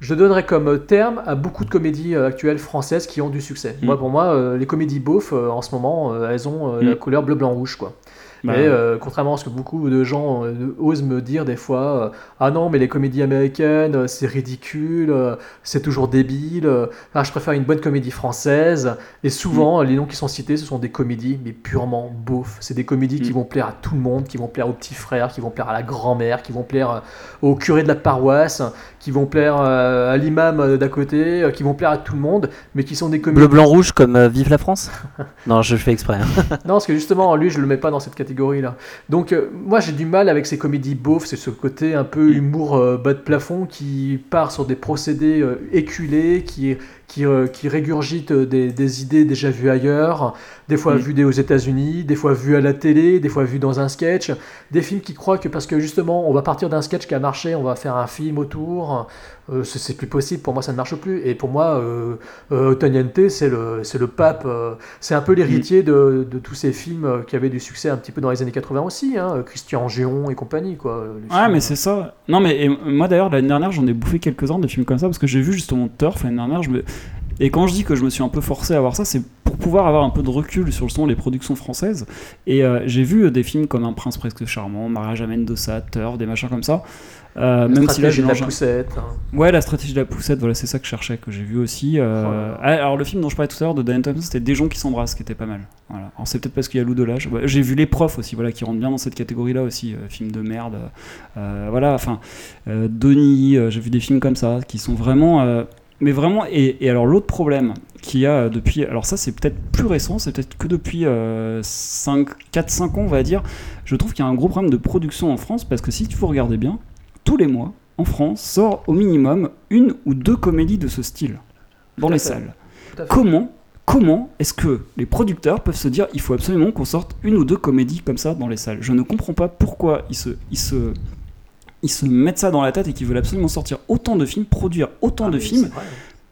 je donnerais comme terme à beaucoup de comédies euh, actuelles françaises qui ont du succès. Mm. Moi, pour moi, euh, les comédies beaufs, euh, en ce moment, euh, elles ont euh, la Mm. couleur bleu, blanc, rouge, quoi. Bah, Et euh, contrairement à ce que beaucoup de gens euh, osent me dire des fois, euh, ah non, mais les comédies américaines, c'est ridicule, c'est toujours débile. ah, je préfère une bonne comédie française. Et souvent, les noms qui sont cités, ce sont des comédies, mais purement beaufs. C'est des comédies qui Mm. vont plaire à tout le monde, qui vont plaire aux petits frères, qui vont plaire à la grand-mère, qui vont plaire au curé de la paroisse, qui vont plaire à l'imam d'à côté, qui vont plaire à tout le monde, mais qui sont des comédies. Bleu, blanc, rouge comme Vive la France? Non, je fais exprès. hein. [laughs] Non, parce que justement, lui, je le mets pas dans cette Donc, euh, moi, j'ai du mal avec ces comédies beaufs, c'est ce côté un peu humour euh, bas de plafond qui part sur des procédés euh, éculés, qui, qui, qui régurgite des, des idées déjà vues ailleurs, des fois Mm. vues aux États-Unis, des fois vues à la télé, des fois vues dans un sketch, des films qui croient que parce que justement, on va partir d'un sketch qui a marché, on va faire un film autour. Euh, c'est plus possible, pour moi ça ne marche plus. Et pour moi, euh, euh, c'est le, pape, euh, c'est un peu l'héritier de, de tous ces films euh, qui avaient du succès un petit peu dans les années 80 aussi, hein, Christian Géon et compagnie. Quoi, Ouais, films, mais c'est ça. Non, mais et moi d'ailleurs, l'année dernière, j'en ai bouffé quelques-uns des films comme ça parce que j'ai vu justement Turf l'année dernière. Je me... Et quand je dis que je me suis un peu forcé à voir ça, c'est pour pouvoir avoir un peu de recul sur le son les productions françaises. Et j'ai vu des films comme Un prince presque charmant, Mariage à Mendoza, Turf, des machins comme ça. Euh, la même si là, de la poussette. hein. Ouais, la stratégie de la poussette, voilà, c'est ça que je cherchais, que j'ai vu aussi. euh, Oh ah, Alors, le film dont je parlais tout à l'heure de Dan Thompson, c'était Des gens qui s'embrassent, qui était pas mal. Voilà. Alors, c'est peut-être parce qu'il y a Lou Delage. Ouais, j'ai vu Les Profs aussi, voilà, qui rentrent bien dans cette catégorie-là aussi, euh, film de merde. euh, voilà, enfin, euh, Donnie, euh, j'ai vu des films comme ça, qui sont vraiment. euh, mais vraiment, et, et alors l'autre problème qu'il y a euh, depuis, alors ça c'est peut-être plus récent, c'est peut-être que depuis 4-5 ans on va dire, je trouve qu'il y a un gros problème de production en France, parce que si tu vous regardez bien, tous les mois, en France, sort au minimum une ou deux comédies de ce style dans les fait. salles. Comment comment est-ce que les producteurs peuvent se dire il faut absolument qu'on sorte une ou deux comédies comme ça dans les salles? Je ne comprends pas pourquoi ils se, ils se, ils se mettent ça dans la tête et qu'ils veulent absolument sortir autant de films, produire autant Ah, de films.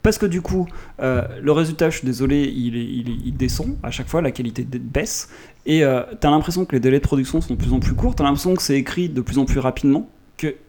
Parce que du coup, euh, le résultat, je suis désolé, il, est- il, est- il descend à chaque fois, la qualité baisse. Et euh, t'as l'impression que les délais de production sont de plus en plus courts, t'as l'impression que c'est écrit de plus en plus rapidement.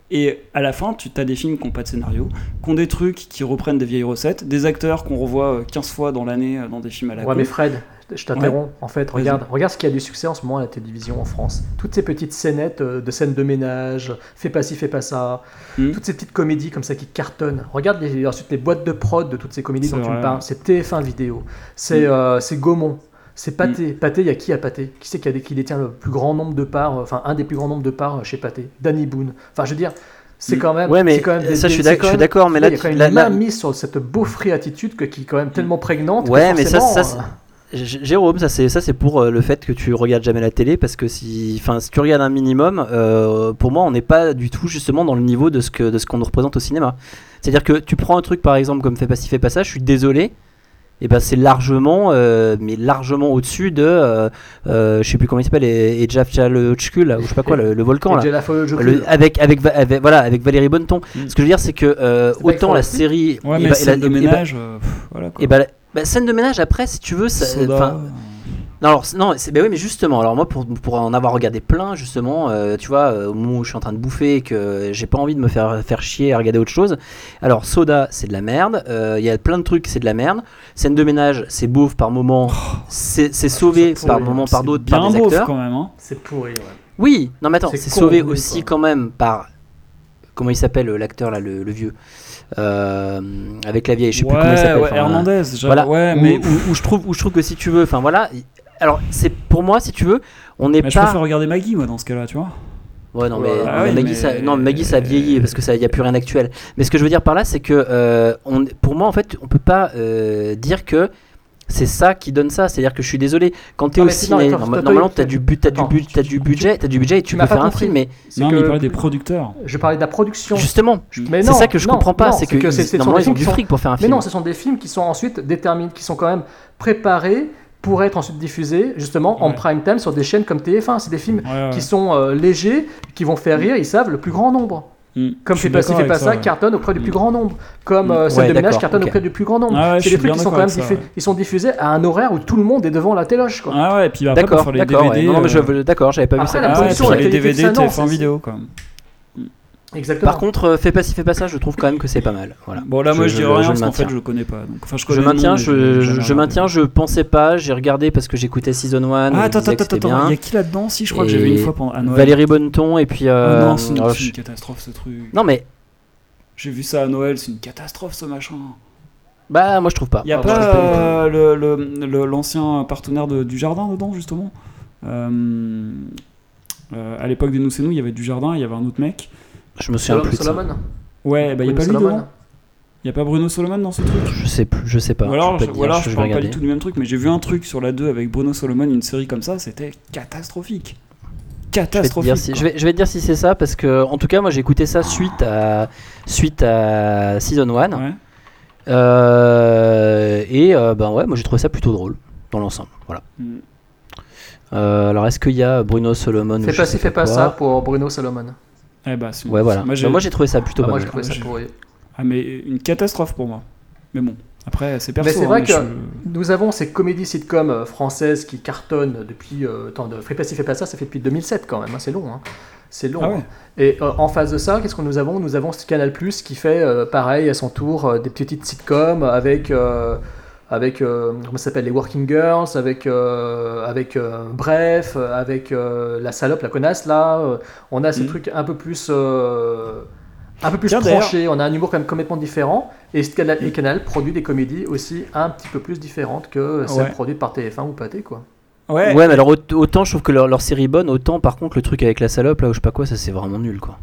Et à la fin, tu as des films qui n'ont pas de scénario, qui ont des trucs qui reprennent des vieilles recettes, des acteurs qu'on revoit euh, 15 fois dans l'année euh, dans des films à la Ouais, mais Fred, je t'interromps. En fait, regarde, regarde ce qui a du succès en ce moment à la télévision en France. Toutes ces petites scénettes euh, de scènes de ménage, fais pas ci, fais pas ça. Hmm. Toutes ces petites comédies comme ça qui cartonnent. Regarde les, ensuite les boîtes de prod de toutes ces comédies dont tu me parles. C'est TF1 vidéo. C'est euh, c'est Gaumont. C'est Pathé. Pathé, il y a qui à Pathé? Qui c'est qui, a des- qui détient le plus grand nombre de parts, euh, enfin un des plus grands nombres de parts euh, chez Pathé? Danny Boone. Enfin, je veux dire, c'est Hmm. quand même. Ouais, mais c'est quand même des- ça, je suis des- d'accord- quand je suis même- d'accord, mais là, il y a quand même une mise sur cette beaufrée attitude que- qui est quand même tellement prégnante. Ouais, mais ça, ça, euh, Jérôme, ça c'est ça c'est pour le fait que tu regardes jamais la télé parce que si, enfin, si tu regardes un minimum, euh, pour moi, on n'est pas du tout justement dans le niveau de ce que de ce qu'on nous représente au cinéma. C'est-à-dire que tu prends un truc par exemple comme Fais pas ci, fais pas ça, je suis désolé. Et ben c'est largement, euh, mais largement au-dessus de, euh, euh, je sais plus comment il s'appelle, et, et Jafchalotchkul, là, ou je sais pas quoi, le, le volcan là. Le- avec, avec, voilà, avec Valérie Bonneton. Mm. Ce que je veux dire, c'est que euh, autant la série. Ouais, et mais bah- et scène la- de et bah- ménage, euh, pff, voilà quoi. et bah, bah, scène de ménage après, si tu veux, ça, Soda. enfin, non, alors, non, c'est bah oui, mais justement, alors moi pour, pour en avoir regardé plein, justement, euh, tu vois, euh, au moment où je suis en train de bouffer et que j'ai pas envie de me faire faire chier à regarder autre chose. Alors Soda, c'est de la merde. euh, Il y a plein de trucs, c'est de la merde. Scène de ménage, c'est beauf par moment, c'est c'est sauvé par pourrit, moment par d'autres, bien par des beauf acteurs. quand même. Hein. C'est pourri, ouais. Oui, non mais attends, C'est c'est sauvé aussi quoi. quand même par comment il s'appelle l'acteur là, le, le vieux, Euh, avec la vieille, je sais plus comment il Ouais, s'appelle. ouais, Hernandez. voilà, Ouais, où, mais, où- où je trouve, où je trouve que si tu veux, enfin voilà. Alors c'est pour moi, si tu veux, on n'est mais je pas. préfère regarder Maggie, moi, dans ce cas-là, tu vois. Ouais, non, mais, Ah mais oui, Maggie, mais- ça, non, Maggie, ça a vieilli parce que ça, y a plus rien d'actuel. Mais ce que je veux dire par là, c'est que euh, on, pour moi, en fait, on peut pas euh, dire que c'est ça qui donne ça. C'est-à-dire que je suis désolé, quand t'es Non, au mais c'est- non, ciné, attends, normalement, attends, t'as du but, t'as du but, tu- tu- budget, t'as du budget et tu tu peux m'as pas faire un film. Mais Non, que- mais il parlait des producteurs. Je parlais de la production. justement, Mais c'est non, ça que je non, comprends pas, non, c'est que, normalement ils ont du fric pour faire un Mais film. non, ce sont des films qui sont ensuite déterminés, qui sont quand même préparés pour être ensuite diffusés justement en Ouais. prime time sur des chaînes comme TF1. C'est des films Ouais, ouais. qui sont euh, légers, qui vont faire rire, ils savent le plus grand nombre. Mm. Comme Fais pas d'accord fais pas ça, ouais. cartonne auprès du Mm. plus grand nombre. Comme Mm. euh, Scène Ouais, de ménage d'accord, cartonne ok. auprès du plus grand nombre. Ah ouais, c'est des trucs qui sont quand d'accord même ça, diffu- ouais. ils sont diffusés à un horaire où tout le monde est devant la téloche. Quoi. Ah ouais, et puis après, pour D'accord, faire les d'accord. ouais. DVD. Je euh, d'accord, j'avais pas vu ça. la Ah ça. ouais, production, puis la les DVD, ça, non, TF1 c'est- vidéo quand même. Exactement. Par contre, euh, fais pas ci, fais pas ça, je trouve quand même que c'est pas mal. Voilà. Bon, là, moi, je, Je- dirais je- rien je parce le qu'en fait, maintiens. je le connais pas. Donc, enfin, je connais maintiens, nom, je, je, maintiens, je pensais pas, j'ai regardé parce que j'écoutais Season 1. Ah, attends, attends, attends, il y a qui là-dedans Si, je crois que j'ai vu une fois pendant à Noël. Valérie Bonneton et puis. Ah euh, non, c'est une, alors, c'est une catastrophe ce truc. Non mais J'ai vu ça à Noël, c'est une catastrophe ce machin. bah moi je trouve pas. Il y a Ah, pas euh, l'ancien partenaire de- du jardin dedans justement Euh, euh, À l'époque des Nous c'est nous, il y avait du jardin, il y avait un autre mec. Je me souviens Solomon. plus de ça. Solomon. Ouais, bah il y a Bruno pas lui Solomon. dedans. Il y a pas Bruno Solomon dans ce truc? Je sais plus, je sais pas. Ou alors, je, je, parle pas regarder. du tout du même truc, mais j'ai vu un truc sur la 2 avec Bruno Solomon, une série comme ça, c'était catastrophique. Je vais, te Catastrophique. dire si, je, vais, je vais te dire si c'est ça parce que en tout cas moi j'ai écouté ça suite à suite à Season 1 Ouais. Euh, et euh, ben ouais moi j'ai trouvé ça plutôt drôle dans l'ensemble voilà. Mm. Euh, alors est-ce qu'il y a Bruno Solomon Fais pas fais pas ça pour Bruno Solomon. Eh bah, c'est- Ouais voilà. Moi j'ai Bah, Moi j'ai trouvé ça plutôt Ah, pas moi, mal. j'ai trouvé ça pourri. Ah, mais une catastrophe pour moi. Mais bon, après, c'est perso. Mais c'est hein, vrai que je- nous avons ces comédies sitcoms euh, françaises qui cartonnent depuis. Euh, tant de Fais pas ci, fais pas ça, ça fait depuis 2007 quand même, hein, c'est long. hein. C'est long. Ah ouais. Et euh, en face de ça, qu'est-ce que nous avons? Nous avons ce Canal Plus qui fait euh, pareil à son tour euh, des petites sitcoms avec. Avec euh, comment ça s'appelle les Working Girls avec euh, avec euh, bref avec euh, la salope la connasse là euh, on a ces Mhm. trucs un peu plus euh, un peu plus tranchés on a un humour quand même complètement différent et ce Canal, et Canal produit des comédies aussi un petit peu plus différentes que celles Ouais. produites par TF1 ou Pathé quoi Ouais, Ouais mais alors aut- autant je trouve que leur, leur série est bonne autant par contre le truc avec la salope là ou je sais pas quoi ça c'est vraiment nul quoi.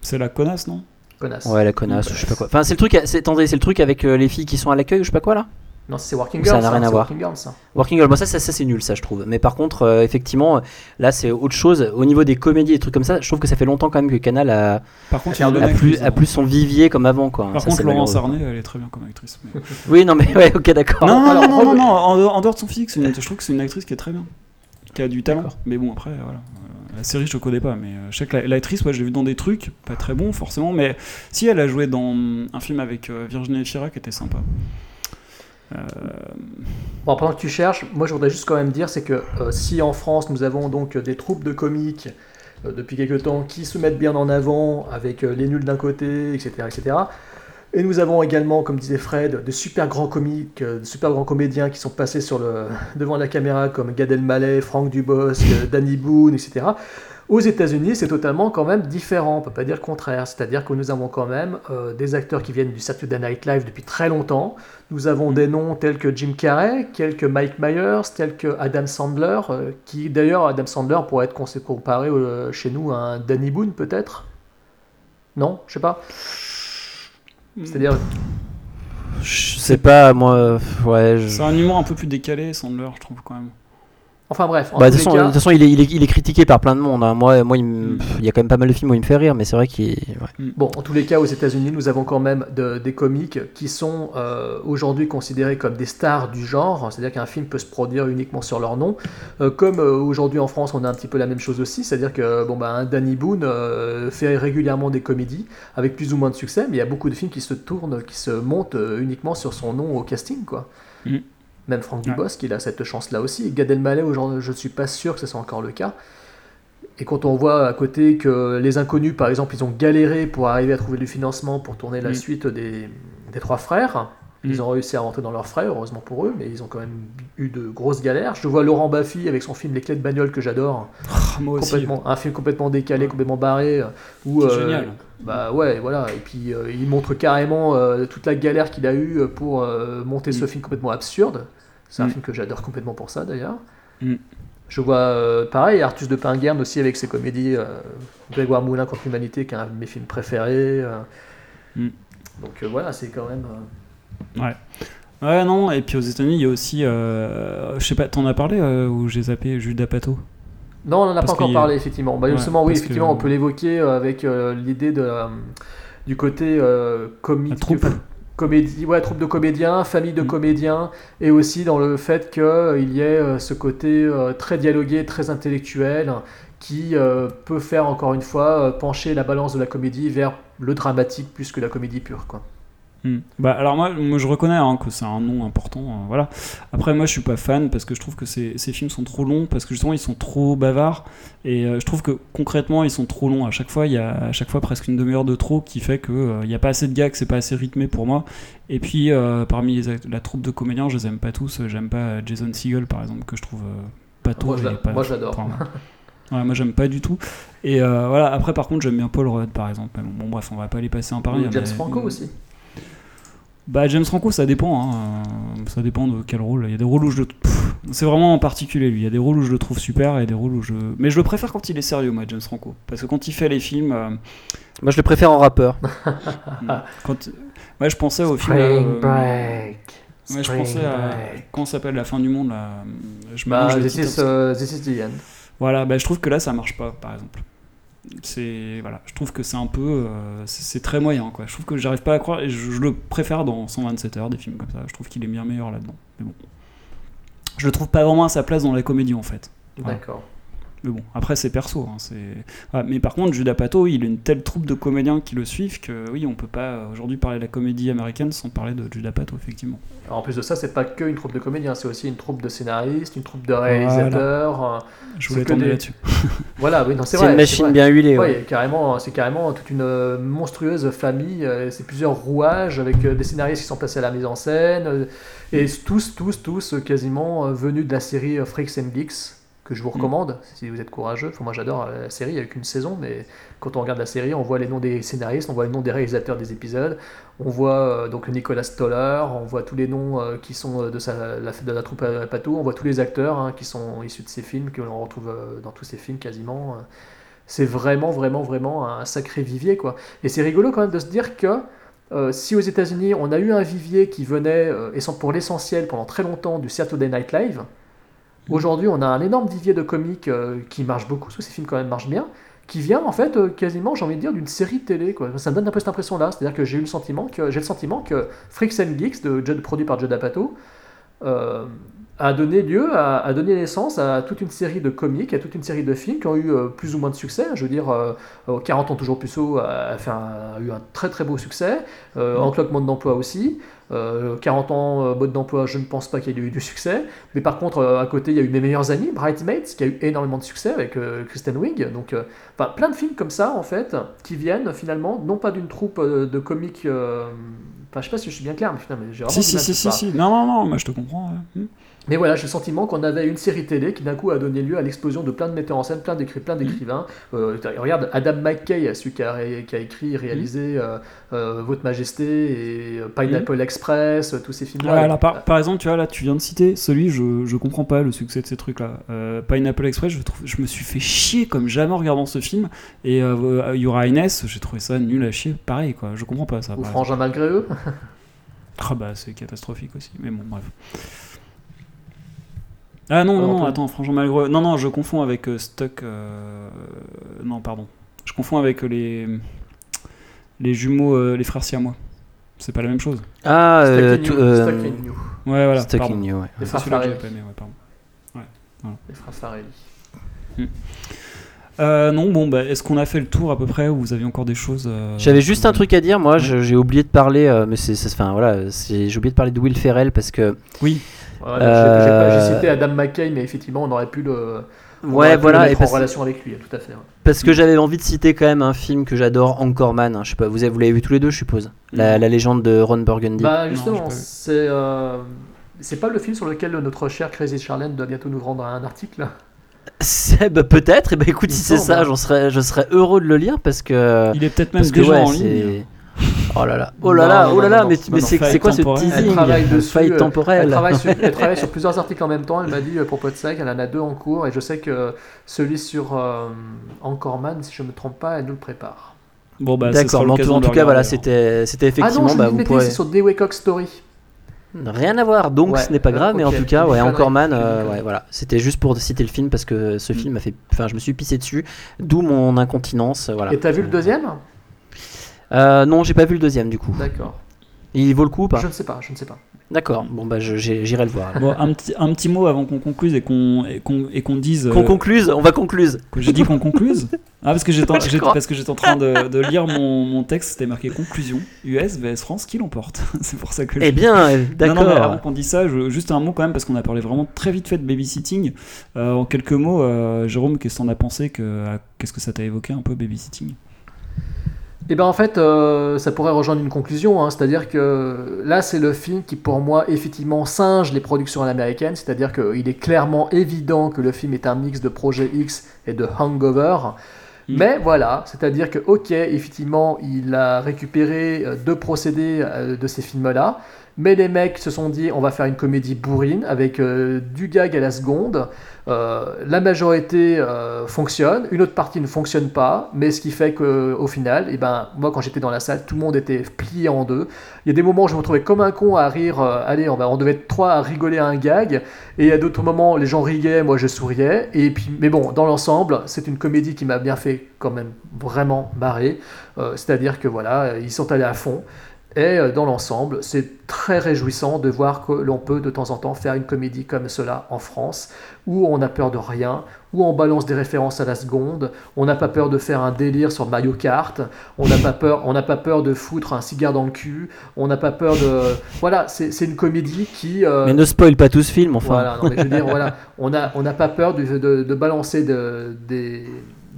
c'est la connasse, non? Connasse Ouais la connasse ou je sais pas quoi. Enfin c'est le truc c'est attendez c'est le truc avec euh, les filles qui sont à l'accueil ou je sais pas quoi là? Non, c'est Working Ou Girls. ça n'a rien hein, à voir. Working Girls, ça. Working Girl, bon, ça, ça, ça, c'est nul, ça je trouve. Mais par contre, euh, effectivement, là c'est autre chose. Au niveau des comédies et trucs comme ça, je trouve que ça fait longtemps quand même que Canal a, Par contre, il y a a a plus, a hein. plus son vivier comme avant. Quoi. Par Ça, contre, Laurence. Arnay, elle est très bien comme actrice. mais- [laughs] Oui, non, mais ouais, ok, d'accord. Non, non, alors, non, non, non, en, dehors- en dehors de son physique, une- je trouve que c'est une actrice qui est très bien, qui a du talent. Mais bon, après, voilà. Euh, La série, je ne connais pas, mais euh, je sais que la- l'actrice, ouais, je l'ai vue dans des trucs, pas très bons forcément, mais si elle a joué dans un film avec euh, Virginie Efira qui était sympa. Euh, Bon, pendant que tu cherches, moi je voudrais juste quand même dire, c'est que euh, si en France nous avons donc des troupes de comiques euh, depuis quelques temps qui se mettent bien en avant avec les nuls d'un côté, etc., etc. Et nous avons également, comme disait Fred, de super grands comiques, de super grands comédiens qui sont passés [laughs] devant la caméra comme Gad Elmaleh, Franck Dubosc, Danny Boone, etc. Aux États-Unis, c'est totalement quand même différent, on peut pas dire le contraire. C'est-à-dire que nous avons quand même euh, des acteurs qui viennent du Saturday Night Live depuis très longtemps. Nous avons des noms tels que Jim Carrey, tels que Mike Myers, tels que Adam Sandler, euh, qui d'ailleurs Adam Sandler pourrait être comparé euh, chez nous à un Danny Boone peut-être? Non, je sais pas. C'est-à-dire, Je sais pas, moi, ouais. je- c'est un humour un peu plus décalé, Sandler, je trouve quand même. Enfin bref. En Bah, de toute façon, il, est, il, est, il est critiqué par plein de monde. hein. Moi, moi il, me- Mm. il y a quand même pas mal de films où il me fait rire, mais c'est vrai qu'il. ouais. Bon, en tous les cas, aux États-Unis, nous avons quand même de- des comiques qui sont euh, aujourd'hui considérés comme des stars du genre, c'est-à-dire qu'un film peut se produire uniquement sur leur nom. Euh, comme euh, aujourd'hui en France, on a un petit peu la même chose aussi, c'est-à-dire que bon, bah, un Danny Boone euh, fait régulièrement des comédies avec plus ou moins de succès, mais il y a beaucoup de films qui se tournent, qui se montent euh, uniquement sur son nom au casting, quoi. Mm. Même Franck Ouais. Dubosc, il a cette chance-là aussi. Gad Elmaleh, aujourd'hui, je ne suis pas sûr que ce soit encore le cas. Et quand on voit à côté que les inconnus, par exemple, ils ont galéré pour arriver à trouver du financement pour tourner la Mm. suite des, des trois frères, ils Mm. ont réussi à rentrer dans leurs frais, heureusement pour eux, mais ils ont quand même eu de grosses galères. Je vois Laurent Baffy avec son film Les clés de bagnole que j'adore, moi aussi. un film complètement décalé, complètement barré, euh, où C'est euh, génial. bah ouais, voilà. Et puis euh, il montre carrément euh, toute la galère qu'il a eue pour monter ce Mm. film complètement absurde. C'est un Mm. film que j'adore complètement pour ça d'ailleurs. Mm. Je vois euh, pareil Artus de Pinguerne aussi avec ses comédies euh, Grégoire Moulin contre l'humanité qui est un de mes films préférés. euh. Mm. Donc euh, voilà, c'est quand même. Ouais. Ouais, non, et puis aux États-Unis, il y a aussi. je sais pas, t'en as parlé ou j'ai zappé Judas Pato? Non, on n'en a Parce pas encore a- parlé effectivement. Bah, Ouais, justement, oui, effectivement, que- on peut l'évoquer avec l'idée de du côté comique. La troupe. Comédie, ouais, troupe de comédiens, famille de Mm. comédiens, et aussi dans le fait qu'il y ait euh, ce côté euh, très dialogué, très intellectuel, qui euh, peut faire encore une fois euh, pencher la balance de la comédie vers le dramatique plus que la comédie pure. Quoi. Hmm. Bah alors moi, moi je reconnais hein, que c'est un nom important, euh, voilà. Après moi je suis pas fan parce que je trouve que ces, ces films sont trop longs parce que justement ils sont trop bavards et euh, je trouve que concrètement ils sont trop longs. À chaque fois il y a à chaque fois presque une demi-heure de trop qui fait que euh, il y a pas assez de que c'est pas assez rythmé pour moi. Et puis euh, parmi les la troupe de comédiens, je les aime pas tous. J'aime pas Jason Segel par exemple que je trouve euh, pas tôt. Moi, je pas- moi, j'adore. [laughs] Ouais, moi j'aime pas du tout. Et euh, voilà, après par contre j'aime bien Paul Rudd par exemple. Bon, bon, bref, on va pas les passer en a- James Franco aussi. Bah James Franco ça dépend, hein. Ça dépend de quel rôle. Il y a des rôles où je le... C'est vraiment en particulier lui. Il y a des rôles où je le trouve super et des rôles où je... Mais je le préfère quand il est sérieux moi James Franco. Parce que quand il fait les films... euh, Moi, je le préfère en rappeur. [laughs] quand... Ouais je pensais au film... Euh, Break. Ouais, je pensais à... Comment s'appelle La fin du monde là? Je Bah, this, is, euh, this is the end. Voilà, bah, je trouve que là ça marche pas par exemple. C'est voilà, je trouve que c'est un peu, euh, c'est très moyen quoi. Je trouve que j'arrive pas à croire et je, le préfère dans 127 heures des films comme ça. Je trouve qu'il est bien meilleur là-dedans. Mais bon, je le trouve pas vraiment à sa place dans la comédie en fait. D'accord. Mais bon, après c'est perso. hein, c'est... voilà, mais par contre, Judas Pato, il a une telle troupe de comédiens qui le suivent que oui, on peut pas euh, aujourd'hui parler de la comédie américaine sans parler de Judas Pato effectivement. Alors, en plus de ça, c'est pas que une troupe de comédiens, c'est aussi une troupe de scénaristes, une troupe de réalisateurs. euh, Je voulais t'emmener des- là-dessus. [laughs] Voilà, oui, non, c'est C'est vrai. une machine bien huilée. ouais. Ouais, carrément, c'est carrément toute une euh, monstrueuse famille. c'est plusieurs rouages avec des scénaristes qui sont placés à la mise en scène. et tous, tous, tous quasiment venus de la série Freaks and Geeks, que je vous recommande si vous êtes courageux. Enfin, moi j'adore euh, la série, il n'y a qu'une saison, mais quand on regarde la série, on voit les noms des scénaristes, on voit les noms des réalisateurs des épisodes. On voit euh, donc Nicolas Stoller, on voit tous les noms euh, qui sont de, sa, la, de la troupe à Pato, on voit tous les acteurs hein, qui sont issus de ces films, que l'on retrouve euh, dans tous ces films quasiment. c'est vraiment, vraiment, vraiment un sacré vivier, quoi. Et c'est rigolo quand même de se dire que euh, si aux États-Unis, on a eu un vivier qui venait, euh, pour l'essentiel, pendant très longtemps, du Saturday Night Live, aujourd'hui, on a un énorme vivier de comiques euh, qui marche beaucoup, parce que ces films quand même marchent bien, qui vient en fait euh, quasiment, j'ai envie de dire, d'une série de télé. Quoi. Ça me donne un peu cette impression-là. C'est-à-dire que j'ai eu le sentiment que j'ai le sentiment que Freaks and Geeks, de, produit par Judd Apatow, euh, a donné lieu, à, a donné naissance à toute une série de comiques, à toute une série de films qui ont eu euh, plus ou moins de succès. Je veux dire, euh, euh, 40 ans toujours puceau a, a fait un- a eu un très très beau succès. Euh, Encloque mode d'emploi aussi. Euh, 40 ans euh, mode d'emploi, je ne pense pas qu'il y ait eu du succès. Mais par contre, euh, à côté, il y a eu Mes meilleurs amis, Bridesmaids, qui a eu énormément de succès avec euh, Kristen Wiig. Donc, enfin, plein de films comme ça, en fait, qui viennent finalement, non pas d'une troupe de comiques. Enfin, je sais pas si je suis bien clair, mais mais j'ai vraiment Si, si, si, si, si. Non, non, non, moi je te comprends. ouais. Mais voilà, j'ai le sentiment qu'on avait une série télé qui d'un coup a donné lieu à l'explosion de plein de metteurs en scène, plein d'écrivains. Euh, t'as- regarde, Adam McKay, celui qui a, ré- qui a écrit, réalisé euh, euh, Votre Majesté et euh, Pineapple Express, euh, tous ces films-là. Par, par exemple, tu vois, là, tu viens de citer celui, je, je comprends pas le succès de ces trucs-là. Euh, Pineapple Express, je, trouve, je me suis fait chier comme jamais en regardant ce film. Et euh, Yura Inès, j'ai trouvé ça nul à chier. Pareil, quoi. Je comprends pas ça. Ou Frangin malgré eux. Ah bah, c'est catastrophique aussi. Mais bon, bref. Ah non, non, non, attends, Frangin Malgré. Non, non, je confonds avec euh, Stuck. euh, Non, pardon. Je confonds avec les. Les jumeaux, euh, les frères siamois. C'est pas la même chose. Ah, euh, Stuck in tout- You, euh, Stuck in You. Ouais, voilà. Stuck pardon. in You, ouais. Les C'est frères celui-là que Farrelly. j'ai pas aimé, ouais, pardon. Les frères Farrelly. Euh, non, bon, bah, est-ce qu'on a fait le tour à peu près ou vous aviez encore des choses euh, J'avais juste un truc à dire, moi, je- j'ai oublié de parler, euh, mais c'est, c'est- enfin voilà, c'est- j'ai oublié de parler de Will Ferrell parce que, Oui, Voilà, j'ai- Euh, cité Adam McKay, mais effectivement, on aurait pu le. ouais, aurait pu le voilà, mettre et en parce, relation avec lui, tout à fait. ouais. parce que j'avais envie de citer quand même un film que j'adore, Anchorman. hein, je sais pas, vous avez, vous l'avez vu tous les deux, je suppose. La, légende de Ron Burgundy. Bah justement, c'est euh, c'est pas le film sur lequel notre cher Crazy Charlene doit bientôt nous rendre un article? Bah, peut-être. Et bah écoute, Il si c'est ça, hein. j'en serais, je serais heureux de le lire parce que. il est peut-être même déjà ouais, en ligne. Oh là là, oh là Non, là, non, oh là non, là, non, mais, mais c'est quoi ce teasing travaille dessus. Faille euh, temporelle. Elle travaille, sur, elle travaille sur [laughs] plusieurs articles en même temps. Elle m'a dit euh, pour Podsac, elle en a deux en cours. Et je sais que celui sur euh, Anchorman, si je me trompe pas, elle nous le prépare. Bon, bah, D'accord, mais en tout, en tout cas, voilà, c'était, c'était ah effectivement, non, je bah, vous c'est sur Dewey Cox Story. Rien à voir, donc Ouais, ce n'est pas euh, grave, mais en tout cas, ouais, euh, connerie. ouais, voilà, c'était juste pour citer le film parce que ce Mm. film m'a fait, enfin, je me suis pissé dessus, d'où mon incontinence, voilà. Et t'as vu le deuxième? Euh, Non, j'ai pas vu le deuxième du coup. D'accord. Il vaut le coup ou pas Je ne sais pas, je ne sais pas. D'accord, bon bah je- j'irai le voir. Bon, un petit, un petit mot avant qu'on concluse et qu'on et qu'on et qu'on dise. Qu'on euh, concluse, on va concluse. que j'ai dit qu'on concluse. [laughs] Ah parce que j'étais en- Je j'étais- crois. parce que j'étais en train de, de lire mon, mon texte, c'était marqué conclusion. US vs France qui l'emporte. [laughs] C'est pour ça que. je- Eh bien, euh, Non, non, avant d'accord. qu'on dise ça, je- juste un mot quand même, parce qu'on a parlé vraiment très vite fait de babysitting. Euh, en quelques mots, euh, Jérôme, qu'est-ce que t'en as pensé Qu'est-ce que ça t'a évoqué un peu, babysitting? Et ben en fait, euh, ça pourrait rejoindre une conclusion, hein, c'est-à-dire que là, c'est le film qui, pour moi, effectivement, singe les productions à l'américaine, c'est-à-dire qu'il est clairement évident que le film est un mix de Projet X et de Hangover. Mm. Mais voilà, c'est-à-dire que, ok, effectivement, il a récupéré euh, deux procédés euh, de ces films-là, mais les mecs se sont dit, on va faire une comédie bourrine avec euh, du gag à la seconde. Euh, la majorité euh, fonctionne, une autre partie ne fonctionne pas, mais ce qui fait qu'au final, eh ben, moi quand j'étais dans la salle, tout le monde était plié en deux. Il y a des moments où je me retrouvais comme un con à rire, euh, allez, on, va, on devait être trois à rigoler à un gag, et à d'autres moments, les gens riaient, moi je souriais, et puis, mais bon, dans l'ensemble, c'est une comédie qui m'a bien fait quand même vraiment marrer, Euh, c'est-à-dire que voilà, ils sont allés à fond. Et euh, dans l'ensemble, c'est très réjouissant de voir que l'on peut de temps en temps faire une comédie comme cela en France, où on n'a peur de rien, où on balance des références à la seconde, on n'a pas peur de faire un délire sur Mario Kart, on n'a pas peur, on n'a pas peur de foutre un cigare dans le cul, on n'a pas peur de, voilà, c'est une comédie qui. euh, Mais ne spoil pas tout ce film, enfin. voilà, non, mais je veux dire, [laughs] voilà, on n'a on pas peur de, de- de balancer de, des-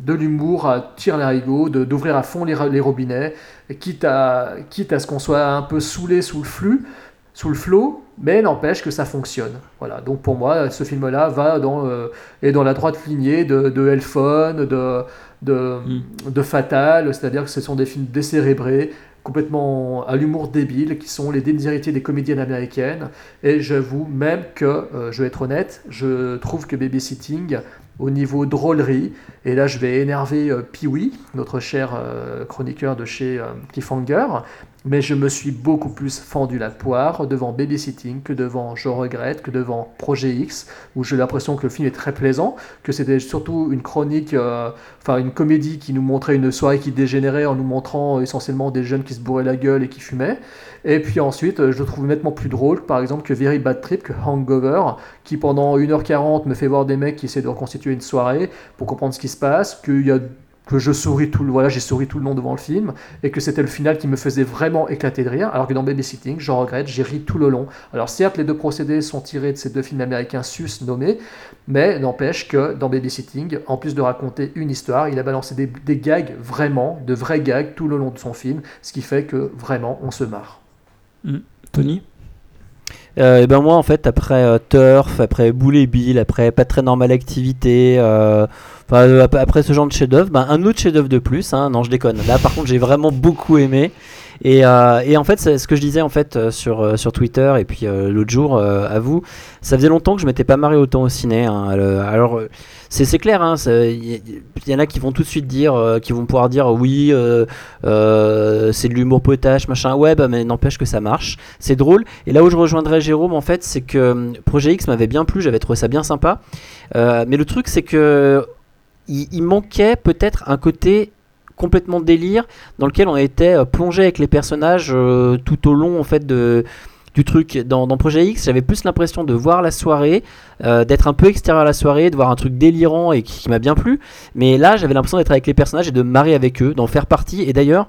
de l'humour à tir larigot, de- d'ouvrir à fond les, les robinets, et quitte à, quitte à ce qu'on soit un peu saoulé sous le flux, sous le flot, mais n'empêche que ça fonctionne. Voilà, donc pour moi, ce film-là va dans, euh, est dans la droite lignée de, de de, de, de Fatal, c'est-à-dire que ce sont des films décérébrés, complètement à l'humour débile, qui sont les déshéritiers des comédiennes américaines. Et j'avoue même que, euh, je vais être honnête, je trouve que Babysitting au niveau drôlerie. Et là, je vais énerver euh, Pee-wee, notre cher euh, chroniqueur de chez euh, Cliffhanger. Mais je me suis beaucoup plus fendu la poire devant Babysitting que devant Je regrette, que devant Projet X, où j'ai l'impression que le film est très plaisant, que c'était surtout une chronique, euh, enfin une comédie qui nous montrait une soirée qui dégénérait en nous montrant essentiellement des jeunes qui se bourraient la gueule et qui fumaient. Et puis ensuite, euh, je trouve nettement plus drôle, par exemple, que Very Bad Trip, que Hangover, qui pendant 1h40 me fait voir des mecs qui essaient de reconstituer une soirée pour comprendre ce qui se passe, que je souris tout le voilà j'ai souri tout le long devant le film et que c'était le final qui me faisait vraiment éclater de rire alors que dans Babysitting je regrette j'ai ri tout le long. Alors certes les deux procédés sont tirés de ces deux films américains sus nommés mais n'empêche que dans Babysitting en plus de raconter une histoire il a balancé des gags vraiment de vrais gags tout le long de son film ce qui fait que vraiment on se marre Tony Euh, et ben moi en fait après euh, Turf, après Boule et Bill, après Pas très normale activité, euh, euh, ap- après ce genre de chef-d'œuvre, ben, un autre chef-d'œuvre de plus. Hein, non je déconne. Là par contre j'ai vraiment beaucoup aimé. Et, et en fait ce que je disais en fait sur sur Twitter et puis l'autre jour à vous, ça faisait longtemps que je m'étais pas marré autant au ciné. hein. Alors c'est clair, hein, il y, il y en a qui vont tout de suite dire, euh, qui vont pouvoir dire oui, euh, euh, c'est de l'humour potache, machin. Ouais, bah, mais n'empêche que ça marche, c'est drôle. Et là où je rejoindrais Jérôme, en fait, c'est que hum, Projet X m'avait bien plu, j'avais trouvé ça bien sympa. Mais le truc, c'est que il, il manquait peut-être un côté complètement délire dans lequel on était plongé avec les personnages tout au long en fait de du truc dans, dans Projet X j'avais plus l'impression de voir la soirée euh, d'être un peu extérieur à la soirée de voir un truc délirant et qui, m'a bien plu mais là j'avais l'impression d'être avec les personnages et de marrer avec eux d'en faire partie et d'ailleurs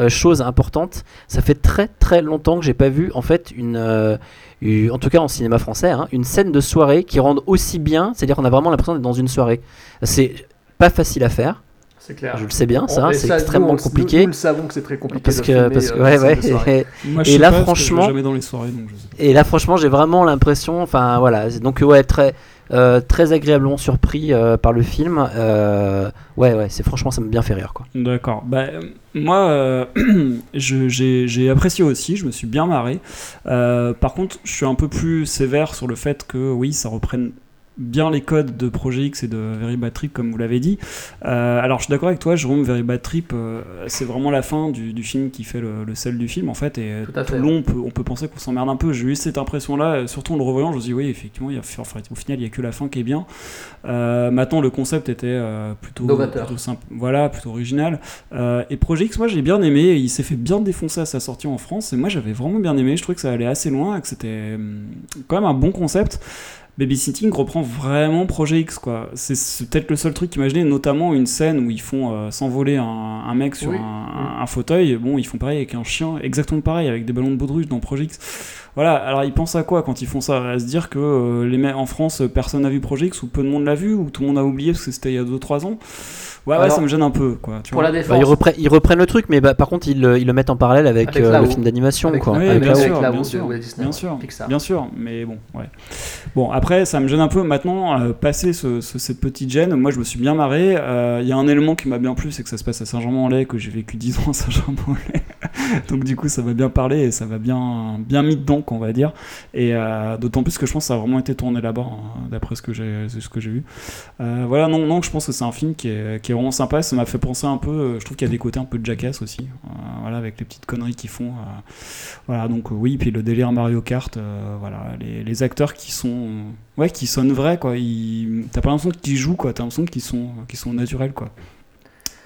euh, chose importante, ça fait très très longtemps que j'ai pas vu en fait une, euh, en tout cas en cinéma français, hein, une scène de soirée qui rende aussi bien, c'est-à-dire qu'on a vraiment l'impression d'être dans une soirée. C'est pas facile à faire, c'est clair je le sais bien, ça, c'est extrêmement compliqué. nous, nous le savons que c'est très compliqué parce que, parce que euh, ouais, ouais, soirée. [laughs] Moi, je et sais là pas, franchement, jamais dans les soirées, donc je sais pas. et là, franchement, j'ai vraiment l'impression, enfin voilà, donc ouais, très, euh, très agréablement surpris euh, par le film. Euh, ouais, ouais, c'est franchement, ça m'a bien fait rire, quoi. D'accord. Bah, moi, euh, [clears throat] j'ai j'ai apprécié aussi, je me suis bien marré. Euh, par contre, je suis un peu plus sévère sur le fait que, oui, ça reprenne bien les codes de Projet X et de Very Bad Trip, comme vous l'avez dit. Euh, alors, je suis d'accord avec toi, Jérôme, Very Bad Trip, euh, c'est vraiment la fin du, du film qui fait le, le sel du film, en fait. Et euh, Tout tout long, on peut, on peut penser qu'on s'emmerde un peu. J'ai eu cette impression-là, euh, surtout en le revoyant, je me suis dit, oui, effectivement, il y a, enfin, au final, il n'y a que la fin qui est bien. Euh, maintenant, le concept était plutôt, plutôt simple, voilà, plutôt original. Et Projet X, moi j'ai bien aimé. Il s'est fait bien défoncer à sa sortie en France. Et moi j'avais vraiment bien aimé. Je trouvais que ça allait assez loin, que c'était hum, quand même un bon concept. Babysitting reprend vraiment Projet X, quoi. C'est peut-être le seul truc qu'imaginer, notamment une scène où ils font euh, s'envoler un, un mec sur Oui, un, un- un fauteuil. Bon, ils font pareil avec un chien, exactement pareil, avec des ballons de baudruche dans Projet X. Voilà, alors ils pensent à quoi quand ils font ça? À se dire que euh, les mecs en France, euh, personne n'a vu Projet X, ou peu de monde l'a vu, ou tout le monde a oublié parce que c'était il y a 2-3 ans? Ouais, ouais, ça me gêne un peu, quoi. Tu pour vois. la Bah, défense ils, reprennent, ils reprennent le truc, mais bah, par contre, ils, le- ils le mettent en parallèle avec, Avec euh, le film d'animation, avec- quoi. Oui, Avec bien sûr, la bien sûr, bien sûr, Pixar. bien sûr, mais bon, ouais. Bon, après, ça me gêne un peu maintenant, euh, passer ce- ce- cette petite gêne, moi je me suis bien marré, Euh, il y a un élément qui m'a bien plu, c'est que ça se passe à Saint-Germain-en-Laye, que j'ai vécu 10 ans à Saint-Germain-en-Laye, [laughs] donc du coup ça m'a bien parlé et ça m'a bien, bien mis dedans, qu'on va dire, et euh, d'autant plus que je pense que ça a vraiment été tourné là-bas, hein, d'après ce que j'ai vu. Euh, voilà, non, non, je pense que c'est un film qui est, qui est vraiment sympa, ça m'a fait penser un peu, euh, je trouve qu'il y a des côtés un peu de Jackass aussi, voilà, avec les petites conneries qu'ils font. voilà, donc oui, puis le délire Mario Kart, voilà, les, les acteurs qui sont, ouais, qui sonnent vrais, quoi. Ils- T'as pas l'impression qu'ils jouent, quoi. T'as l'impression qu'ils sont, qu'ils sont naturels, quoi.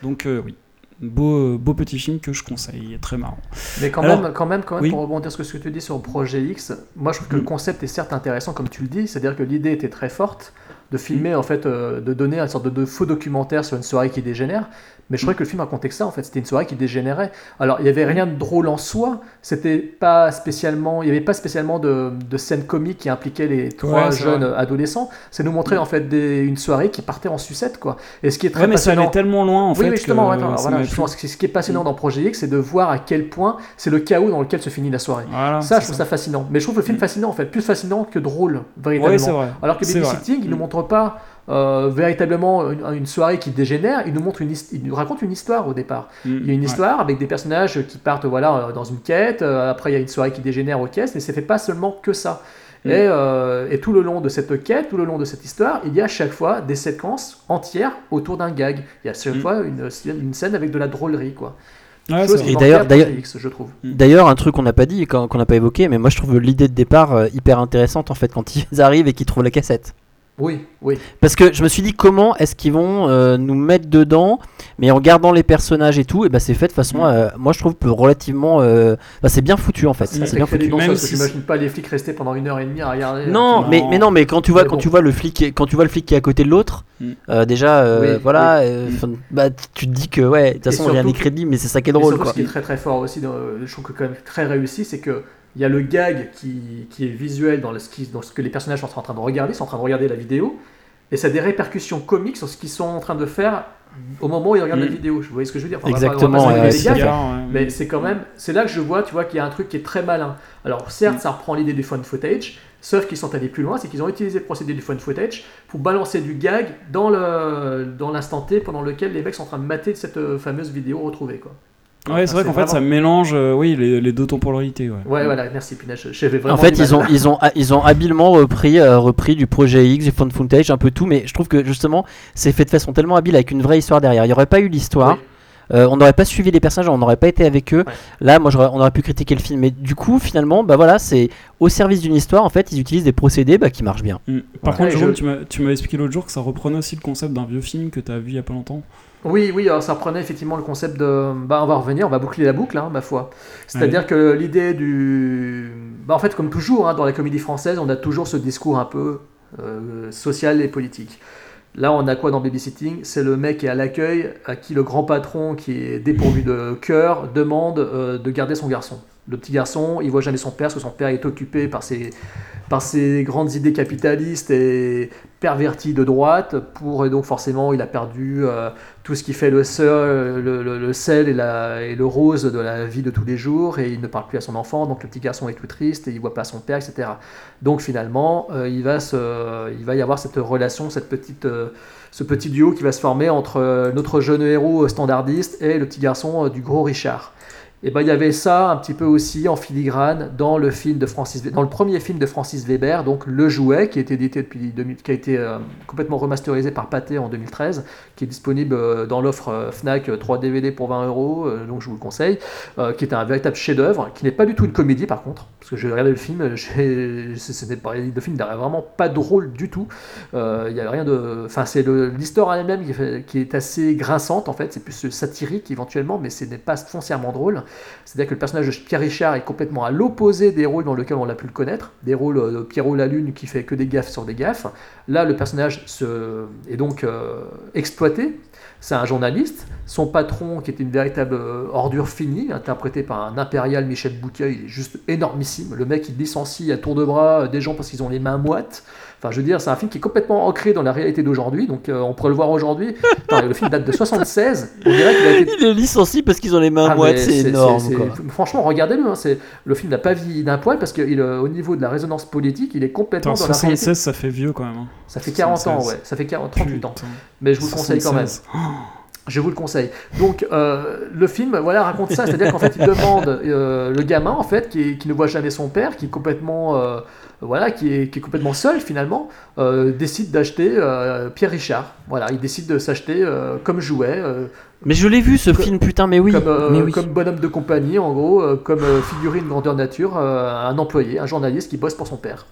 Donc oui, beau, beau petit film que je conseille, il est très marrant. Mais quand Alors, même, quand même, quand même oui. pour rebondir sur ce que tu dis sur Projet X, moi je trouve que Mm. le concept est certes intéressant comme tu le dis, c'est-à-dire que l'idée était très forte de filmer Mm. en fait, euh, de donner une sorte de, de faux documentaire sur une soirée qui dégénère. Mais je trouvais que le film racontait que ça en fait, c'était une soirée qui dégénérait. Alors il y avait rien de drôle en soi, c'était pas spécialement, il y avait pas spécialement de, de scènes comiques qui impliquaient les trois Ouais, jeunes vrai. adolescents. C'est nous montrer en fait des- une soirée qui partait en sucette quoi. Et ce qui est très Ouais, mais ça passionnant. allait tellement loin, en oui, fait. oui, justement, que alors ça voilà, justement, ce qui est passionnant dans Projet X, c'est de voir à quel point c'est le chaos dans lequel se finit la soirée. Voilà, ça, je trouve ça fascinant. Mais je trouve le film fascinant, en fait, plus fascinant que drôle, véritablement. Ouais, vrai. Alors que C'est vrai. Babysitting, il ne Mm. Montre pas euh, véritablement une, une soirée qui dégénère, il nous, montre une, il nous raconte une histoire au départ. Mm, Il y a une ouais. histoire avec des personnages qui partent voilà, euh, dans une quête, euh, après il y a une soirée qui dégénère aux caisses, mais ça fait pas seulement que ça. Et, euh, et tout le long de cette quête, tout le long de cette histoire, il y a à chaque fois des séquences entières autour d'un gag. Il y a à chaque Mm. fois une, une scène avec de la drôlerie, quoi. Ouais, c'est Et d'ailleurs- d'ailleurs- Project X, je trouve. D'ailleurs, un truc qu'on n'a pas dit, qu'on qu'on n'a pas évoqué, mais moi je trouve l'idée de départ hyper intéressante en fait quand ils [laughs] arrivent et qu'ils trouvent la cassette. Oui, oui. Parce que je me suis dit comment est-ce qu'ils vont euh, nous mettre dedans, mais en gardant les personnages et tout, et ben c'est fait de façon, Mm. euh, moi je trouve relativement, euh, bah, c'est bien foutu en fait. Ça C'est bien foutu. Même parce que si j'imagine pas les flics rester pendant une heure et demie à regarder. Non, euh, mais, mais non, mais quand tu vois, Mais quand bon. tu vois le flic, qui est- quand tu vois le flic qui est à côté de l'autre, Mm. euh, déjà, euh, Oui, voilà, oui. euh, bah, tu te dis que ouais, de toute façon il y a crédits, mais c'est ça qui est drôle surtout, quoi. ce qui est très très fort aussi, dans, je trouve que quand même très réussi, c'est que il y a le gag qui, qui est visuel dans, le, dans ce que les personnages sont en train de regarder, sont en train de regarder la vidéo, et ça a des répercussions comiques sur ce qu'ils sont en train de faire au moment où ils regardent Mm. la vidéo. Vous voyez ce que je veux dire Enfin, Exactement, pas ouais, bien. Ouais, mais ouais. c'est quand même, c'est là que je vois, tu vois, qu'il y a un truc qui est très malin. Alors certes, ça reprend l'idée du fun footage, sauf qu'ils sont allés plus loin, c'est qu'ils ont utilisé le procédé du fun footage pour balancer du gag dans le dans l'instant T pendant lequel les mecs sont en train de mater cette euh, fameuse vidéo retrouvée, quoi. Ouais, c'est vrai qu'en fait, ça mélange euh, oui, les, les deux temporalités. Ouais. Ouais, voilà, merci vraiment En fait, ils ont, ils, ont, ils ont habilement repris, euh, repris du projet X, du fun footage, un peu tout, mais je trouve que justement, c'est fait de façon tellement habile avec une vraie histoire derrière. Il n'y aurait pas eu l'histoire, Oui. euh, on n'aurait pas suivi les personnages, on n'aurait pas été avec eux. Ouais. Là, moi, j'aurais- on aurait pu critiquer le film, mais du coup, finalement, bah voilà, c'est au service d'une histoire. En fait, ils utilisent des procédés bah, qui marchent bien. Mm. Par contre, je- tu m'as- expliqué l'autre jour que ça reprenait aussi le concept d'un vieux film que tu as vu il y a pas longtemps. Oui, oui, alors ça reprenait effectivement le concept de. Bah, on va revenir, on va boucler la boucle, hein, ma foi. C'est-à-dire que l'idée du. Bah, en fait, comme toujours, hein, dans la comédie française, on a toujours ce discours un peu euh, social et politique. Là, on a quoi dans Babysitting? C'est le mec qui est à l'accueil, à qui le grand patron, qui est dépourvu de cœur, demande euh, de garder son garçon. Le petit garçon, il voit jamais son père, parce que son père est occupé par ses, par ses grandes idées capitalistes et perverties de droite, pour, et donc forcément, il a perdu euh, tout ce qui fait le, sel, le, sel et, la, et le rose de la vie de tous les jours, et il ne parle plus à son enfant, donc le petit garçon est tout triste, et il voit pas son père, etc. Donc finalement, euh, il, va se, il va y avoir cette relation, cette petite, euh, ce petit duo qui va se former entre notre jeune héros standardiste et le petit garçon du gros Richard. Et ben il y avait ça un petit peu aussi en filigrane dans le film de Francis, dans le premier film de Francis Weber, donc Le Jouet, qui a été édité depuis 2000, qui a été euh, complètement remasterisé par Pathé en 2013, qui est disponible euh, dans l'offre euh, Fnac euh, 3 DVD pour 20 euros, euh, donc je vous le conseille, euh, qui est un véritable chef-d'œuvre, qui n'est pas du tout une comédie par contre, parce que j'ai regardé le film, euh, [laughs] le film n'est vraiment pas drôle du tout. Euh, Il y a rien de, enfin c'est l'histoire elle-même qui, qui est assez grinçante en fait, c'est plus satirique éventuellement, mais ce n'est pas foncièrement drôle. C'est-à-dire que le personnage de Pierre Richard est complètement à l'opposé des rôles dans lesquels on l'a pu le connaître, des rôles euh, de Pierrot la Lune qui fait que des gaffes sur des gaffes. Là, le personnage est donc euh, exploité. C'est un journaliste. Son patron, qui est une véritable euh, ordure finie, interprété par un impérial Michel Bouquet, il est juste énormissime. Le mec, il licencie à tour de bras des gens parce qu'ils ont les mains moites. Enfin, je veux dire, c'est un film qui est complètement ancré dans la réalité d'aujourd'hui, donc euh, on pourrait le voir aujourd'hui. Le film date de 76. On dirait qu'il a été Il est licencié parce qu'ils ont les mains ah, moites, mais c'est énorme. quoi. Franchement, regardez-le. hein, c'est- le film n'a pas vieilli d'un poil parce qu'au niveau de la résonance politique, il est complètement Attends, dans la réalité. 76, ça fait vieux quand même. hein. Ça fait 40 ans, 76. ouais. Ça fait 40, 38 ans. Mais je vous le conseille quand même. 76. Je vous le conseille. Donc, euh, le film, voilà, raconte ça. C'est-à-dire qu'en fait, il demande euh, le gamin, en fait, qui, ne voit jamais son père, qui est complètement, euh, voilà, qui est, qui est complètement seul finalement, euh, décide d'acheter euh, Pierre Richard. Voilà, il décide de s'acheter euh, comme jouet. Mais je l'ai vu ce film, putain, mais oui. comme, mais oui. comme bonhomme de compagnie, en gros, comme figurine grandeur nature, un employé, un journaliste qui bosse pour son père.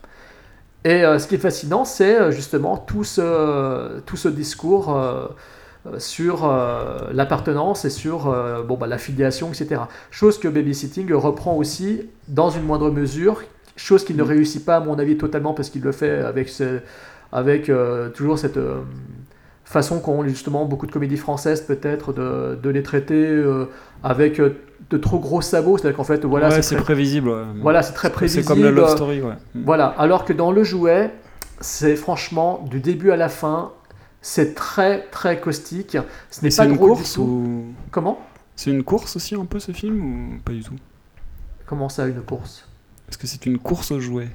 Et ce qui est fascinant, c'est justement tout ce, tout ce discours sur euh, l'appartenance et sur euh, bon, bah, l'affiliation, etc. Chose que Babysitting reprend aussi dans une moindre mesure, chose qu'il ne réussit pas, à mon avis, totalement, parce qu'il le fait avec, ce- avec euh, toujours cette euh, façon qu'ont justement beaucoup de comédies françaises, peut-être, de, de les traiter euh, avec de trop gros sabots. C'est-à-dire qu'en fait, voilà, ouais, c'est c'est prévisible. ouais. voilà, c'est très C'est prévisible. comme la love story, ouais. Mm. Voilà, alors que dans le jouet, c'est franchement du début à la fin, c'est très très caustique. Ce n'est c'est pas une du course tout. ou Comment? C'est une course aussi un peu ce film ou pas du tout? Comment ça, une course? Est-ce que c'est une course aux jouets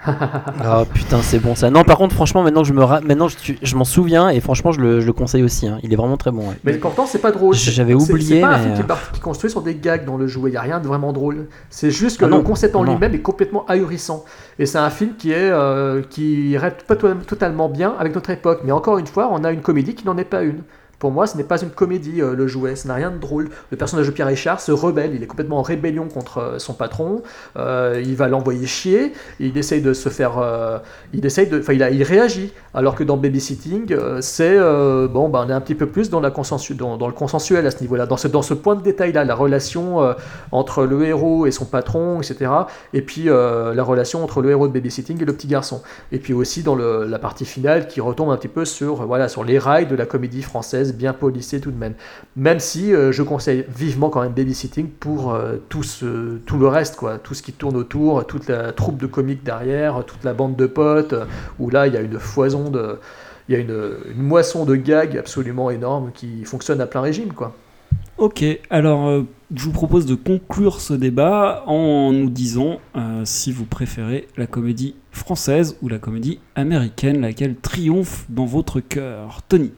[laughs] oh putain, c'est bon ça. Non, par contre, franchement, maintenant je me ra- maintenant je, je m'en souviens et franchement, je le, je le conseille aussi. hein. Il est vraiment très bon. ouais. Mais pourtant, c'est pas drôle. C'est- J'avais oublié, C'est pas un film qui est, euh, par- qui est construit sur des gags dans le jouet. Il y a rien de vraiment drôle. C'est juste que Ah non, le concept en lui-même est complètement ahurissant. Et c'est un film qui est euh, qui reste pas to- totalement bien avec notre époque. Mais encore une fois, on a une comédie qui n'en est pas une. Pour moi, ce n'est pas une comédie, euh, le jouet, ça n'a rien de drôle. Le personnage de Pierre Richard se rebelle, il est complètement en rébellion contre euh, son patron, Euh, il va l'envoyer chier, il essaye de se faire... il essaye de... Enfin, il, il réagit, alors que dans Babysitting, c'est... bon, ben, on est un petit peu plus dans, la consensu- dans, le consensuel à ce niveau-là, dans ce, dans ce point de détail-là, la relation entre le héros et son patron, etc. Et puis la relation entre le héros de Babysitting et le petit garçon. Et puis aussi dans la partie finale qui retombe un petit peu sur, voilà, sur les rails de la comédie française, bien polissée tout de même. Même si euh, je conseille vivement quand même Babysitting pour euh, tout, ce- tout le reste, quoi. tout ce qui tourne autour, toute la troupe de comiques derrière, toute la bande de potes, euh, où là il y a une foison de... Il y a une, moisson de gags absolument énorme qui fonctionne à plein régime, quoi. Ok, alors je vous propose de conclure ce débat en nous disant si vous préférez la comédie française ou la comédie américaine, laquelle triomphe dans votre cœur. Tony.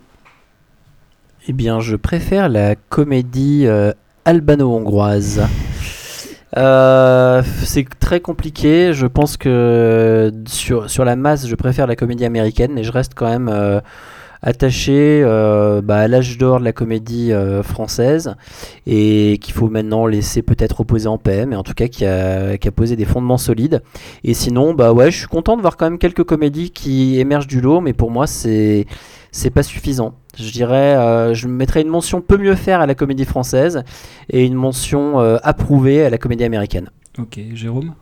Eh bien, je préfère la comédie euh, albano-hongroise. Euh, c'est très compliqué. Je pense que sur, la masse, je préfère la comédie américaine, mais je reste quand même euh, attaché bah, à l'âge d'or de la comédie française et qu'il faut maintenant laisser peut-être reposer en paix, mais en tout cas qui a, qui a posé des fondements solides. Et sinon, bah ouais, je suis content de voir quand même quelques comédies qui émergent du lot, mais pour moi, c'est c'est pas suffisant. Je dirais, euh, mettrais une mention peut mieux faire à la comédie française et une mention euh, approuvée à la comédie américaine. Ok, Jérôme?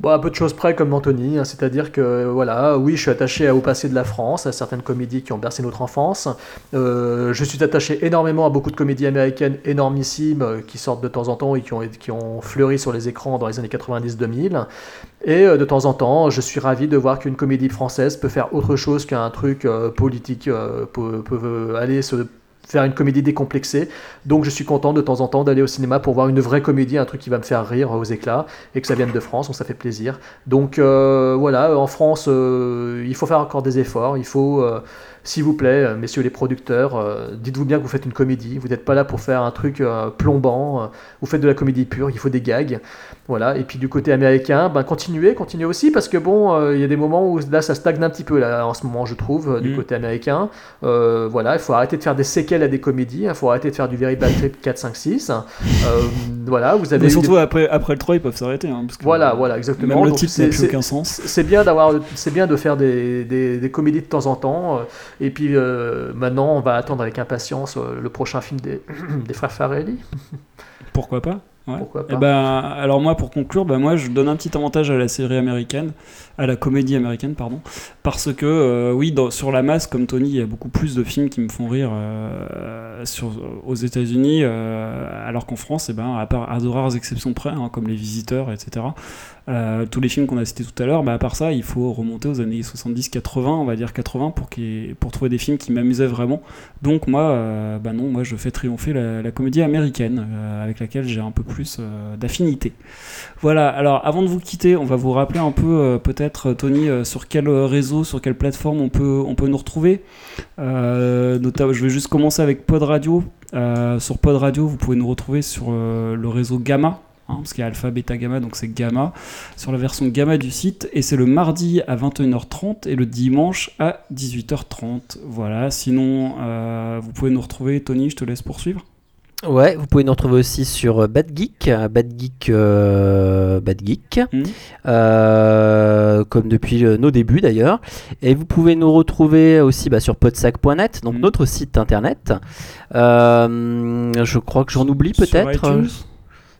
Bon, à peu de choses près comme Anthony, hein, c'est-à-dire que voilà, oui, je suis attaché au passé de la France, à certaines comédies qui ont bercé notre enfance. Euh, je suis attaché énormément à beaucoup de comédies américaines énormissimes euh, qui sortent de temps en temps et qui ont, fleuri sur les écrans dans les années 90-2000. Et euh, de temps en temps, je suis ravi de voir qu'une comédie française peut faire autre chose qu'un truc politique, peut, peut, aller se faire une comédie décomplexée. Donc je suis content de temps en temps d'aller au cinéma pour voir une vraie comédie, un truc qui va me faire rire aux éclats et que ça vienne de France, donc ça fait plaisir. Donc euh, voilà, en France, euh, il faut faire encore des efforts, il faut... euh, s'il vous plaît, euh, messieurs les producteurs, euh, dites-vous bien que vous faites une comédie. Vous n'êtes pas là pour faire un truc euh, plombant. vous faites de la comédie pure. Il faut des gags. Voilà. Et puis du côté américain, ben continuez, continuez aussi parce que bon, euh, il y a des moments où là ça stagne un petit peu là en ce moment, je trouve, euh, du Mm. côté américain. Euh, voilà, il faut arrêter de faire des séquelles à des comédies. Il faut arrêter de faire du Very Bad Trip 4, 5, 6. Euh, voilà, vous avez Mais surtout des- après, après le 3, ils peuvent s'arrêter. hein, Voilà, voilà, exactement. Même le titre c'est- n'a plus aucun sens. C'est bien bien de faire des, des, des comédies de temps en temps. Et puis maintenant, on va attendre avec impatience le prochain film des, [clears throat] des frères Farelli. Pourquoi pas? Ouais. Pourquoi Eh pas. ben, alors moi, pour conclure, ben moi, je donne un petit avantage à la série américaine, à la comédie américaine, pardon, parce que euh, oui, dans- sur la masse, comme Tony, il y a beaucoup plus de films qui me font rire euh, sur, aux États-Unis, euh, alors qu'en France, eh ben, à part à de rares exceptions près, hein, comme Les Visiteurs, etc. tous les films qu'on a cités tout à l'heure, bah, à part ça, il faut remonter aux années 70-80, on va dire 80, pour, pour trouver des films qui m'amusaient vraiment. Donc moi, bah non, moi je fais triompher la, la comédie américaine, avec laquelle j'ai un peu plus euh, d'affinité. Voilà, alors avant de vous quitter, on va vous rappeler un peu, euh, peut-être, Tony, euh, sur quel réseau, sur quelle plateforme on peut, on peut nous retrouver. Je vais juste commencer avec Pod Radio. Sur Pod Radio, vous pouvez nous retrouver sur le réseau Gamma. hein, parce qu'il y a alpha, bêta, gamma, donc c'est gamma, sur la version gamma du site, et c'est le mardi à 21h30 et le dimanche à 18h30. Voilà, sinon vous pouvez nous retrouver, Tony, je te laisse poursuivre. Ouais, vous pouvez nous retrouver aussi sur euh, Bad Geek, euh, Bad Geek, euh, Bad Geek, Mhm. euh, comme depuis euh, nos débuts d'ailleurs. Et vous pouvez nous retrouver aussi bah, sur podsac.net, donc Mhm. notre site internet. Euh, je crois que j'en oublie peut-être.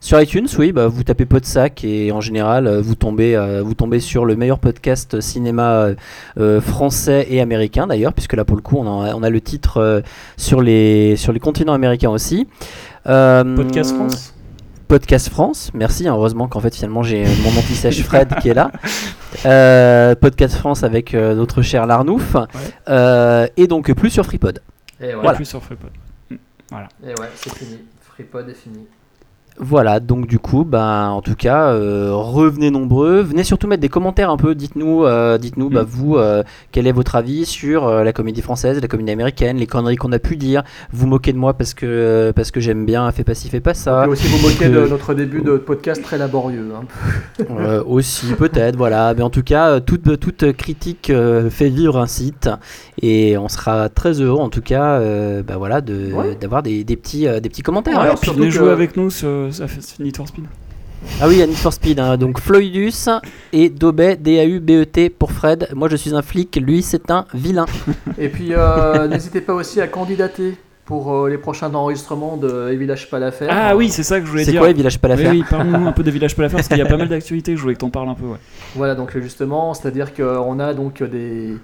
Sur iTunes, oui, bah, vous tapez Podsac et en général, euh, vous tombez, euh, vous tombez sur le meilleur podcast cinéma euh, français et américain d'ailleurs, puisque là pour le coup, on a, on a le titre euh, sur, les, sur les continents américains aussi. Euh, Podcast France Podcast France, merci. hein, Heureusement qu'en fait finalement j'ai mon anti-sèche Fred qui est là. [laughs] Euh, Podcast France avec euh, notre cher Larnouf. Euh, et donc plus sur FreePod. Et ouais, Voilà. Plus sur Freepod. Mm, Voilà. et ouais c'est fini. FreePod est fini. Voilà, donc du coup, ben, en tout cas, euh, revenez nombreux. Venez surtout mettre des commentaires un peu. Dites-nous, euh, dites-nous, bah, Mm. vous, euh, quel est votre avis sur euh, la comédie française, la comédie américaine, les conneries qu'on a pu dire. Vous moquez de moi parce que euh, parce que j'aime bien, fais pas ci, fais pas ça. Et aussi vous moquez que- de notre début de podcast très laborieux. hein. [laughs] Euh, aussi peut-être, voilà. Mais en tout cas, toute toute critique euh, fait vivre un site et on sera très heureux, en tout cas, euh, bah, voilà, de Ouais. d'avoir des, des petits euh, des petits commentaires. Ouais, alors, puis venez que- jouer avec nous sur Need for Speed. Ah oui, il y a Need for Speed. hein. Donc Floydus et Dobet, D-A-U-B-E-T E pour Fred. Moi, je suis un flic. Lui, c'est un vilain. Et puis euh, [laughs] n'hésitez pas aussi à candidater pour euh, les prochains enregistrements de Village pas l'affaire. Ah oui, c'est ça que je voulais C'est dire. quoi les villages pas Oui, l'affaire oui, parle-nous un peu des villages pas l'affaire parce qu'il y a pas mal d'actualités. Je voulais que t'en parles un peu. Ouais. Voilà, donc justement, c'est-à-dire qu'on a donc des.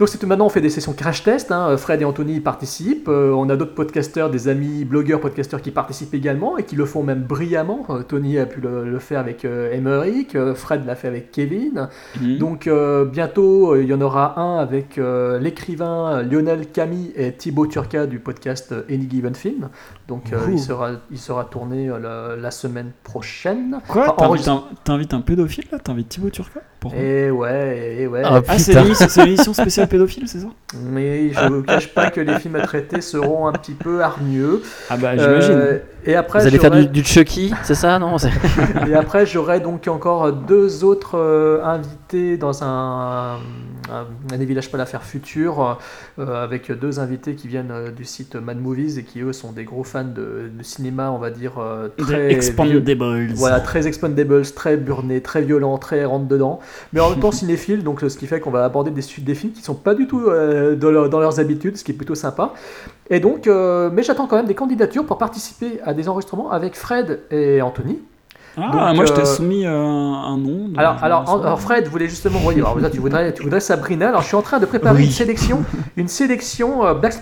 Donc c'est maintenant, on fait des sessions crash test. hein. Fred et Anthony y participent. Euh, on a d'autres podcasteurs, des amis blogueurs podcasteurs qui participent également et qui le font même brillamment. Euh, Tony a pu le, le faire avec euh, Emmerich, euh, Fred l'a fait avec Kevin. Mhm. Donc euh, bientôt, euh, il y en aura un avec euh, l'écrivain Lionel Camille et Thibaut Turca du podcast Any Given Film. Donc euh, il, sera, il sera tourné euh, la, la semaine prochaine. Quoi? Enfin, T'invites enregistre- un, pédophile là? T'invites Thibaut Turca? Pourquoi Et ouais, et ouais. Ah, Ah, c'est l'émission spéciale pédophile, c'est ça? Mais je ne vous cache pas que les films à traiter seront un petit peu hargneux. Ah bah j'imagine. Euh, et après, Vous allez faire j'aurai- du, du Chucky, c'est ça Non? C'est- [laughs] Et après, j'aurai donc encore deux autres euh, invités dans un des villages pas l'affaire futur, euh, avec deux invités qui viennent euh, du site Mad Movies et qui eux sont des gros fans de, de cinéma, on va dire euh, très Expandables. Voilà, très expandables, très burné, très violent, très rentre dedans, mais en même temps [laughs] cinéphile, donc euh, ce qui fait qu'on va aborder des suites des films qui sont pas du tout euh, dans, leur- dans leurs habitudes, ce qui est plutôt sympa. Et donc, euh, mais j'attends quand même des candidatures pour participer à des enregistrements avec Fred et Anthony. Ah, Donc, moi je t'ai euh, soumis euh, un nom. de- Alors, alors, Fred voulait justement, oui, alors là, tu voudrais, tu voudrais Sabrina. Alors je suis en train de préparer Oui. une sélection, une sélection euh, Black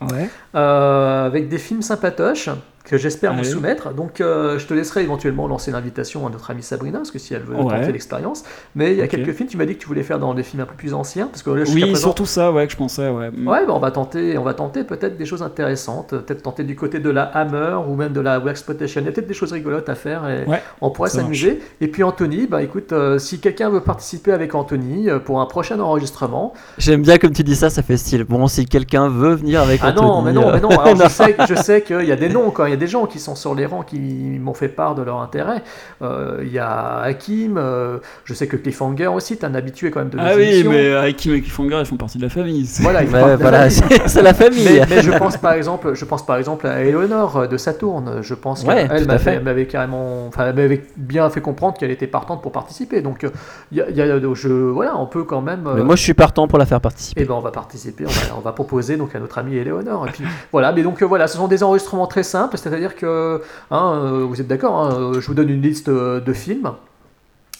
Ouais. euh, avec des films sympatoches que j'espère vous soumettre. Donc euh, je te laisserai éventuellement lancer l'invitation à notre amie Sabrina, parce que si elle veut Ouais. tenter l'expérience. Mais il y a quelques films, tu m'as dit que tu voulais faire dans des films un peu plus anciens, parce que là, jusqu'à Oui, présent- surtout ça, ouais, que je pensais, ouais. Ouais, bah, on va tenter, on va tenter peut-être des choses intéressantes, peut-être tenter du côté de la Hammer ou même de la Black Exploitation. Il y a peut-être des choses rigolotes à faire et Ouais, on pourrait s'amuser. Et puis Anthony, bah écoute, euh, si quelqu'un veut participer avec Anthony euh, pour un prochain enregistrement, J'aime bien comme tu dis ça, ça fait style. Bon, si quelqu'un veut venir avec ah non, Anthony, mais non, mais non. Alors, [laughs] je sais, je sais qu'il y a des noms quand il y a des gens qui sont sur les rangs qui m'ont fait part de leur intérêt. Euh, Il y a Hakim, euh, je sais que Cliffhanger aussi, t'es un habitué quand même de Ah oui, émissions. mais Hakim et Cliffhanger, ils font partie de la famille. [laughs] Voilà, la voilà, famille. c'est la famille. Mais, mais je pense par exemple, je pense par exemple à Eleanor euh, de Saturne. Je pense Ouais, qu'elle m'avait fait. elle m'avait carrément, enfin, elle m'avait bien fait comprendre qu'elle était partante pour participer. Donc, euh, il y a, y a- je, voilà, on peut quand même. euh, Mais moi, je suis partant pour la faire participer. eh ben, on va participer, on va, on va proposer donc à notre amie Eleonore. Et puis voilà, mais donc euh, voilà, ce sont des enregistrements très simples, c'est-à-dire que, hein, euh, vous êtes d'accord, hein, euh, je vous donne une liste euh, de films.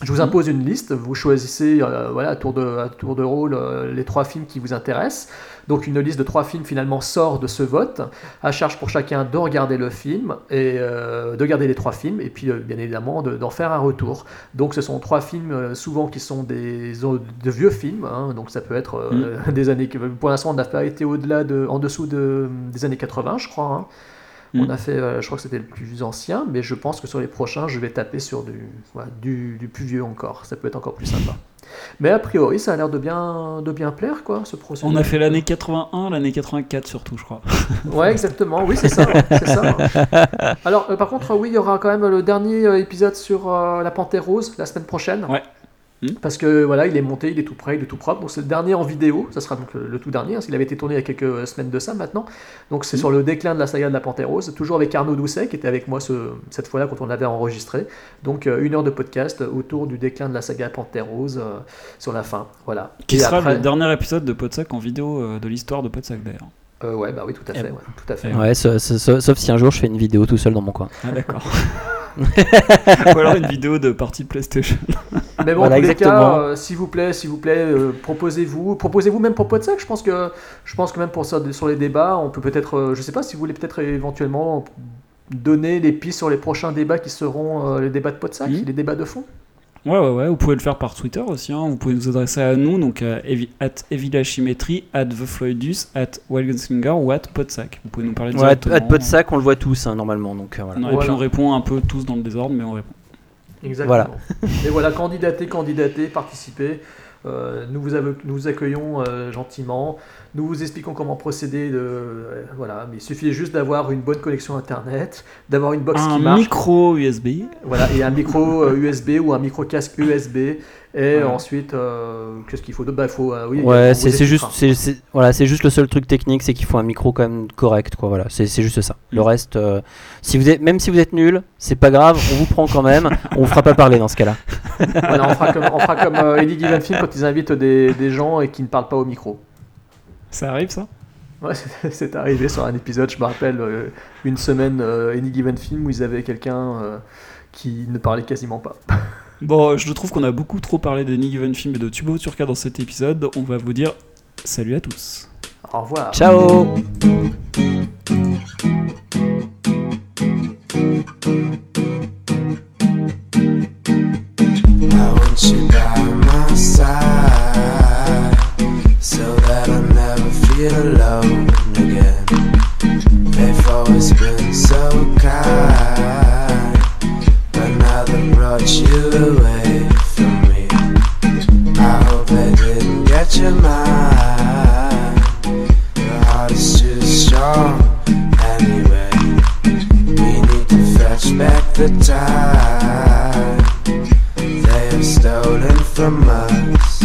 Je vous impose une liste, vous choisissez euh, voilà, à, tour de, à tour de rôle euh, les trois films qui vous intéressent. Donc une liste de trois films finalement sort de ce vote, à charge pour chacun de regarder le film, et euh, de regarder les trois films, et puis bien évidemment de- d'en faire un retour. Donc ce sont trois films souvent qui sont des de vieux films, hein, donc ça peut être euh, [laughs] des années pour l'instant on n'a pas été au-delà de en dessous de, des années 80 je crois. hein. On Mm. a fait, euh, je crois que c'était le plus ancien, mais je pense que sur les prochains je vais taper sur du, voilà, du, du plus vieux encore. Ça peut être encore plus sympa. Mais a priori ça a l'air de bien de bien plaire quoi ce procédé. On a fait l'année 81, l'année 84 surtout, je crois. [laughs] Ouais, exactement. Oui, c'est ça. ça. Alors, euh, par contre, oui, il y aura quand même le dernier euh, épisode sur euh, la Panthère Rose la semaine prochaine. Ouais. Hmm. Parce que voilà, il est monté, il est tout prêt, il est tout propre. Donc c'est le dernier en vidéo. Ça sera donc le, tout dernier. hein, s'il avait été tourné il y a quelques semaines de ça maintenant. Donc c'est sur le déclin de la saga de la Panthère Rose. Toujours avec Arnaud Doucet qui était avec moi ce- cette fois-là quand on l'avait enregistré. Donc euh, une heure de podcast autour du déclin de la saga Panthère Rose euh, sur la fin. Voilà. Qui Et sera après- le dernier épisode de Podsac en vidéo euh, de l'histoire de Podsac d'ailleurs. Euh, ouais, bah oui, tout à fait. ouais, tout à fait. Ouais, sa- sa- sa- sauf si un jour je fais une vidéo tout seul dans mon coin. Ah d'accord. [laughs] Ou alors une vidéo de partie PlayStation. [laughs] Mais bon, Voilà, en tous les exactement. cas, euh, s'il vous plaît, s'il vous plaît, euh, proposez-vous, proposez-vous même pour Podsac. Je pense que, je pense que même pour ça, sur les débats, on peut peut-être, euh, je sais pas si vous voulez peut-être éventuellement donner les pistes sur les prochains débats qui seront euh, les débats de Podsac, Mhm. les débats de fond. Ouais, ouais, ouais. Vous pouvez le faire par Twitter aussi. hein. Vous pouvez nous adresser à nous, donc à evi- at evilachimetry, at thefloydus, at wildgunslinger ou at podsac. Vous pouvez nous parler Ouais, directement. à de Podsac, on le voit tous hein, normalement. Donc euh, voilà. Non, Et puis Voilà. on répond un peu tous dans le désordre, mais on répond. Exactement. Et voilà, candidater, candidater, participer. Euh, nous, vous nous vous accueillons euh, gentiment. Nous vous expliquons comment procéder. De, euh, voilà, mais il suffit juste d'avoir une bonne connexion internet, d'avoir une box un qui marche. micro USB. Voilà, et un micro euh, USB ou un micro casque USB. Et ensuite, euh, qu'est-ce qu'il faut d'autre? Bah, il faut, euh, oui, Ouais, c'est juste, c'est voilà, c'est juste le seul truc technique, c'est qu'il faut un micro quand même correct, quoi. Voilà, c'est juste ça. Le Mm. reste, euh, si vous êtes, même si vous êtes nul, c'est pas grave, on vous prend quand même. [laughs] on vous fera pas parler dans ce cas-là. On fera comme, on fera comme euh, Eddie Given Film quand ils invitent des, des gens et qui ne parlent pas au micro. Ça arrive ça? Ouais, [laughs] c'est- arrivé sur un épisode, je me rappelle, euh, une semaine, euh, Any Given Film, où ils avaient quelqu'un euh, qui ne parlait quasiment pas. [laughs] Bon, je trouve qu'on a beaucoup trop parlé de Nick Given Film et de Tubo Turca dans cet épisode. On va vous dire salut à tous. Au revoir. Ciao. I want you by feel alone again. They've always been so kind, but now they brought you away from me. I hope they didn't get your mind. Your heart is too strong anyway. We need to fetch back the time they have stolen from us.